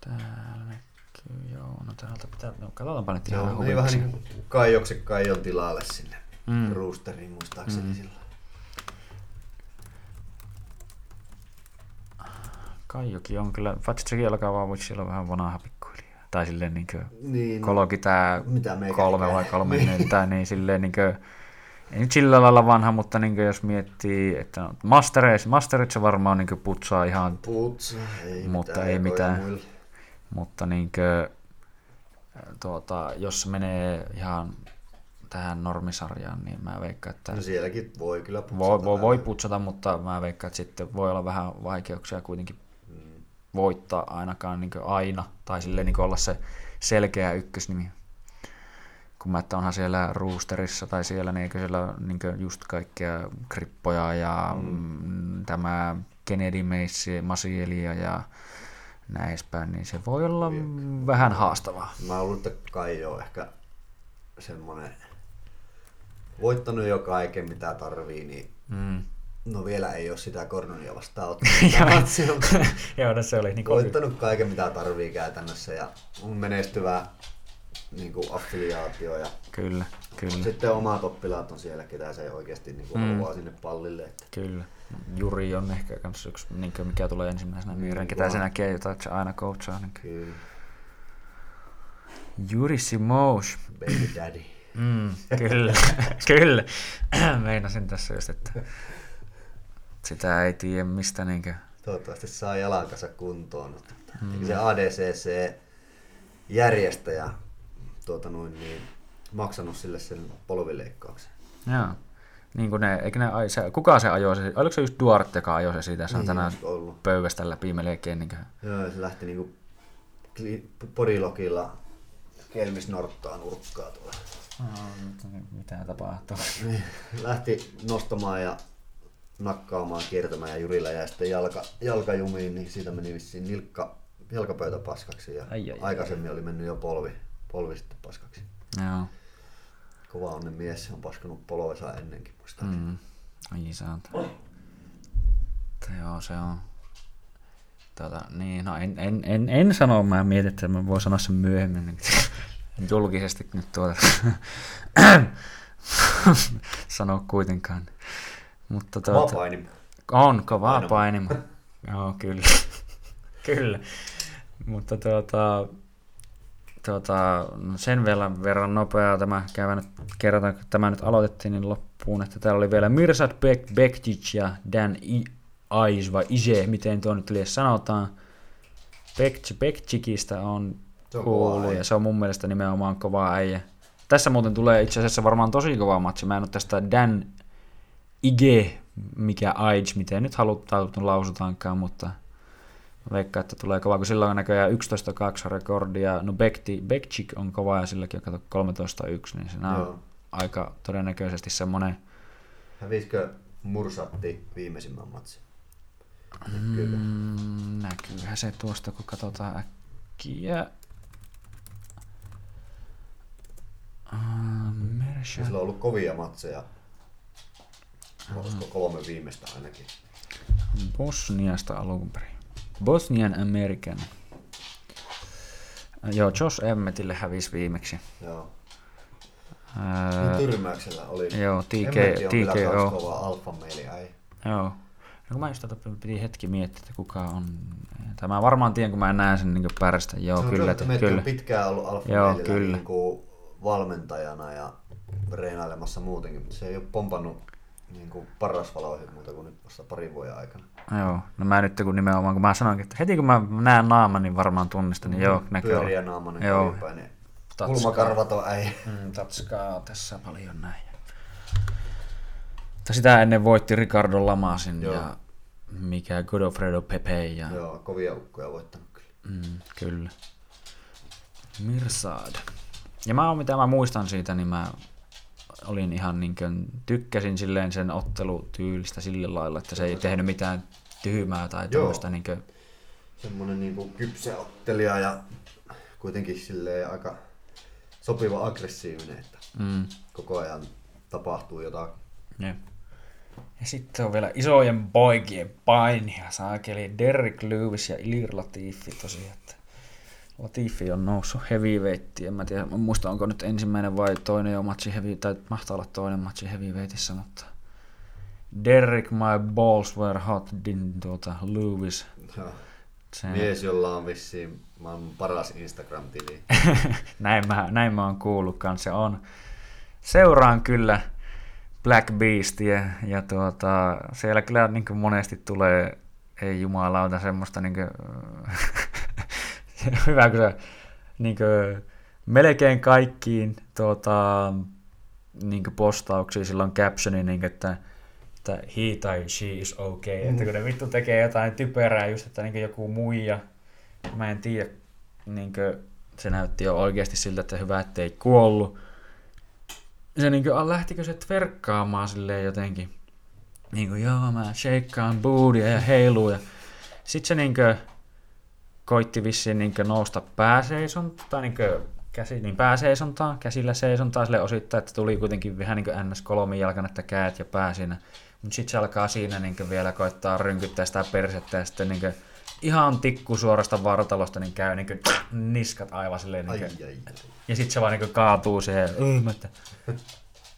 Täällä näkyy, joo, no täältä pitää, no katsotaanpa nyt ihan Joo, meni vähän huviksi. niin kuin Kaijoksen Kaijon tilalle sinne Mm. roosteriin muistaakseni mm. silloin. Kaijoki on kyllä, sekin alkaa vaan, mutta siellä on vähän vanha pikkuhiljaa. Tai silleen niin kuin, Niin, no, koloki tää kolme vai kolme Niin. neljä, niin silleen niin kuin, ei nyt sillä lailla vanha, mutta niin jos miettii, että no, Mastereissa, Masteritsa varmaan niin putsaa ihan, Putsa, ei Mutta mitään ei mitään. muilla. mutta niin kuin, tuota, jos se menee ihan tähän normisarjaan, niin mä veikkaan, että No sielläkin voi kyllä putsata. voi, voi, voi putsata, mutta mä veikkaan, että sitten voi olla vähän vaikeuksia kuitenkin. Voittaa ainakaan niin aina, tai sille niin olla se selkeä ykkösnimi. Kun mä, että onhan siellä roosterissa tai siellä, niin eikö siellä niin just kaikkea krippoja ja mm. tämä Kennedy Macy, Masielia ja näin edespäin, niin se voi olla vähän haastavaa. Mä luulen, että Kaijo on ehkä semmonen voittanut jo kaiken mitä tarvii, niin Mm. No vielä ei ole sitä Cornonia vastaan ottanut. Joo. No se oli niin voittanut kaiken mitä tarvii käytännössä ja on menestyvä niin kuin affiliaatio ja Kyllä, kyllä, sitten omat oppilaat on siellä, ketä se oikeasti niin kuin Mm. haluaa sinne pallille. Että kyllä. Juri on ehkä kans yksi, niin kuin mikä tulee ensimmäisenä mieleen, ketä se näkee, jota se aina coachaa. Niin kyllä, Juri Simous. baby daddy. Mm, kyllä, kyllä. Meinasin tässä just, että sitä ei tiedä mistä niinkö. Toivottavasti saa jalankansa kuntoon. Mm. Se ADCC järjestäjä tuota noin, niin, maksanut sille sen polvileikkauksen? Joo. Niin kuin ne, eikö ne, se, kuka se ajoi se, oliko se just Duarte, joka ajoi se siitä, se on Niin, tänään pöydästä läpi melkein. Niin kuin, Joo, se lähti niinku kli- bodylogilla Kelmis Norttaan urkkaa tuolla. mitä tapahtuu. Niin, lähti nostamaan ja nakkaamaan, kiertämään ja Jurilla jäi sitten jalka, jalkajumiin, niin siitä meni vissiin nilkka, jalkapöytä paskaksi ja Ai, ai, ai. aikaisemmin oli mennyt jo polvi, polvi sitten paskaksi. Joo. Kova onnen mies, on paskanut polvensa ennenkin muistaakseni. Mm. Ai. Mutta Joo, se on. Tota, niin, no en, en, en, en sano, mä mietin, että mä voin sanoa sen myöhemmin. Niin, julkisesti nyt tuota. sano kuitenkaan. Mutta Kova tuota, paini. on kovaa Painama. painima. Joo, kyllä. kyllä. Mutta tuota, tuota, no sen verran, verran nopeaa tämä käydään kerrotaan, kun tämä nyt aloitettiin niin loppuun, että täällä oli vielä Mirsat Bek, Bektic ja Dan I, Ais vai Ise, miten tuo nyt liian sanotaan. Bek, Bekcikistä on kova kuullut ja se on mun mielestä nimenomaan kova äijä. Tässä muuten tulee itse asiassa varmaan tosi kova matsi. Mä en ole tästä Dan Ige, mikä Age, miten nyt halutaan lausutaankaan, mutta mä veikkaan, että tulee kova, kun sillä on näköjään 11-2 rekordia. No Bekti, Bekchik on kova ja silläkin on kato 13-1, niin se on aika todennäköisesti semmoinen, Hävisikö Mursatti viimeisimmän matsin? Kyllä. Mm, näkyyhän se tuosta, kun katsotaan äkkiä. Mersha. Sillä on ollut kovia matseja. Olisiko kolme viimeistä ainakin. Bosniasta alun perin. Bosnian American. Joo, Josh Emmetille hävisi viimeksi. Joo. Ää, Tyrmäyksellä oli. joo, TK, TKO. kova alfameili äi. Joo. No, kun mä just tätä piti hetki miettiä, että kuka on... Tämä varmaan tiedän, kun mä näen sen niin pärstä. Joo, No, kyllä. Kyllä. on pitkään ollut Joo, alfameilillä kyllä. niin kuin valmentajana ja reenailemassa muutenkin, mutta se ei ole pompannut niin kuin parasvaloihin muuta kuin nyt vasta parin vuoden aikana. Joo, no mä nyt kun nimenomaan, kun mä sanoinkin, että heti kun mä näen naaman, niin varmaan tunnistan, niin joo, näkyy Pyöriä naamanen Joo. kovimpäinen. Tatskaa. Kulmakarvat on äi. Mm, tatskaa tässä paljon näin. Mutta sitä ennen voitti Ricardo Lamasin Joo. ja mikä Godofredo Pepe ja Joo, kovia ukkoja voittanut kyllä. Mm, kyllä. Mirsad. Ja mä oon, mitä mä muistan siitä, niin mä olin ihan niin kuin, tykkäsin silleen sen ottelutyylistä sillä lailla, että se ei tehnyt mitään tyhmää tai Joo. tämmöistä niin kuin, Semmonen niinku kypsä ottelija ja kuitenkin silleen aika sopiva aggressiivinen, että mm, koko ajan tapahtuu jotain. ja. ja sitten on vielä isojen poikien painia, saakeli Derrick Lewis ja Ilir Latifi tosiaan. Että Latifi on noussut heavyweightiin, en mä tiedä, mä muista onko nyt ensimmäinen vai toinen jo matchi heavy, tai mahtaa olla toinen matchi heavyweightissä, mutta Derrick my balls were hot, din tuota Lewis. Joo. Se, Mies, jolla on vissiin maailman paras Instagram-tili. näin, mä, näin mä oon kuullut kanssa. On. Seuraan kyllä Black Beastia ja tuota, siellä kyllä niin monesti tulee, ei jumalauta, semmoista niin kuin, hyvä, kun se niin kuin, melkein kaikkiin tuota, niin kuin postauksiin sillä on captioni, niin kuin, että että he tai she is okay. Mm. Että kun ne vittu tekee jotain typerää, just että niin joku muija, mä en tiedä, niin se näytti jo oikeasti siltä, että hyvä, ettei kuollut. Se niin kuin, lähtikö se tverkkaamaan silleen jotenkin, niin kuin, joo, mä shakeaan boodia ja heiluu. Ja sit se niin kuin, koitti vissiin niin kuin, nousta pääseisontaan, tai niin kuin, käsi, niin pääseisontaan, käsillä seisontaan sille osittain, että tuli kuitenkin vähän niin kuin ns kolmijalkan, että käät ja pää siinä. Mutta sitten se alkaa siinä niin vielä koittaa rynkyttää sitä persettä ja sitten niin ihan tikku suorasta vartalosta niin käy niin niskat aivan silleen. Ai, Niin ai, ai. ja sitten se vaan niin kaatuu siihen. "Öö, että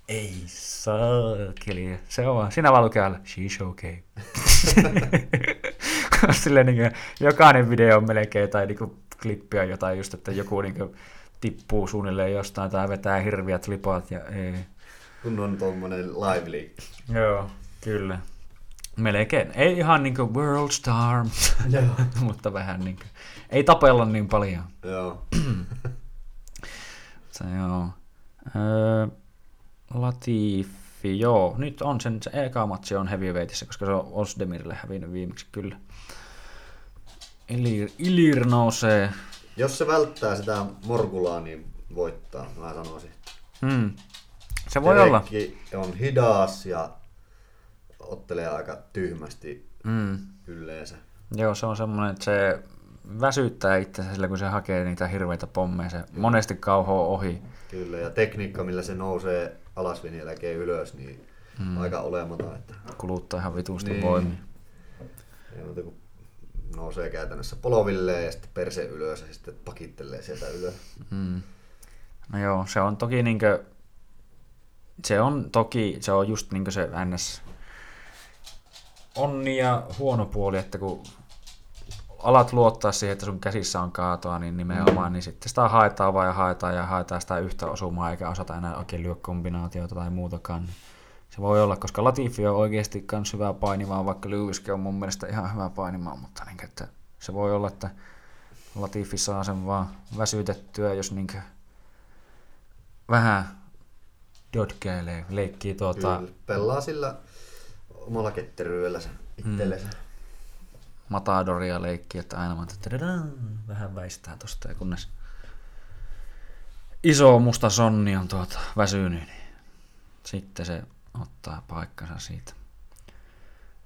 ei saakeli. Se on vaan. Siinä vaan lukee alla, she's okay. silleen niin jokainen video on melkein tai niin klippi on jotain just, että joku niin tippuu suunnilleen jostain tai vetää hirviät lipat ja ei. Kun on tommonen live Joo, kyllä. Melkein. Ei ihan niinku world star, mutta vähän niinku. Ei tapella niin paljon. Joo. Se, joo. Öö, Latifi, joo. Nyt on sen, se eka matsi on heavyweightissä, koska se on Osdemirille hävinnyt viimeksi kyllä. Ilir, Ilir nousee. Jos se välttää sitä morkulaa, niin voittaa, mä sanoisin. Hmm. Se voi olla. Terekki on hidas ja ottelee aika tyhmästi Mm. yleensä. Joo, se on semmoinen, että se väsyttää itsensä sillä, kun se hakee niitä hirveitä pommeja. Se monesti kauhoo ohi. Kyllä, ja tekniikka, millä se nousee alasvin jälkeen ylös, niin Mm. aika olematon. Että Kuluttaa ihan vitusti niin. Niin. voimia. ei muuta kuin nousee käytännössä poloville ja sitten perse ylös ja sitten pakittelee sieltä ylös. Mm. No joo, se on toki niinkö, se on toki, se on just niinkö se ns. onni ja huono puoli, että kun alat luottaa siihen, että sun käsissä on kaatoa, niin nimenomaan, mm. niin sitten sitä haetaan vaan ja haetaan ja haetaan sitä yhtä osumaa, eikä osata enää oikein lyö kombinaatiota tai muutakaan. Niin Se voi olla, koska Latifi on oikeasti kans hyvä painimaan, vaikka Lewiskin on mun mielestä ihan hyvä painimaan, mutta niin, että se voi olla, että Latifi saa sen vaan väsytettyä, jos niin vähän dotkeilee, leikkii tuota, Kyllä, pelaa sillä omalla ketteryydellä se itsellensä. Mm. Matadoria leikkiä, että aina vaan, että vähän väistää tosta ja kunnes iso musta sonni on tuota väsynyt, niin sitten se ottaa paikkansa siitä.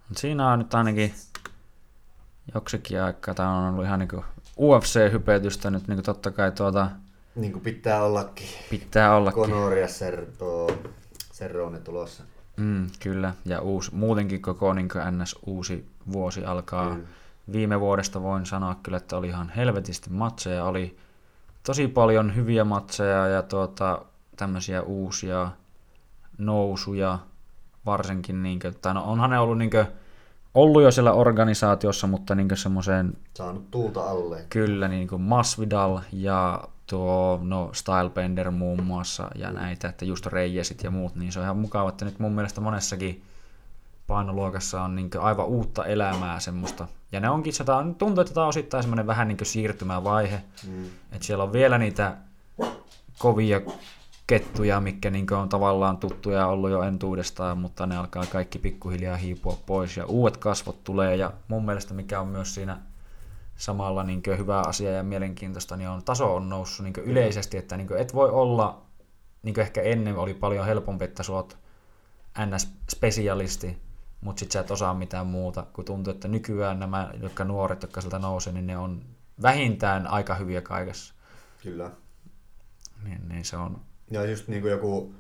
Mut siinä on nyt ainakin joksikin aikaa. Tämä on ollut ihan niin UFC-hypetystä nyt niin kuin totta kai tuota, Niin kuin pitää ollakin. pitää olla. Conor ja Serto, Serrone tulossa. Mm, kyllä, ja uusi, muutenkin koko niin NS uusi vuosi alkaa. Kyllä. Viime vuodesta voin sanoa kyllä, että oli ihan helvetisti matseja. Oli tosi paljon hyviä matseja ja tuota, tämmöisiä uusia nousuja varsinkin. Niin kuin, tai no onhan ne ollut, niin kuin, ollut jo siellä organisaatiossa, mutta niin semmoiseen Saanut tuulta alle. Kyllä, niin kuin Masvidal ja tuo no, Stylebender muun muassa ja näitä, että just Reijesit ja muut, niin se on ihan mukava, että nyt mun mielestä monessakin painoluokassa on niin aivan uutta elämää semmoista. Ja ne onkin, se on, tuntuu, että tämä on osittain semmoinen vähän niin siirtymävaihe, Mm. että siellä on vielä niitä kovia kettuja, mitkä niin on tavallaan tuttuja ollut jo entuudestaan, mutta ne alkaa kaikki pikkuhiljaa hiipua pois ja uudet kasvot tulee ja mun mielestä mikä on myös siinä samalla niin hyvä asia ja mielenkiintoista, niin on taso on noussut niin yleisesti, että niin et voi olla, niin ehkä ennen oli paljon helpompi, että sä oot NS-spesialisti, mutta sit sä et osaa mitään muuta, kun tuntuu, että nykyään nämä, jotka nuoret, jotka sieltä nousee, niin ne on vähintään aika hyviä kaikessa. Kyllä. Niin, niin se on, Ja just niin kuin joku,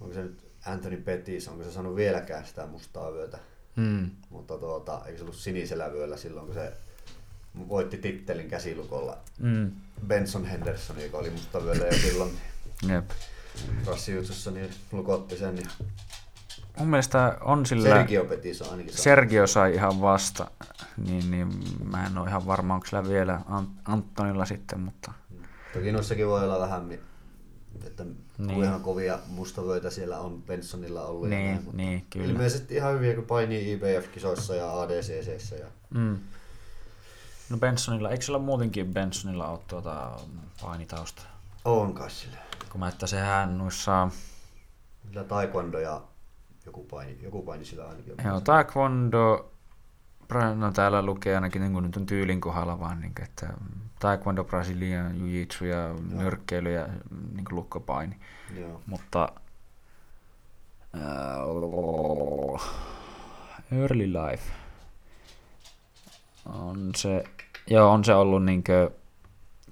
onko se nyt Anthony Pettis, onko se saanut vieläkään sitä mustaa vyötä? mm, Mutta tuota, eikö se ollut sinisellä vyöllä silloin, kun se voitti tittelin käsilukolla mm, Benson Henderson, joka oli musta vyöllä jo silloin jep. rassijutussa, niin lukotti sen. Ja Mun mielestä on sillä... Sergio Pettis on ainakin. Sergio sai ihan vasta, niin, niin mä en ole ihan varma, onko sillä vielä Ant- Antonilla sitten, mutta Toki noissakin voi olla vähän, mi- että Niin. niin. kuinka kovia mustavöitä siellä on Bensonilla ollut. ja niin, näin, mutta niin kyllä. Ilmeisesti ihan hyviä, kun painii IBF-kisoissa ja ADCCssä. Ja... Mm. No Bensonilla, eikö sillä muutenkin Bensonilla ole tuota painitausta? On kai sillä. Kun mä, että sehän noissa, Sillä taekwondo ja joku paini, joku paini sillä ainakin. joo, taekwondo, no täällä lukee ainakin niin kuin nyt on tyylin kohdalla vaan, niin kuin, että taekwondo, brasilia, jiu-jitsu ja nyrkkeily ja niin kuin lukkopaini. Joo. Mutta äh, Early Life on se, joo, on se ollut niinkö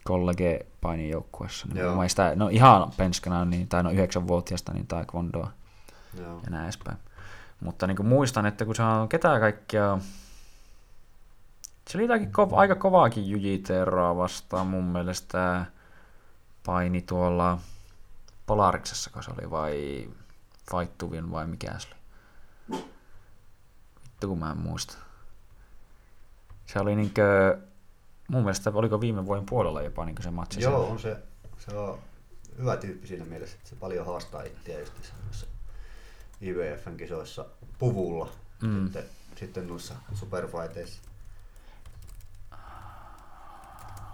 kollege painijoukkuessa. Joo. Mä sitä, no ihan penskana, niin, tai no yhdeksänvuotiaasta, niin taekwondoa Joo. ja näin edespäin. Mutta niin muistan, että kun se on ketään kaikkia... Se oli jotakin kov- aika kovaakin jujiteeroa vastaan mun mielestä paini tuolla Polariksessa, kun se oli, vai Fight to Win, vai mikä se oli. Vittu kun mä en muista. Se oli niinkö, mun mielestä oliko viime vuoden puolella jopa niinkö se matsi. Joo, on se, se on hyvä tyyppi siinä mielessä, että se paljon haastaa itseä just IBFn kisoissa puvulla. Mm. Sitten, sitten noissa superfighteissa.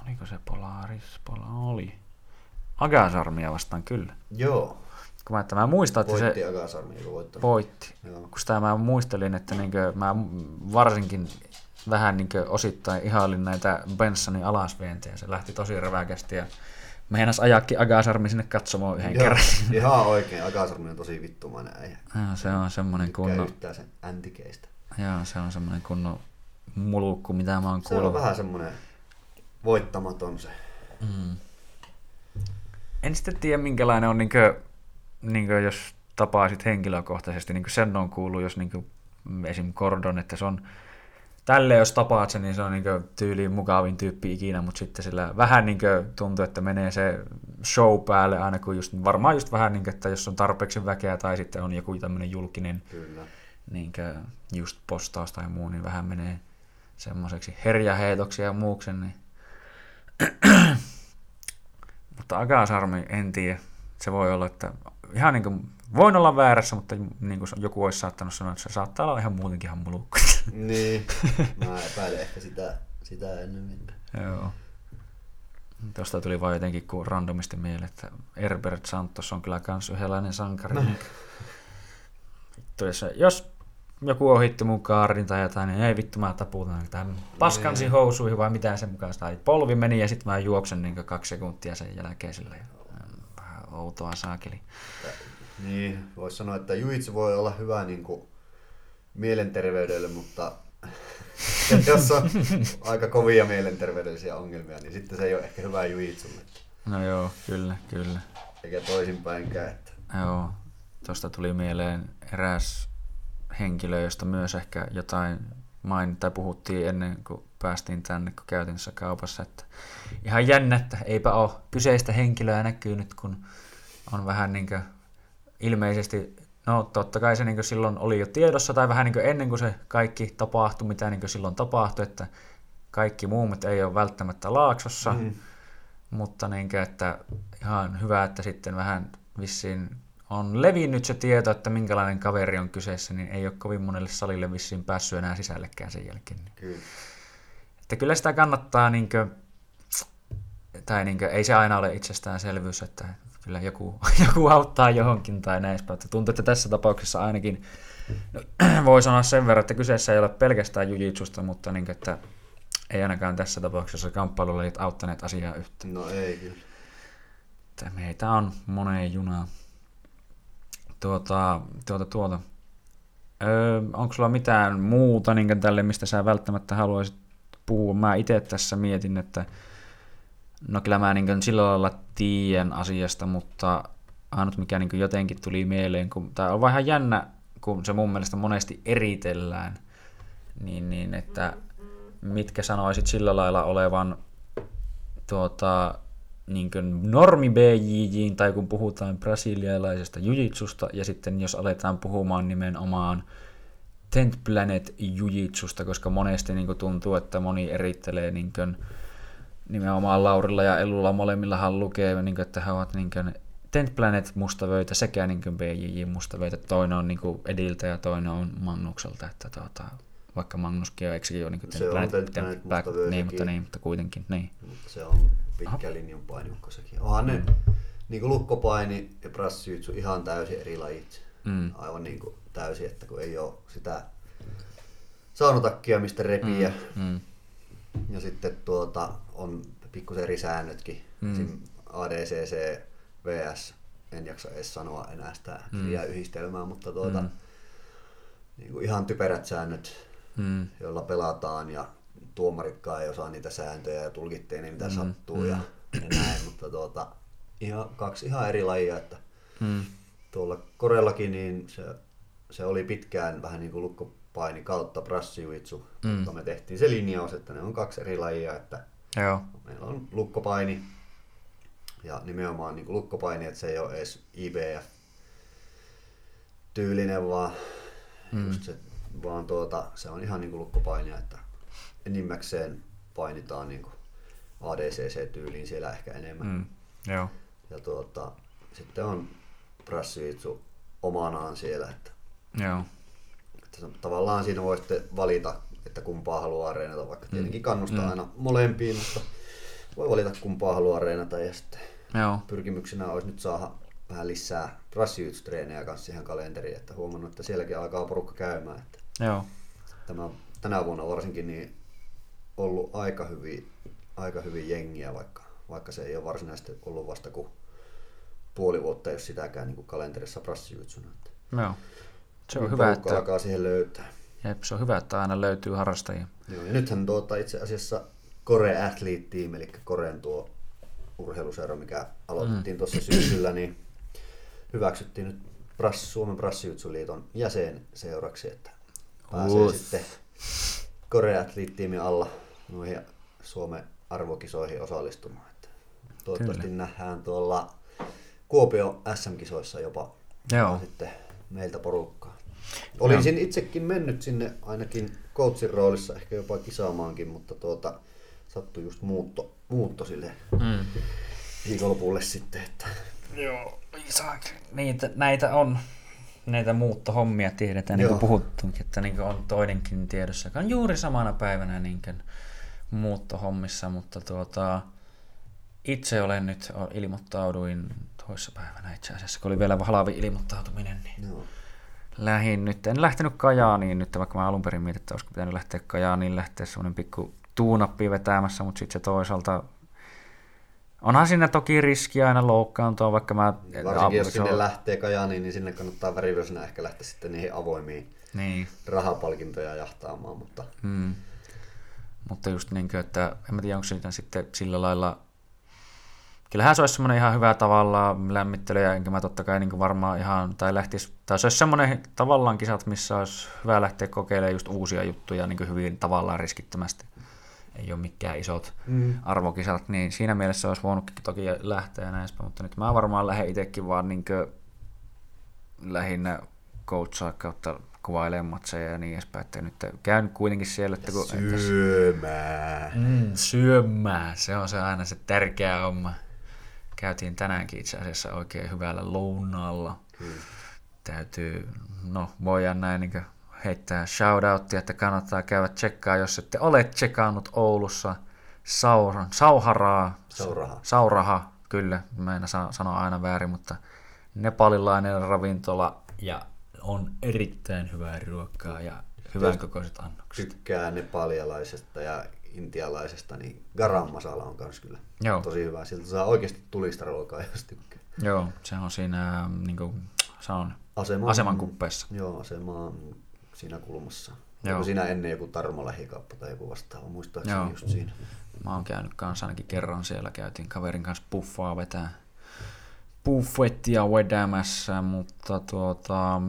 Oliko se Polaris? Pola oli. Agasarmia vastaan kyllä. Joo, Kun mä, että mä muistan, että voitti se Agasarmi, joka voittanut. voitti. Joo. Kun sitä mä muistelin, että niinkö, mä varsinkin vähän niinkö osittain ihailin näitä Bensonin alasvientejä. Se lähti tosi räväkästi ja meinas ajakin Agasarmi sinne katsomaan yhden Joo, kerran. ihan oikein. Agasarmi on tosi vittumainen äijä. Joo, se on semmoinen kunnon, yhtään sen äntikeistä. joo, se on semmoinen kunnon mulukku, mitä mä oon Se on kuullut. vähän semmoinen voittamaton se. Mm. En sitten tiedä, minkälainen on, niinkö, niinkö jos tapaisit henkilökohtaisesti, niin sen on kuullut, jos niinkö, esim. Gordon, että se on tälleen, jos tapaat sen, niin se on niinkö tyyliin mukavin tyyppi ikinä, mutta sitten sillä vähän niinkö tuntuu, että menee se show päälle aina, kun just, varmaan just vähän niinkö, että jos on tarpeeksi väkeä tai sitten on joku tämmöinen julkinen Kyllä. niinkö just postaus tai muu, niin vähän menee semmoiseksi herjäheitoksi ja muuksi, niin mutta Agasarmi, en tiedä. Se voi olla, että ihan niin kuin, voin olla väärässä, mutta niin kuin joku olisi saattanut sanoa, että se saattaa olla ihan muutenkin ihan mulukku. Niin. Mä epäilen ehkä sitä, sitä ennemmin. Joo. Tuosta tuli vaan jotenkin kuin randomisti mieleen, että Herbert Santos on kyllä kans yhdenlainen sankari. Niin. Vittu, jos, joku ohitti mun kaarin tai jotain, niin ei vittu mä taputan tähän paskansi housuihin vai mitä sen mukaan tai polvi meni ja sitten mä juoksen niin kaksi sekuntia sen jälkeen sille. Vähän outoa saakeli. Niin, voisi sanoa, että juitsu voi olla hyvä niin kuin mielenterveydelle, mutta jos on aika kovia mielenterveydellisiä ongelmia, niin sitten se ei ole ehkä hyvä jujitsulle. No joo, kyllä, kyllä. Eikä toisinpäinkään. Että... Joo, tuosta tuli mieleen eräs henkilö, josta myös ehkä jotain main, tai puhuttiin ennen kuin päästiin tänne, kun käytin kaupassa, että ihan jännä, että eipä ole kyseistä henkilöä näkyy nyt, kun on vähän niin kuin ilmeisesti, no totta kai se niin silloin oli jo tiedossa, tai vähän niin ennen kuin se kaikki tapahtui, mitä niin silloin tapahtui, että kaikki muumit ei ole välttämättä laaksossa, mm. mutta niin kuin, että ihan hyvä, että sitten vähän vissiin on levinnyt se tieto, että minkälainen kaveri on kyseessä, niin ei ole kovin monelle salille vissiin päässyt enää sisällekään sen jälkeen. Kyllä. Että kyllä sitä kannattaa, niin kuin, tai niin kuin, ei se aina ole itsestäänselvyys, että kyllä joku, joku auttaa johonkin tai näin tuntuu, että tässä tapauksessa ainakin no, voi sanoa sen verran, että kyseessä ei ole pelkästään jujitsusta, mutta niin että ei ainakaan tässä tapauksessa kamppailulajit auttaneet asiaa yhteen. No ei kyllä. Että meitä on moneen junaan. Tuota, tuota, tuota. Öö, onko sulla mitään muuta niin tälle, mistä sä välttämättä haluaisit puhua? Mä itse tässä mietin, että no kyllä mä niin sillä lailla tiedän asiasta, mutta ainut mikä niin jotenkin tuli mieleen, kun tämä on vähän jännä, kun se mun mielestä monesti eritellään, niin, niin että mitkä sanoisit sillä lailla olevan tuota, niin normi BJJ, tai kun puhutaan brasilialaisesta jujitsusta, ja sitten jos aletaan puhumaan nimenomaan Tent Planet jujitsusta, koska monesti niin tuntuu, että moni erittelee niin kuin, nimenomaan Laurilla ja Elulla molemmillahan lukee, niin kuin, että he ovat niin kuin, Tent Planet mustavöitä sekä niin kuin BJJ mustavöitä. Toinen on niin kuin Ediltä ja toinen on Magnukselta, että tuota, vaikka Magnuskin on, eikö ole niin kuin Tent Planet, Tent Planet Black, niin, mutta, niin, mutta kuitenkin. Niin. Se on pitkä linjan painukko sekin. Onhan ne niin kuin lukkopaini ja brassijutsu ihan täysin eri lajit. Mm. Aivan niin kuin täysin, että kun ei ole sitä saunatakkia, mistä repiä. Mm. Mm. Ja sitten tuota, on pikkusen eri säännötkin. Mm. ADCC, VS, en jaksa edes sanoa enää sitä mm. yhdistelmää, mutta tuota, mm. niin kuin ihan typerät säännöt, mm. joilla pelataan ja tuomaritkaan ei osaa niitä sääntöjä ja tulkittiin niin mitä mm, sattuu mm. Ja, ja näin, mutta tuota, ihan, kaksi ihan eri lajia, että mm. tuolla Korellakin niin se, se oli pitkään vähän niin kuin lukkopaini kautta brassijuitsu, mm. mutta me tehtiin se linjaus, että ne on kaksi eri lajia, että Joo. meillä on lukkopaini ja nimenomaan niin kuin lukkopaini, että se ei ole edes IBF tyylinen, vaan, mm. just se, vaan tuota, se on ihan niin kuin lukkopainia, että enimmäkseen painitaan niin ADCC-tyyliin siellä ehkä enemmän. Mm, joo. Ja tuota, sitten on brassijutsu omanaan siellä. Että, joo. Että tavallaan siinä voi sitten valita, että kumpaa haluaa reenata, vaikka tietenkin mm. kannustaa mm. aina molempiin, mutta voi valita kumpaa haluaa reenata ja sitten joo. pyrkimyksenä olisi nyt saada vähän lisää brassijutsu-treenejä kanssa siihen kalenteriin, että huomannut, että sielläkin alkaa porukka käymään. Että joo. Tämä, tänä vuonna varsinkin niin ollut aika hyvin, aika hyvin jengiä, vaikka, vaikka se ei ole varsinaisesti ollut vasta kuin puoli vuotta, jos sitäkään niin kuin kalenterissa prassijutsuna. Joo. Se on hyvä, että... alkaa siihen löytää. Jep, se on hyvä, että aina löytyy harrastajia. Joo, ja nythän tuota itse asiassa Kore Athlete Team, eli Korean tuo urheiluseura, mikä aloitettiin mm. tuossa syksyllä, niin hyväksyttiin nyt Brass, Suomen Brassijutsuliiton jäsenseuraksi, että pääsee Uus. sitten Korea tiimin alla noihin Suomen arvokisoihin osallistumaan. Että toivottavasti Kyllä. nähdään tuolla Kuopio SM-kisoissa jopa Joo. sitten meiltä porukkaa. Olisin itsekin mennyt sinne ainakin coachin roolissa, ehkä jopa kisaamaankin, mutta tuota, sattui just muutto, muutto sille mm. viikonlopulle sitten. Että... Joo, niitä, näitä on näitä muuttohommia tiedetään, niin kuin puhuttukin, että niin kuin on toinenkin tiedossa, joka on juuri samana päivänä niin kuin muuttohommissa, mutta tuota, itse olen nyt, ilmoittauduin päivänä itse asiassa, kun oli vielä halavi ilmoittautuminen, niin Joo. Lähin nyt, en lähtenyt Kajaaniin nyt, vaikka mä alun perin mietin, että olisiko pitänyt lähteä Kajaaniin, lähteä semmoinen pikku tuunappi vetämässä, mutta sitten se toisaalta Onhan siinä toki riski aina loukkaantua, vaikka mä... Varsinkin jos sinne on... lähtee Kajaaniin, niin sinne kannattaa värivyösenä ehkä lähteä sitten niihin avoimiin niin. rahapalkintoja jahtaamaan, mutta... Hmm. Mutta just niin kuin, että en mä tiedä, onko sitten sillä lailla kyllähän se olisi semmoinen ihan hyvä tavallaan lämmittely, ja enkä mä totta kai niin varmaan ihan, tai lähtisi, tai se olisi semmoinen tavallaan kisat, missä olisi hyvä lähteä kokeilemaan just uusia juttuja niin hyvin tavallaan riskittömästi. Ei ole mikään isot mm. arvokisat, niin siinä mielessä olisi voinutkin toki lähteä näin, mutta nyt mä varmaan lähden itsekin vaan niin lähinnä coachaa kautta kuvailemaan matseja ja niin edespäin. Että nyt käyn kuitenkin siellä. Että kun, syömään. Mm, syömään. Se on se aina se tärkeä homma käytiin tänäänkin itse asiassa oikein hyvällä lounaalla. Hmm. Täytyy, no voidaan näin niin heittää shoutouttia, että kannattaa käydä tsekkaa, jos ette ole tsekannut Oulussa Sauran, Sauharaa. Sauraha. Sauraha, kyllä, mä en saa sanoa aina väärin, mutta nepalilainen ravintola ja on erittäin hyvää ruokaa ja hyvän kokoiset annokset. Tykkää nepalialaisesta ja intialaisesta, niin garam masala on myös kyllä Joo. tosi hyvä. Siltä saa oikeasti tulista ruokaa, jos tykkää. Joo, se on siinä niin kuin, se on aseman, aseman kuppeessa. Joo, asema on siinä kulmassa. Joo. Onko siinä ennen joku Tarmo lähikauppa tai joku vastaava, muistaakseni Joo. just siinä. Mä oon käynyt kanssa ainakin kerran siellä, käytiin kaverin kanssa puffaa vetää buffettia vetämässä, mutta tuota,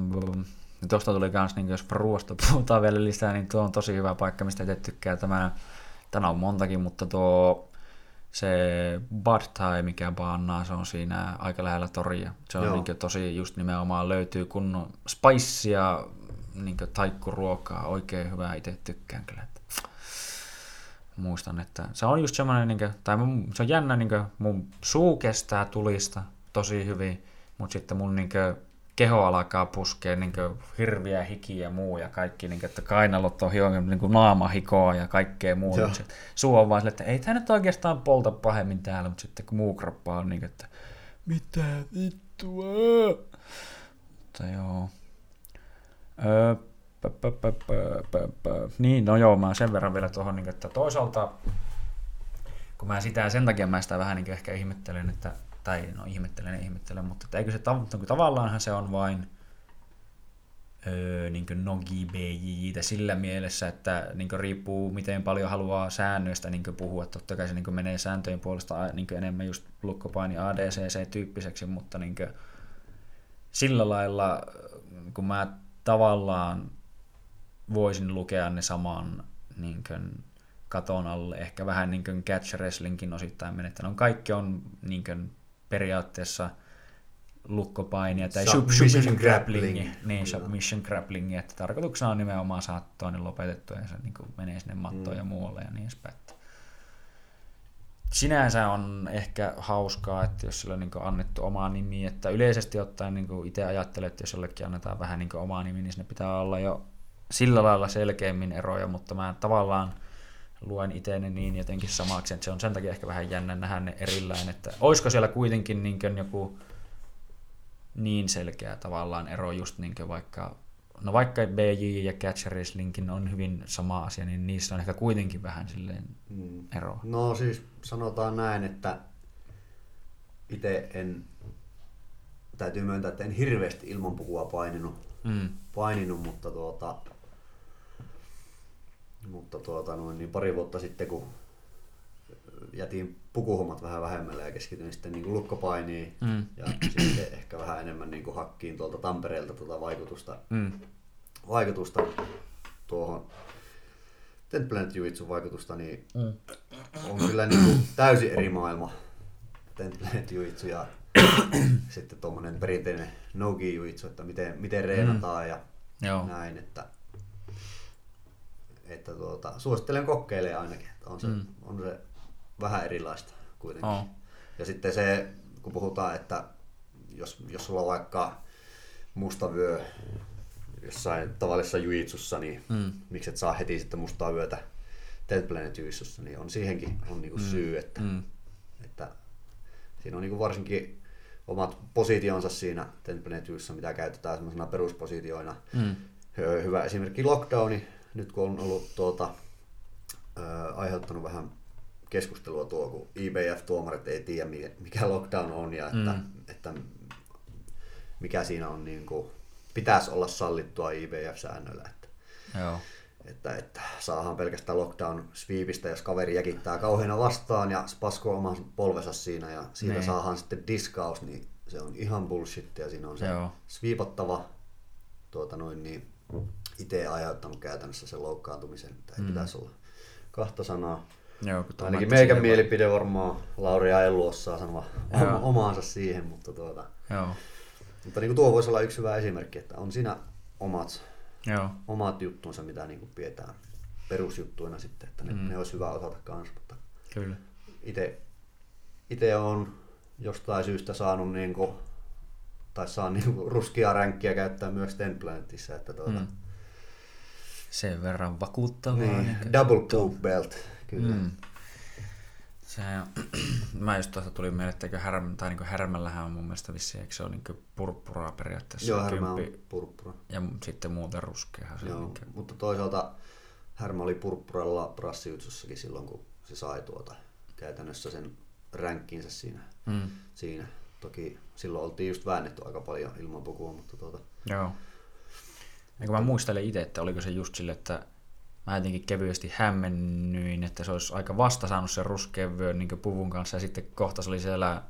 tuosta tuli kans, niin jos ruoasta puhutaan vielä lisää, niin tuo on tosi hyvä paikka, mistä te tykkää tämä tänä on montakin, mutta tuo se Bud Thai, mikä baannaa, se on siinä aika lähellä toria. Se on niin tosi just nimenomaan löytyy kunnon spicea, niin taikkuruokaa, oikein hyvää, itse tykkään kyllä. Muistan, että se on just semmoinen, niin kuin, tai mun, se on jännä, niin kuin, mun suu kestää tulista tosi hyvin, mutta sitten mun niin kuin, keho alkaa puskea niin hirviä hiki ja muu ja kaikki, niin kuin, että kainalot on hioin, niin kuin naama hikoa ja kaikkea muuta. Joo. Suu on vaan sille, että ei tämä nyt oikeastaan polta pahemmin täällä, mutta sitten kun muu kroppa on niin kuin, että mitä vittua. Mutta joo. Öö, pä, pä, pä, pä, pä, Niin, no joo, mä sen verran vielä tuohon, niin että toisaalta kun mä sitä sen takia mä sitä vähän niin ehkä ihmettelen, että tai no ihmettelen, ihmettelen, mutta eikö se niin tavallaanhan se on vain öö, niin nogi BJJ sillä mielessä, että niin riippuu miten paljon haluaa säännöistä niin puhua. Totta kai se niin menee sääntöjen puolesta niin enemmän just lukkopaini ADCC-tyyppiseksi, mutta niin sillä lailla, kun mä tavallaan voisin lukea ne saman niin kuin, katon alle, ehkä vähän niin kuin catch wrestlingin osittain menettänyt. Kaikki on niin kuin, periaatteessa lukkopainia tai submission grappling, niin submission grappling, että tarkoituksena on nimenomaan saada toinen lopetettua ja se niin kuin menee sinne mattoon mm. ja muualle ja niin edespäin. Sinänsä on ehkä hauskaa, että jos sillä on niin annettu omaa nimi, että yleisesti ottaen niin itse ajattelen, että jos jollekin annetaan vähän niin omaa nimi, niin sinne pitää olla jo sillä lailla selkeämmin eroja, mutta mä tavallaan luen itseäni niin jotenkin samaksi, että se on sen takia ehkä vähän jännä nähdä ne erillään, että olisiko siellä kuitenkin niin joku niin selkeä tavallaan ero just niin vaikka, no vaikka BJ ja Catch Wrestlingkin on hyvin sama asia, niin niissä on ehkä kuitenkin vähän silleen mm. ero. No siis sanotaan näin, että itse en, täytyy myöntää, että en hirveästi ilman pukua paininut, mm. paininut mutta tuota, mutta tuota, noin, niin pari vuotta sitten, kun jätin pukuhommat vähän vähemmälle ja keskityin sitten niin lukkopainiin mm. ja sitten ehkä vähän enemmän niin kuin hakkiin tuolta Tampereelta tuota vaikutusta, mm. vaikutusta tuohon Templanet Juitsun vaikutusta, niin mm. on kyllä niin kuin täysin eri maailma Templanet Juitsu ja sitten tuommoinen perinteinen Nogi Juitsu, että miten, miten reenataan mm. ja Joo. näin, että että tuota, suosittelen kokeilemaan ainakin, että on se, mm. on se vähän erilaista kuitenkin. Oh. Ja sitten se, kun puhutaan, että jos, jos sulla on vaikka musta vyö jossain tavallisessa juitsussa, niin mm. miksi et saa heti sitten mustaa vyötä Dead Planet juitsussa, niin on siihenkin on niinku mm. syy, että, mm. että siinä on niinku varsinkin omat positionsa siinä Dead Planet mitä käytetään semmoisena peruspositioina. Mm. Hyvä esimerkki lockdowni, nyt kun on ollut tuota, ää, aiheuttanut vähän keskustelua tuo, kun IBF-tuomarit ei tiedä, mikä lockdown on ja että, mm. että mikä siinä on, niin kuin, pitäisi olla sallittua IBF-säännöllä. Että, Joo. että, että saadaan pelkästään lockdown sweepistä, jos kaveri jäkittää kauheena vastaan ja spaskoo oman polvensa siinä ja siitä Niin. saadaan sitten diskaus, niin se on ihan bullshit ja siinä on se Joo. sweepattava tuota noin niin itse aiheuttanut käytännössä sen loukkaantumisen, että ei mm. pitäisi olla kahta sanaa. Joo, kun Ainakin meikän mielipide varmaan Lauri ja Ellu osaa sanoa Joo. oma, omaansa siihen, mutta, tuota, Joo, mutta niin kuin tuo voisi olla yksi hyvä esimerkki, että on siinä omat, joo, omat juttunsa, mitä niin kuin pidetään perusjuttuina sitten, että ne, mm. ne olisi hyvä osata kanssa, mutta kyllä. itse itse on jostain syystä saanut niin kuin, tai saan niin kuin ruskia ränkkiä käyttää myös Ten Planetissa, että tuota, Mm. Sen verran vakuuttavaa. niin, kuin- double poop belt, kyllä. Mm. Se, mä just tuosta tuli mieleen, että eikö härm, tai niin härmällähän on mun mielestä vissiin, eikö se ole niin purppuraa periaatteessa? Joo, härmä on purppura. ja sitten muuten ruskeahan se Joo. Niin mutta toisaalta Härmä oli purppuralla prassijutsussakin silloin, kun se sai tuota käytännössä sen ränkkinsä siinä. mm. siinä. Toki silloin oltiin just väännetty aika paljon ilman pukua, mutta tuota, Joo. Ja kun mä muistelen itse, että oliko se just sille, että mä jotenkin kevyesti hämmennyin, että se olisi aika vasta saanut sen ruskean vyön niin puvun kanssa ja sitten kohta se oli siellä,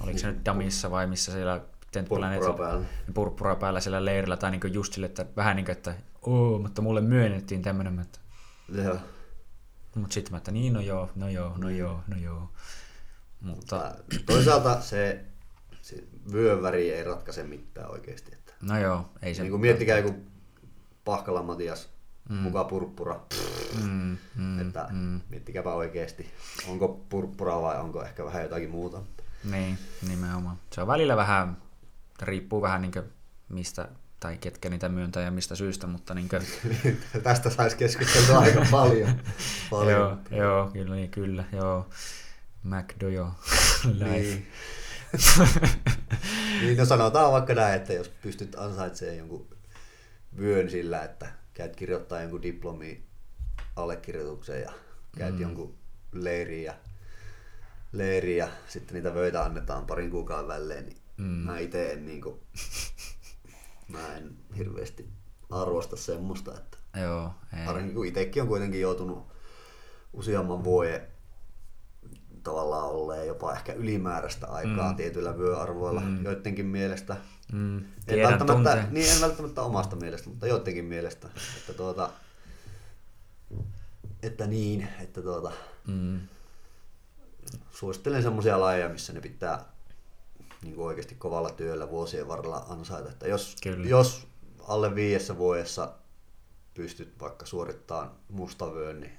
oliko se nyt Damissa vai missä siellä Purppura päällä. purppura päällä siellä leirillä tai niin just sille, että vähän niin kuin, että oo, mutta mulle myönnettiin tämmöinen, että joo. mutta sitten mä, että niin, no joo, no joo, no Niin. joo, no joo. Mutta, Toisaalta se, se vyön väri ei ratkaise mitään oikeasti. No joo, ei se... niin kuin miettikää joku Pahkala Matias, mm. mukaan purppura. Mm, mm, että mm, miettikääpä oikeasti, onko purppura vai onko ehkä vähän jotakin muuta. niin, nimenomaan. Se on välillä vähän, riippuu vähän niin mistä, tai ketkä niitä myöntää ja mistä syystä, mutta niin kuin, Tästä saisi keskustelua aika paljon. paljon. joo, joo, kyllä, niin, kyllä, joo. McDo, joo. Life. Niin. Niin, no sanotaan vaikka näin, että jos pystyt ansaitsemaan jonkun vyön sillä, että käyt kirjoittaa jonkun diplomi allekirjoituksen ja käyt mm. jonkun leiriin ja, leiriin ja sitten niitä vöitä annetaan parin kuukauden välein, niin Mm. mä itse en niinku, mä en hirveästi arvosta semmoista, että Joo, ei. Varsinkin kun itsekin on kuitenkin joutunut useamman vuoden tavallaan olleen jopa ehkä ylimääräistä aikaa Mm. tietyillä vyöarvoilla Mm. joidenkin mielestä. Mm, En välttämättä, tunteen. niin en välttämättä omasta mielestä, mutta joidenkin mielestä. Että, tuota, että niin, että tuota, Mm, suosittelen semmoisia lajeja, missä ne pitää niin kuin oikeasti kovalla työllä vuosien varrella ansaita. Että jos, Kyllä. jos alle viidessä vuodessa pystyt vaikka suorittamaan mustavyön, niin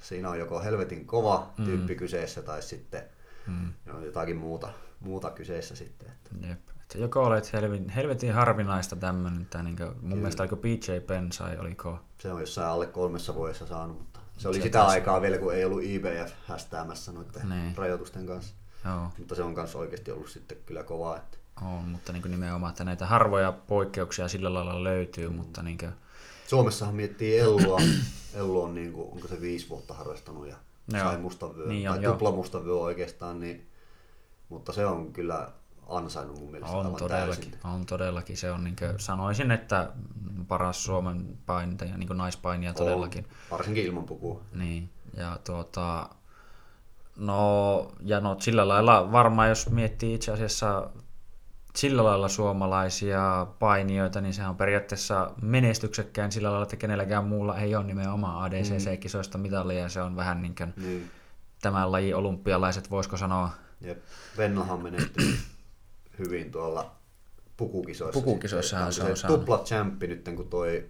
siinä on joko helvetin kova Mm. tyyppi kyseessä tai sitten mm, on jotakin muuta, muuta kyseessä sitten. Että jep. Että joko olet helvetin, helvetin harvinaista tämmöinen, tai niin mun Kyllä. mielestä oliko PJ Pensai, oliko se on jossain alle kolmessa vuodessa saanut, mutta se oli Se sitä taas- aikaa vielä, kun ei ollut IBF hästäämässä noiden Niin. rajoitusten kanssa. Joo, Mutta se on kanssa oikeasti ollut sitten kyllä kovaa. Että on, mutta niin nimenomaan, että näitä harvoja poikkeuksia sillä lailla löytyy, mutta niin kuin, Suomessahan miettii Ellua. Ellu on niin kuin, onko se viisi vuotta harrastanut ja Joo. sai mustan vyön, Niin on, tai vyön oikeastaan, niin, mutta se on kyllä ansainnut mun mielestä on todellakin, täysin. on todellakin, se on niin kuin, sanoisin, että paras Suomen painitaja, niin naispainija todellakin. On, varsinkin ilman pukua. Niin, ja tuota, no, ja no sillä lailla varmaan, jos miettii itse asiassa sillä lailla suomalaisia painijoita, niin se on periaatteessa menestyksekkään sillä lailla, että kenelläkään muulla ei ole nimenomaan ADCC-kisoista mitalia, ja se on vähän niin kuin Niin. tämän lajin olympialaiset, voisiko sanoa, Jep. Vennohan menestyi hyvin tuolla pukukisoissa. Pukukisoissahan se Onko on saanut. tupla champi nyt, kun toi,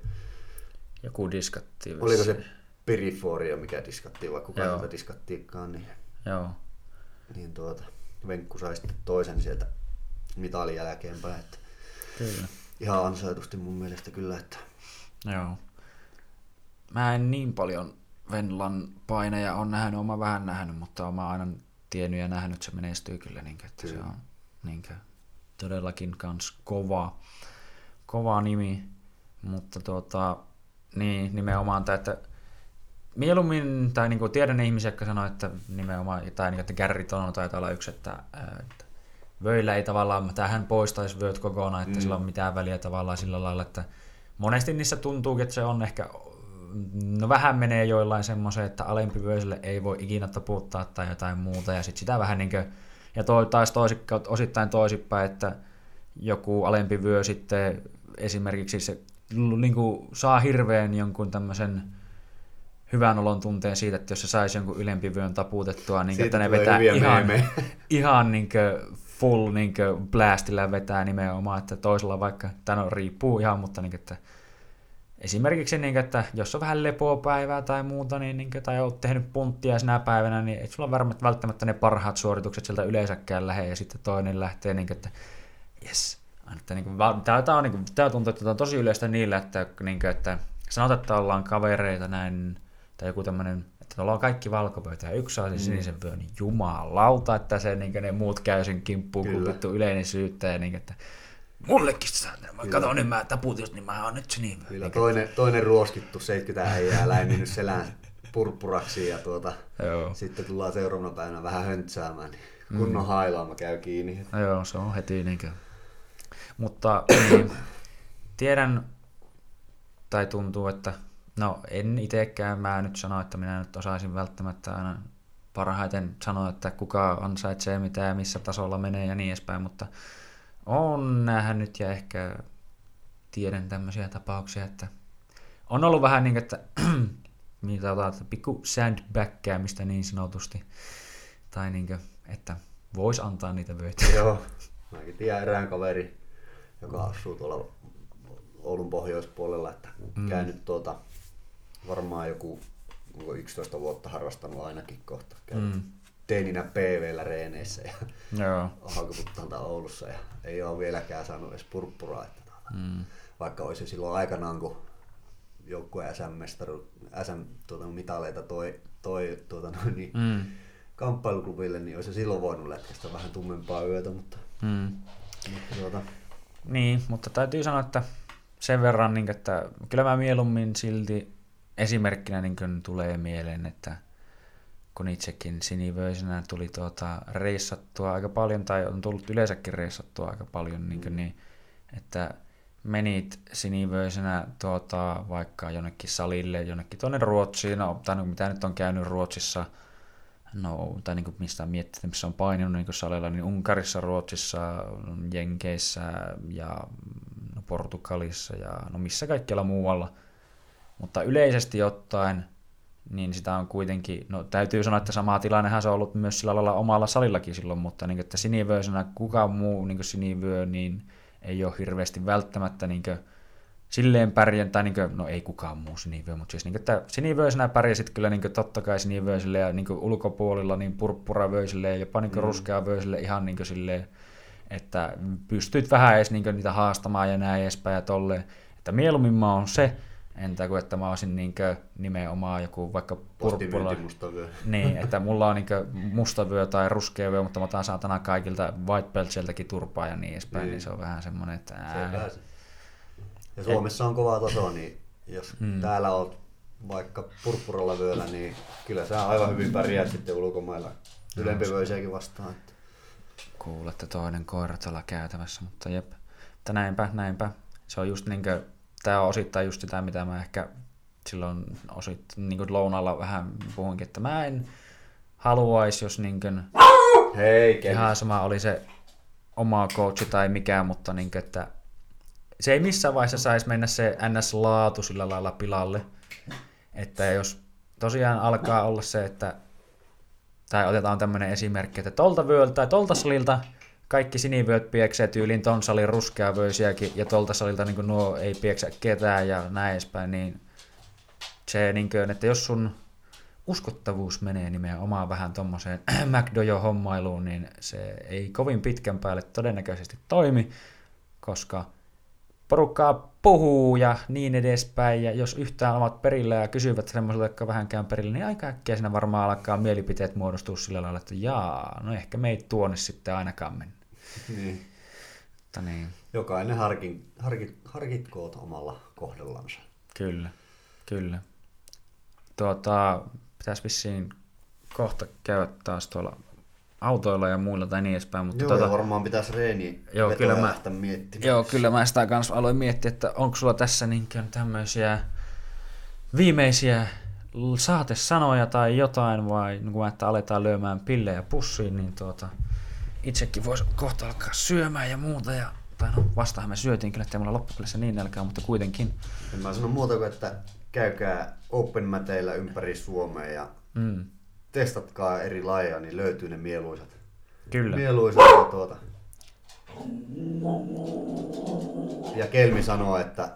joku diskatti. oliko se vissiin. Piriforia, mikä diskattiin, vai kuka Joo. sitä diskattiikaan, niin, Joo, niin tuota, Venkku sai sitten toisen sieltä mitalin jälkeenpäin. Että kyllä. ihan ansaitusti mun mielestä kyllä, että Joo. Mä en niin paljon Venlan paineja on nähnyt, oma vähän nähnyt, mutta oon mä aina tiennyt ja nähnyt, että se menestyy kyllä, niin että se Kyllä. on niin todellakin kans kova, kova nimi, mutta tuota, niin nimenomaan tämä, että mieluummin, tai niin tiedän ihmisiä, jotka sanoo, että nimenomaan, tai niin, että Gary Tono taitaa olla yksi, että, että vöillä ei tavallaan, tähän poistaisi vyöt kokonaan, että mm. Sillä on mitään väliä tavallaan sillä lailla, että monesti niissä tuntuu, että se on ehkä no vähän menee joillain semmoisen, että alempivyöiselle ei voi ikinä taputtaa tai jotain muuta, ja sitten sitä vähän niin kuin, ja toi, taas toisikka, osittain toisinpäin, että joku alempi vyö sitten esimerkiksi se niin kuin, saa hirveän jonkun tämmöisen hyvän olon tunteen siitä, että jos se saisi jonkun ylempi vyön taputettua, niin että ne vetää ihan, ihan niin kuin full niin blastillä vetää nimenomaan, että toisella vaikka, tämä no, riippuu ihan, mutta niin kuin, että esimerkiksi, niin kuin, että jos on vähän lepopäivää tai muuta, niin, niin kuin, tai olet tehnyt punttia sinä päivänä, niin et sulla on välttämättä ne parhaat suoritukset sieltä yleensäkään lähde, ja sitten toinen lähtee, niin kuin, että yes, että, niin kuin, tämä, tämä, on, niin kuin, tämä tuntuu, että tämä on tosi yleistä niillä, että, niin kuin, että sanotaan, että ollaan kavereita näin, tai joku tämmöinen että ollaan kaikki valkopöytä ja yksi saa sen mm. sinisen vyön, niin jumalauta, että se, niin ne muut käy sen kimppuun, kun vittu yleinen syyttäjä, niin että mullekin sitä, mä katson, niin mä taput just, niin mä oon nyt se niin. Kyllä, niin, toinen, että... toinen ruoskittu 70 äijää läiminnyt selään purppuraksi ja tuota, Joo. sitten tullaan seuraavana päivänä vähän höntsäämään, niin kunnon mm. hailaama käy kiinni. No joo, se on heti niin kuin. Mutta niin, tiedän, tai tuntuu, että No en itsekään, mä nyt sano, että minä nyt osaisin välttämättä aina parhaiten sanoa, että kuka ansaitsee mitä ja missä tasolla menee ja niin edespäin, mutta on nähnyt ja ehkä tiedän tämmöisiä tapauksia, että on ollut vähän niin, että mitä otat, pikku sandbackäämistä niin sanotusti, tai niin kuin, että voisi antaa niitä vöitä. Joo, mäkin tiedän erään kaveri, joka asuu tuolla Oulun pohjoispuolella, että mm. käynyt tuota varmaan joku 11 vuotta harrastanut ainakin kohta. Mm. Teininä PVllä reeneissä ja Joo. Haukuputtantaa Oulussa ja ei ole vieläkään saanut edes purppuraa. Että tuota, mm. Vaikka olisi silloin aikanaan, kun joukkue SM-mestaru, SM-mitaleita tuota, toi, toi tuota, niin, mm. kamppailuklubille, niin olisi silloin voinut lätkästä vähän tummempaa yötä, mutta, mm. mutta tuota... Niin, mutta täytyy sanoa, että sen verran, niin, että kyllä mä mieluummin silti esimerkkinä niin kuin tulee mieleen, että kun itsekin sinivöisenä tuli tuota reissattua aika paljon, tai on tullut yleensäkin reissattua aika paljon, niin, kuin niin että menit sinivöisenä tuota, vaikka jonnekin salille, jonnekin tuonne Ruotsiin, no, tai no, mitä nyt on käynyt Ruotsissa, no, tai niin kuin mistä on miettinyt, missä on painunut niin salilla, niin Unkarissa, Ruotsissa, Jenkeissä ja no, Portugalissa ja no missä kaikkialla muualla – mutta yleisesti ottaen, niin sitä on kuitenkin, no täytyy sanoa, että sama tilannehan se on ollut myös sillä lailla omalla salillakin silloin, mutta niin, että sinivöisenä kukaan muu niin sinivöö, niin ei ole hirveästi välttämättä niin kuin, silleen pärjän, tai niin kuin, no ei kukaan muu sinivöö, mutta siis niin kuin, että sinivöisenä pärjäsit kyllä niin kuin, totta kai sinivöisille ja niin kuin, ulkopuolilla niin purppuravöisille ja jopa niin kuin, mm. ruskeavöisille ihan niin kuin, silleen, että pystyt vähän edes niin kuin, niitä haastamaan ja näin edespäin ja tolleen. Että mieluummin mä oon se, Entä kuin, että mä olisin niinkö nimenomaan joku vaikka purppula. Niin, että mulla on niinkö mustavyö tai ruskea vyö, mutta mä otan saatana kaikilta white belt sieltäkin turpaa ja niin edespäin, niin, niin se on vähän semmoinen, että ää... Se ja Suomessa on kova taso, niin jos hmm. täällä oot vaikka purppuralla vyöllä, niin kyllä sä aivan hyvin pärjäät sitten ulkomailla ylempivöisiäkin vastaan. Että... Kuulette toinen koira tuolla käytävässä, mutta jep. Että näinpä, näinpä. Se on just niinkö tämä on osittain just sitä, mitä mä ehkä silloin osittain niin kuin lounalla vähän puhuinkin, että mä en haluaisi, jos niin kuin, Hei, ihan sama oli se oma coachi tai mikään, mutta niin kuin, että se ei missään vaiheessa saisi mennä se NS-laatu sillä lailla pilalle, että jos tosiaan alkaa olla se, että tai otetaan tämmöinen esimerkki, että tolta vyöltä tai tolta salilta kaikki sinivyöt pieksee tyyliin ton salin ruskeavöisiäkin ja tolta salilta niin nuo ei pieksä ketään ja näin edespäin, niin se, niin kuin, että jos sun uskottavuus menee nimenomaan vähän tuommoiseen McDojo-hommailuun, niin se ei kovin pitkän päälle todennäköisesti toimi, koska porukkaa puhuu ja niin edespäin, ja jos yhtään ovat perillä ja kysyvät semmoiselta, jotka vähänkään perillä, niin aika äkkiä siinä varmaan alkaa mielipiteet muodostua sillä lailla, että jaa, no ehkä me ei tuonne sitten ainakaan mennä. Niin. Mutta niin. Jokainen harkin, harkit, harkitkoot omalla kohdallansa. Kyllä, kyllä. Tuota, pitäisi vissiin kohta käydä taas tuolla autoilla ja muilla tai niin edespäin. Mutta joo, tuota, varmaan pitäisi reeni joo, kyllä mä, miettimään. Joo, kyllä mä sitä kanssa aloin miettiä, että onko sulla tässä niin tämmöisiä viimeisiä saatesanoja tai jotain, vai niin kun että aletaan lyömään pillejä pussiin, niin tuota, itsekin voisi kohta alkaa syömään ja muuta. Ja, tai no, vastahan me syötiin kyllä, ettei mulla loppupeleissä niin nälkää, mutta kuitenkin. En mä sano muuta kuin, että käykää open mäteillä ympäri Suomea ja mm. testatkaa eri lajeja, niin löytyy ne mieluisat. Kyllä. Mieluisat ja tuota. Ja Kelmi sanoo, että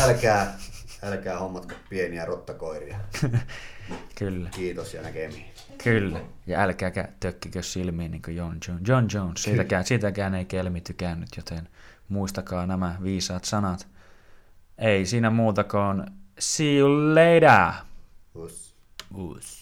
älkää, älkää hommatko pieniä rottakoiria. Kyllä. Kiitos ja näkemiin. Kyllä. Ja älkääkä tökkikö silmiin niin kuin John Jones. John Jones, siitäkään, siitäkään ei Kelmi tykännyt, joten muistakaa nämä viisaat sanat. Ei siinä muuta kuin see you later. Us. Us.